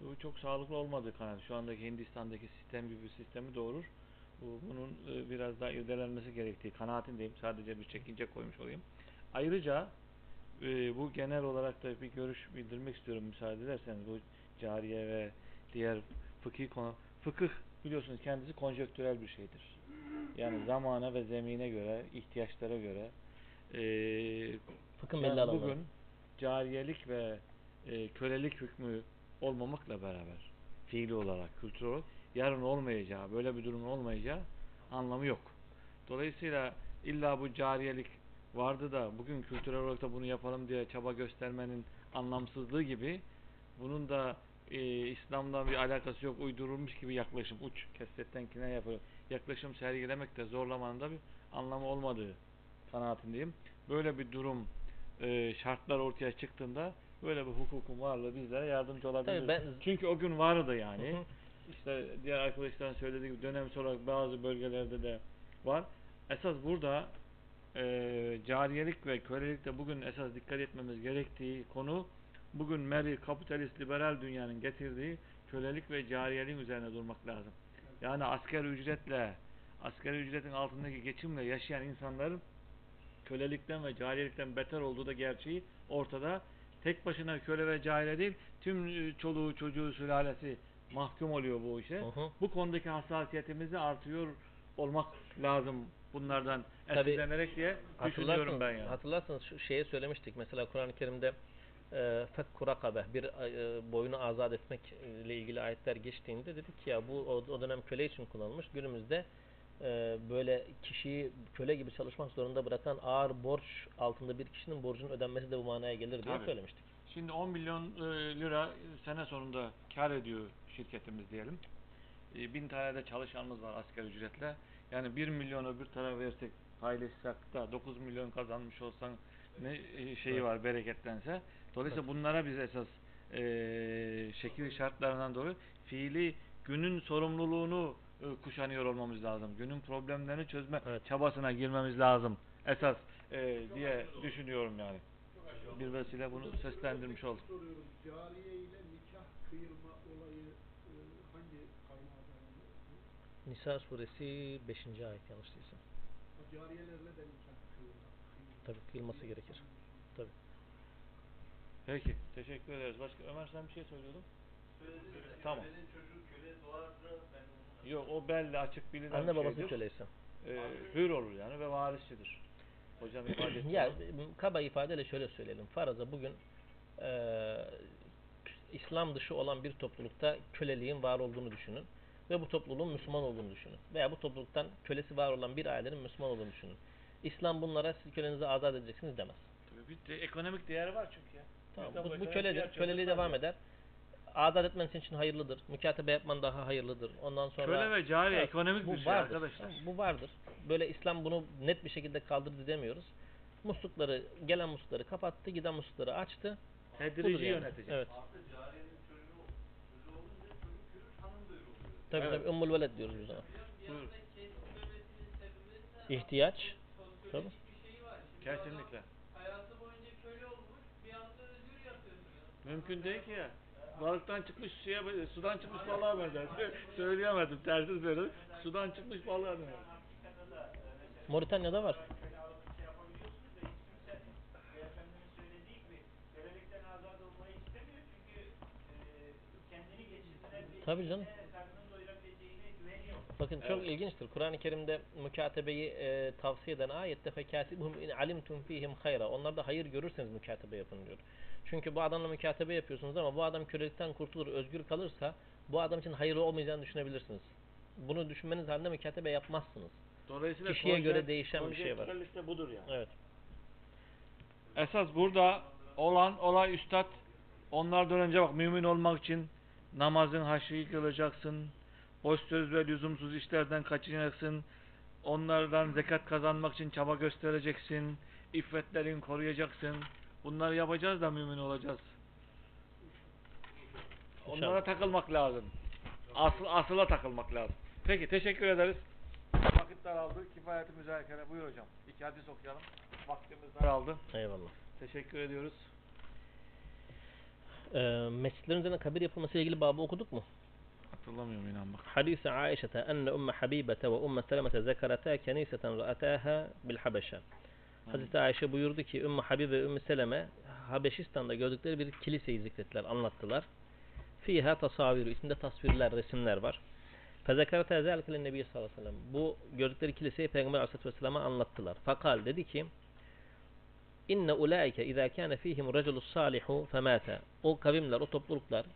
Bu çok sağlıklı olmadığı kanaat. Şu andaki Hindistan'daki sistem gibi bir sistemi doğurur. Bu, bunun e, biraz daha irdelenmesi gerektiği kanaatindeyim. Sadece bir çekince koymuş olayım. Ayrıca e, bu genel olarak da bir görüş bildirmek istiyorum müsaade ederseniz. Bu cariye ve diğer fıkhi konu. Fıkıh biliyorsunuz kendisi konjektürel bir şeydir. Yani zamana ve zemine göre, ihtiyaçlara göre e, Fıkhın yani belli alanları. bugün cariyelik ve e, kölelik hükmü olmamakla beraber fiili olarak, kültürel olarak yarın olmayacağı, böyle bir durumun olmayacağı anlamı yok. Dolayısıyla illa bu cariyelik vardı da bugün kültürel olarak da bunu yapalım diye çaba göstermenin anlamsızlığı gibi bunun da e, İslam'dan bir alakası yok uydurulmuş gibi yaklaşım uç kesretten kine yapıyor. Yaklaşım sergilemek de zorlamanın da bir anlamı olmadığı kanaatindeyim. Böyle bir durum e, şartlar ortaya çıktığında böyle bir hukukun varlığı bizlere yardımcı olabilir. Tabii ben- Çünkü o gün vardı yani. Hı hı. İşte diğer arkadaşların söylediği gibi dönemsel olarak bazı bölgelerde de var. Esas burada e, cariyelik ve kölelikte bugün esas dikkat etmemiz gerektiği konu bugün meri kapitalist liberal dünyanın getirdiği kölelik ve cariyeliğin üzerine durmak lazım. Yani asker ücretle asgari ücretin altındaki geçimle yaşayan insanların kölelikten ve cariyelikten beter olduğu da gerçeği ortada. Tek başına köle ve cariye değil, tüm çoluğu, çocuğu, sülalesi mahkum oluyor bu işe. Hı hı. Bu konudaki hassasiyetimizi artıyor olmak lazım bunlardan Tabii, esinlenerek diye düşünüyorum ben yani. hatırlarsınız şu şeye söylemiştik. Mesela Kur'an-ı Kerim'de e, fekku rakabe bir e, boyunu azat etmek ile ilgili ayetler geçtiğinde dedik ki ya bu o, o dönem köle için kullanılmış. Günümüzde e, böyle kişiyi köle gibi çalışmak zorunda bırakan ağır borç altında bir kişinin borcunun ödenmesi de bu manaya gelir diye Tabii. söylemiştik. Şimdi 10 milyon e, lira sene sonunda kar ediyor şirketimiz diyelim. E, bin tane de çalışanımız var asgari ücretle. Yani 1 milyon öbür tarafa versek paylaşsak da 9 milyon kazanmış olsan ne e, şeyi Evet. var bereketlense. Dolayısıyla bunlara biz esas e, şekil şartlarından dolayı fiili günün sorumluluğunu e, kuşanıyor olmamız lazım. Günün problemlerini çözme Evet. çabasına girmemiz lazım. Esas e, diye düşünüyorum yani. Bir vesile bunu seslendirmiş olduk. Cariye ile nikah kıyılma olayı hangi kaynağa dayanıyor? Nisa suresi 5. ayet yanlış değilsem. Ha, Cariyelerle de nikah kıyılma. Tabii kıyılması gerekir. Tabii. Peki. Teşekkür ederiz. Başka Ömer sen bir şey söylüyordun. Söylediniz, Tamam. çocuğu köle doğarsa ben Yok o belli açık bilinen Anne babası şeydir. köleyse. Ee, hür olur yani ve varisçidir. Hocam ifade. <clears throat> Ya kaba ifadeyle şöyle söyleyelim. Faraza bugün eee, İslam dışı olan bir toplulukta köleliğin var olduğunu düşünün. Ve bu topluluğun Müslüman olduğunu düşünün. Veya bu topluluktan kölesi var olan bir ailenin Müslüman olduğunu düşünün. İslam bunlara siz kölenizi azat edeceksiniz demez. Tabii bir de ekonomik değeri var çünkü ya. Tamam, İslam bu, bu köledir. Köleliği devam ya. eder. Azat etmen senin için hayırlıdır. Mükatebe yapman daha hayırlıdır. Ondan sonra Köle ve cari Evet, ekonomik bu bir şey vardır. arkadaşlar. Bu vardır. Böyle İslam bunu net bir şekilde kaldırdı demiyoruz. Muslukları, gelen muslukları kapattı, giden muslukları açtı. Tedrici yani. yönetecek. Evet. Tabii Evet. tabii Ümmül Veled diyoruz biz ona. İhtiyaç. Tabii. Kesinlikle. hayatı boyunca köle olmuş, bir anda özgür yapıyorsunuz. Mümkün değil ki ya. Balıktan çıkmış şeye, sudan çıkmış balığa benzer. <laughs> Söyleyemedim, tersiz söyledim. Sudan çıkmış balığa benzer. Moritanya'da var. Tabii canım. Bakın çok Evet. ilginçtir. Kur'an-ı Kerim'de mükatebeyi e, tavsiye eden ayette fekâsibhum in alimtum fihim hayra. Onlarda hayır görürseniz mükatebe yapın diyor. Çünkü bu adamla mükatebe yapıyorsunuz ama bu adam kölelikten kurtulur, özgür kalırsa bu adam için hayırlı olmayacağını düşünebilirsiniz. bunu düşünmeniz halinde mükatebe yapmazsınız. Dolayısıyla Kişiye konje- göre değişen bir şey var. konjektürel budur yani. Evet. Esas burada olan olay üstad onlardan önce bak mümin olmak için namazın haşıyı kılacaksın. Boş söz ve lüzumsuz işlerden kaçınacaksın. Onlardan zekat kazanmak için çaba göstereceksin. İffetlerini koruyacaksın. Bunları yapacağız da mümin olacağız. Onlara takılmak lazım. Asıl, asıla takılmak lazım. Peki teşekkür ederiz çok daraldı. Kifayeti müzakere. Buyur hocam. İki hadis okuyalım. Vaktimiz daraldı. Eyvallah. Teşekkür ediyoruz. Ee, mescitlerin kabir yapılması ile ilgili babı okuduk mu? Hatırlamıyorum inan bak. Hadis Aişe'te enne umme Habibete ve umme Seleme'te zekarata keniseten ra'ataha bil Habeşe. Hazreti Ayşe buyurdu ki Ümmü Habibe ve Ümmü Seleme Habeşistan'da gördükleri bir kiliseyi zikrettiler, anlattılar. Fiha tasavir, içinde tasvirler, resimler var. Fezekerete zelke nebi sallallahu aleyhi ve sellem. Bu gördükleri kiliseyi Peygamber aleyhissalatü vesselama anlattılar. Fakal dedi ki İnne ulaike izâ kâne fîhim reculus salihu femâte. O kavimler, o topluluklar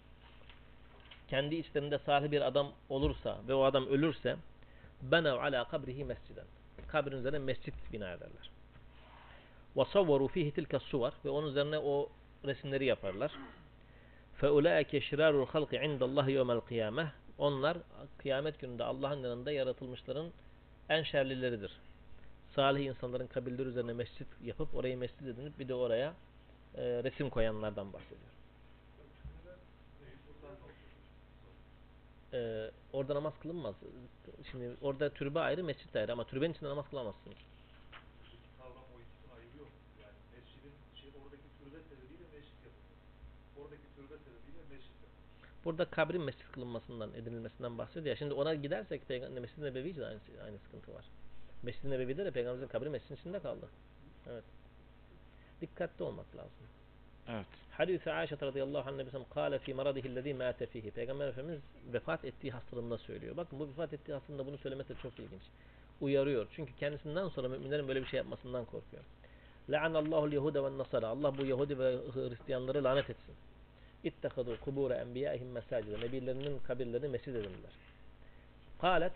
kendi içlerinde salih bir adam olursa ve o adam ölürse benev ala kabrihi mesciden. Kabrin üzerine mescit bina ederler. Ve savvaru fihi tilke suvar ve onun üzerine o resimleri yaparlar. Fe ulaike şirarul halki indallahi yevmel kıyameh onlar kıyamet gününde Allah'ın yanında yaratılmışların en şerlileridir. Salih insanların kabirleri üzerine mescit yapıp orayı mescit edinip bir de oraya e, resim koyanlardan bahsediyor. Ee, orada namaz kılınmaz. Şimdi orada türbe ayrı, mescit ayrı ama türbenin içinde namaz kılamazsınız. Buradaki kavram o ikisini ayırıyor. Yani mescidin şey oradaki türbe sebebiyle mescit yapılıyor. Oradaki türbe sebebiyle mescit yapılıyor. Burada kabrin mescit kılınmasından, edinilmesinden bahsediyor. Şimdi ona gidersek Peygamber Mescid-i Nebevi için aynı, aynı sıkıntı var. Mescid-i Nebevi'de de Peygamberimizin kabri mescidin içinde kaldı. Evet. Dikkatli olmak lazım. Evet. Hadis-i Ayşe radıyallahu anh Nebi Sallam kâle fî maradihi lezî mâte fîhî. Peygamber Efendimiz vefat ettiği hastalığında söylüyor. Bakın bu vefat ettiği hastalığında bunu söylemesi de çok ilginç. Uyarıyor. Çünkü kendisinden sonra müminlerin böyle bir şey yapmasından korkuyor. La'anallahu yehude ve nasara. Allah bu Yahudi ve Hristiyanları lanet etsin. İttehadu kubure enbiyaihim mesacide. Nebilerinin kabirlerini mescid edindiler. Kalet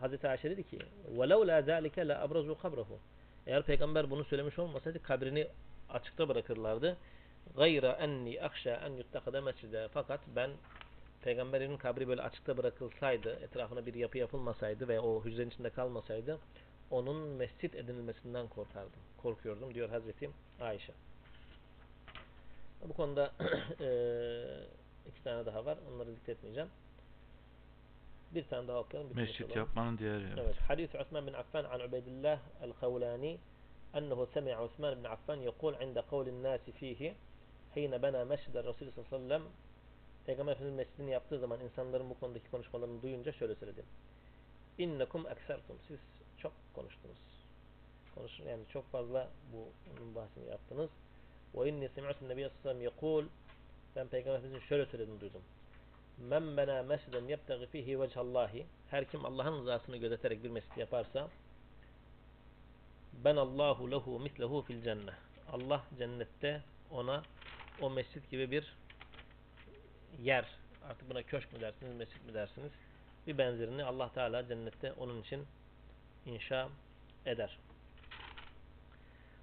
Hazreti Ayşe dedi ki وَلَوْ لَا ذَٰلِكَ لَاَبْرَزُوا قَبْرَهُ Eğer peygamber bunu söylemiş olmasaydı kabrini açıkta bırakırlardı. Gayra enni akşa en yuttakada mescide. Fakat ben peygamberin kabri böyle açıkta bırakılsaydı, etrafına bir yapı yapılmasaydı ve o hücrenin içinde kalmasaydı onun mescit edinilmesinden korkardım. Korkuyordum diyor Hazreti Ayşe. Bu konuda <clears throat> eee, iki tane daha var. Onları zikretmeyeceğim. Bir tane daha okuyalım. bitirmiş Mescit olalım. yapmanın diğeri. Evet. Evet. Hadis Osman bin Affan an Ubeydillah el-Khawlani أنه سمع عثمان بن عفان يقول عند قول الناس فيه حين بنى مسجد الرسول صلى الله عليه وسلم Peygamber Efendimiz mescidini yaptığı zaman insanların bu konudaki konuşmalarını duyunca şöyle söyledi. İnnekum eksertum. Siz çok konuştunuz. Konuşun yani çok fazla bu bunun bahsini yaptınız. Ve inni semi'tu nebiye sallallahu yekul ben Peygamber Efendimiz'in şöyle söylediğini duydum. Men bena mesciden yebtegi fihi vechallahi her kim Allah'ın rızasını gözeterek bir mescid yaparsa ben Allahu lehu mislehu fil cennet. Allah cennette ona o mescit gibi bir yer artık buna köşk mü dersiniz mescit mi dersiniz bir benzerini Allah Teala cennette onun için inşa eder.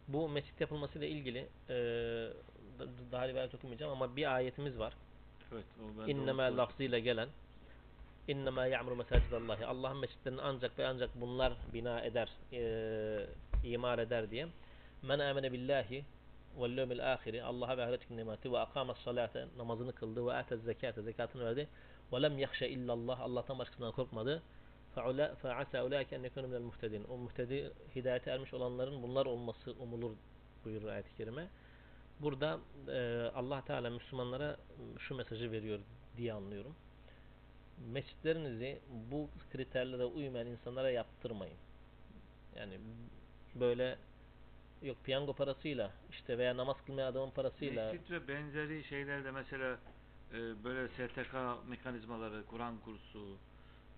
Bu mescit yapılmasıyla ilgili e, da- daha rivayet okumayacağım ama bir ayetimiz var. Evet, o onu- lafzıyla gelen İnnemâ ya'muru mesacidallahi Allah'ın mescitlerini ancak ve ancak bunlar bina eder, e, imar eder diye. Men amene billahi vel yevmil ahiri Allah'a ve ahiret gününe ve akamas salate namazını kıldı ve atez zekate zekatını verdi ve lem yahşe illallah Allah'tan başkasından korkmadı. Fe'asa ulaike en yekunu minel muhtedin. O muhtedi hidayete ermiş olanların bunlar olması umulur buyurur ayet-i kerime. Burada e, Allah Teala Müslümanlara şu mesajı veriyor diye anlıyorum. Mescitlerinizi bu kriterlere uymayan insanlara yaptırmayın. Yani böyle yok piyango parasıyla işte veya namaz kılmayan adamın parasıyla Mescit ve benzeri şeylerde mesela e, böyle STK mekanizmaları, Kur'an kursu,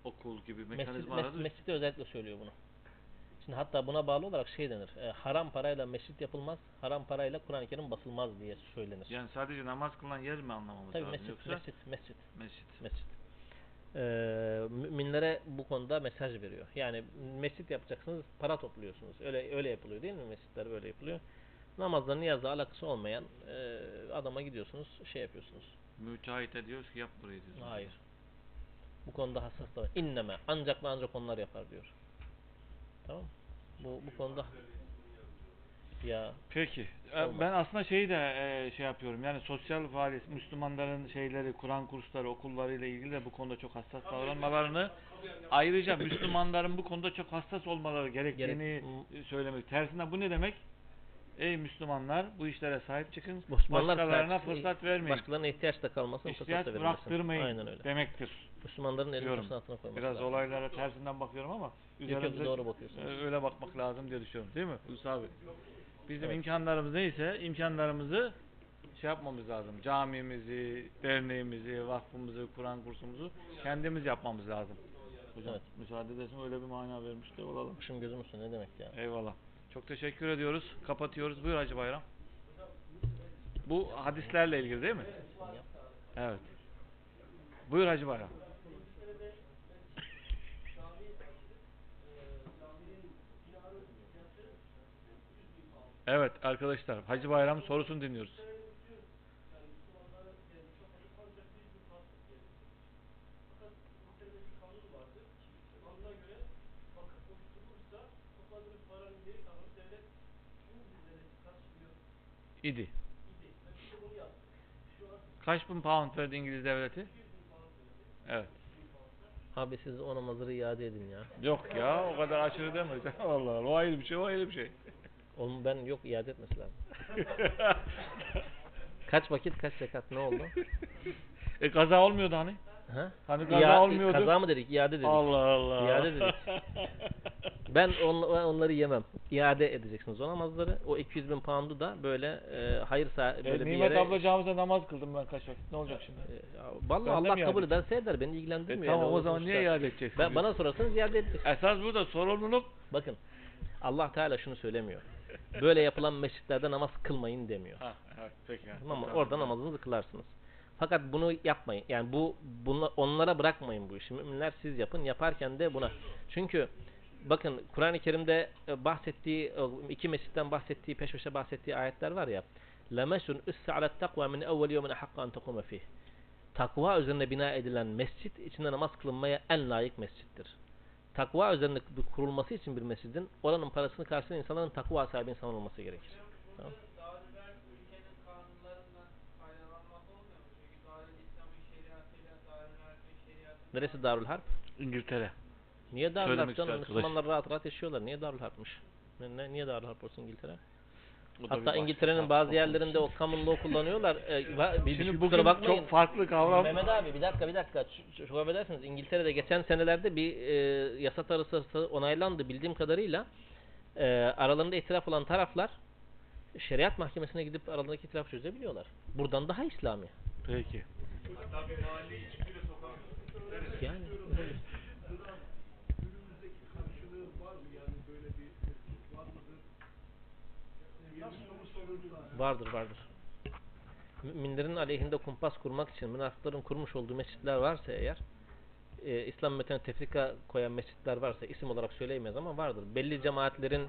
okul gibi mescid, mekanizmaları mes, mescitte özellikle söylüyor bunu. Şimdi hatta buna bağlı olarak şey denir. e, haram parayla mescit yapılmaz, haram parayla Kur'an-ı Kerim basılmaz diye söylenir. yani sadece namaz kılan yer mi anlamamız Tabii lazım mescit, yoksa mescit, mescit, mescit. mescit. Ee, müminlere bu konuda mesaj veriyor. Yani mescit yapacaksınız, para topluyorsunuz. Öyle öyle yapılıyor değil mi? Mescitler böyle yapılıyor. Namazla niyazla alakası olmayan e, adama gidiyorsunuz, şey yapıyorsunuz. Müteahhite diyoruz ki yap burayı diyoruz. Hayır. Bu konuda hassas da var. İnneme. Ancak ve ancak onlar yapar diyor. Tamam? Bu, bu konuda ya Peki. E, Olmaz. Ben aslında şeyi de e, şey yapıyorum. Yani sosyal faaliyet, Müslümanların şeyleri, Kur'an kursları, okullarıyla ilgili de bu konuda çok hassas davranmalarını ayrıca Müslümanların bu konuda çok hassas olmaları gerektiğini Gerek- söylemek. Tersine bu ne demek? Ey Müslümanlar bu işlere sahip çıkın. Müslümanlar başkalarına fırsat vermeyin. başkalarına ihtiyaç da kalmasın, İhtiyaç bıraktırmayın Aynen öyle. demektir. Müslümanların elini diyorum. altına koyması Biraz lazım. olaylara tersinden bakıyorum ama üzerimize doğru bakıyorsunuz. e, öyle bakmak lazım diye düşünüyorum. Değil mi Hulusi abi? Bizim Evet. imkanlarımız neyse imkanlarımızı şey yapmamız lazım. Camimizi, derneğimizi, vakfımızı, Kur'an kursumuzu kendimiz yapmamız lazım. Hocam Evet. müsaade edersen öyle bir mana vermiş de olalım. Başım gözüm üstüne ne demek ya? Eyvallah. Çok teşekkür ediyoruz. Kapatıyoruz. Buyur Hacı Bayram. Bu hadislerle ilgili değil mi? Evet. Buyur Hacı Bayram. Evet arkadaşlar Hacı Bayram'ın sorusunu dinliyoruz. İdi. Kaç bin pound verdi İngiliz devleti? Evet. Abi siz o namazları iade edin ya. Yok ya o kadar aşırı deme. <laughs> Allah Allah o ayrı bir şey o ayrı bir şey. Onun ben yok iade etmesi lazım. <laughs> Kaç vakit kaç zekat ne oldu? <laughs> e kaza olmuyordu hani. Ha? Hani kaza İade- olmuyordu. Kaza mı dedik? İade dedik. Allah Allah. İade dedik. <laughs> Ben on, onları yemem. İade edeceksiniz o namazları. O 200 bin pound'u da böyle e, hayır sah- E, böyle bir Nimet yere... abla camide namaz kıldım ben kaç vakit. Ne olacak şimdi? E, ya, vallahi Ben Allah kabul ederse eder. Beni E, ilgilendirmiyor. tamam yani o zaman niye sonuçta. iade edeceksin? Ben, bana sorarsanız iade edeceksin. Esas burada sorumluluk Bakın Allah Teala şunu söylemiyor. Böyle yapılan mescitlerde namaz kılmayın demiyor. Ha, evet, peki. Tamam mı? Orada namazınızı kılarsınız. Fakat bunu yapmayın. Yani bu bunu onlara bırakmayın bu işi. Müminler siz yapın. Yaparken de buna. Çünkü bakın Kur'an-ı Kerim'de e, bahsettiği o iki mescitten bahsettiği peş peşe bahsettiği ayetler var ya. Lemesun üsse alet takva min evvel yevmin hakka en tekume fih. Takva üzerine bina edilen mescit içinde namaz kılınmaya en layık mescittir. Takva üzerine kurulması için bir mescidin oranın parasını karşılayan insanların takva sahibi insan olması gerekir. Tamam. Neresi Darül Harp? İngiltere. Niye Darül Harp canım? Müslümanlar rahat rahat yaşıyorlar. Niye Darül Harp'mış? Ne- niye Darül Harp olsun İngiltere? Da bir Hatta başka İngiltere'nin bazı yerlerinde o common law kullanıyorlar. Ee, <laughs> bir, Şimdi bir bugün kusura bakmayın. çok farklı kavram. Mehmet abi bir dakika bir dakika. Şu- Çok affedersiniz. İngiltere'de geçen senelerde bir e, yasa tarısı onaylandı bildiğim kadarıyla. E, aralarında itiraf olan taraflar şeriat mahkemesine gidip aralarındaki itiraf çözebiliyorlar. Buradan daha İslami. Peki. Yani Kur'an günümüzdeki karşılığı var mı yani böyle bir mescit var mıdır? Bir soru sorulsa. Vardır vardır. Müminlerin aleyhinde kumpas kurmak için münafıkların kurmuş olduğu mescitler varsa eğer e, İslam ümmetine tefrika koyan mescitler varsa isim olarak söyleyemeyiz ama vardır. Belli cemaatlerin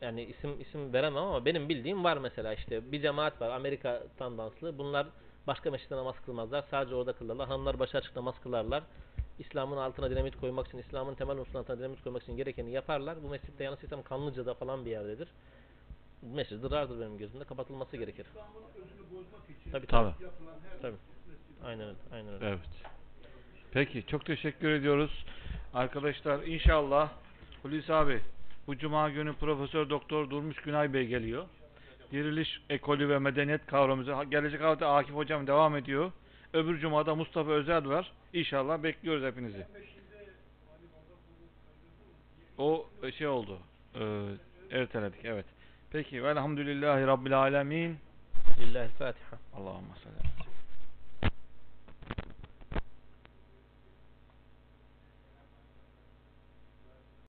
yani isim isim veremem ama benim bildiğim var mesela işte bir cemaat var Amerika tandanslı. Bunlar başka mescitte namaz kılmazlar. Sadece orada kılarlar. Hanımlar başı açık namaz kılarlar. İslam'ın altına dinamit koymak için, İslam'ın temel unsurlarının altına dinamit koymak için gerekeni yaparlar. Bu mescitte yanlış istem Kanlıca'da falan bir yerdedir. Mescid dırardır benim gözümde. Kapatılması gerekir. Tabii. Tabii. Tabii. Aynen öyle. Aynen öyle. Evet. Peki çok teşekkür ediyoruz. Arkadaşlar inşallah Hulusi abi bu cuma günü Profesör Doktor Durmuş Günay Bey geliyor. Diriliş ekolü ve medeniyet kavramımızı gelecek hafta Akif hocam devam ediyor. Öbür cumada Mustafa Özel var. İnşallah bekliyoruz hepinizi. O e, şey oldu. E, erteledik evet. Peki velhamdülillahi rabbil alemin. Lillahi Fatiha. Allahümme salli.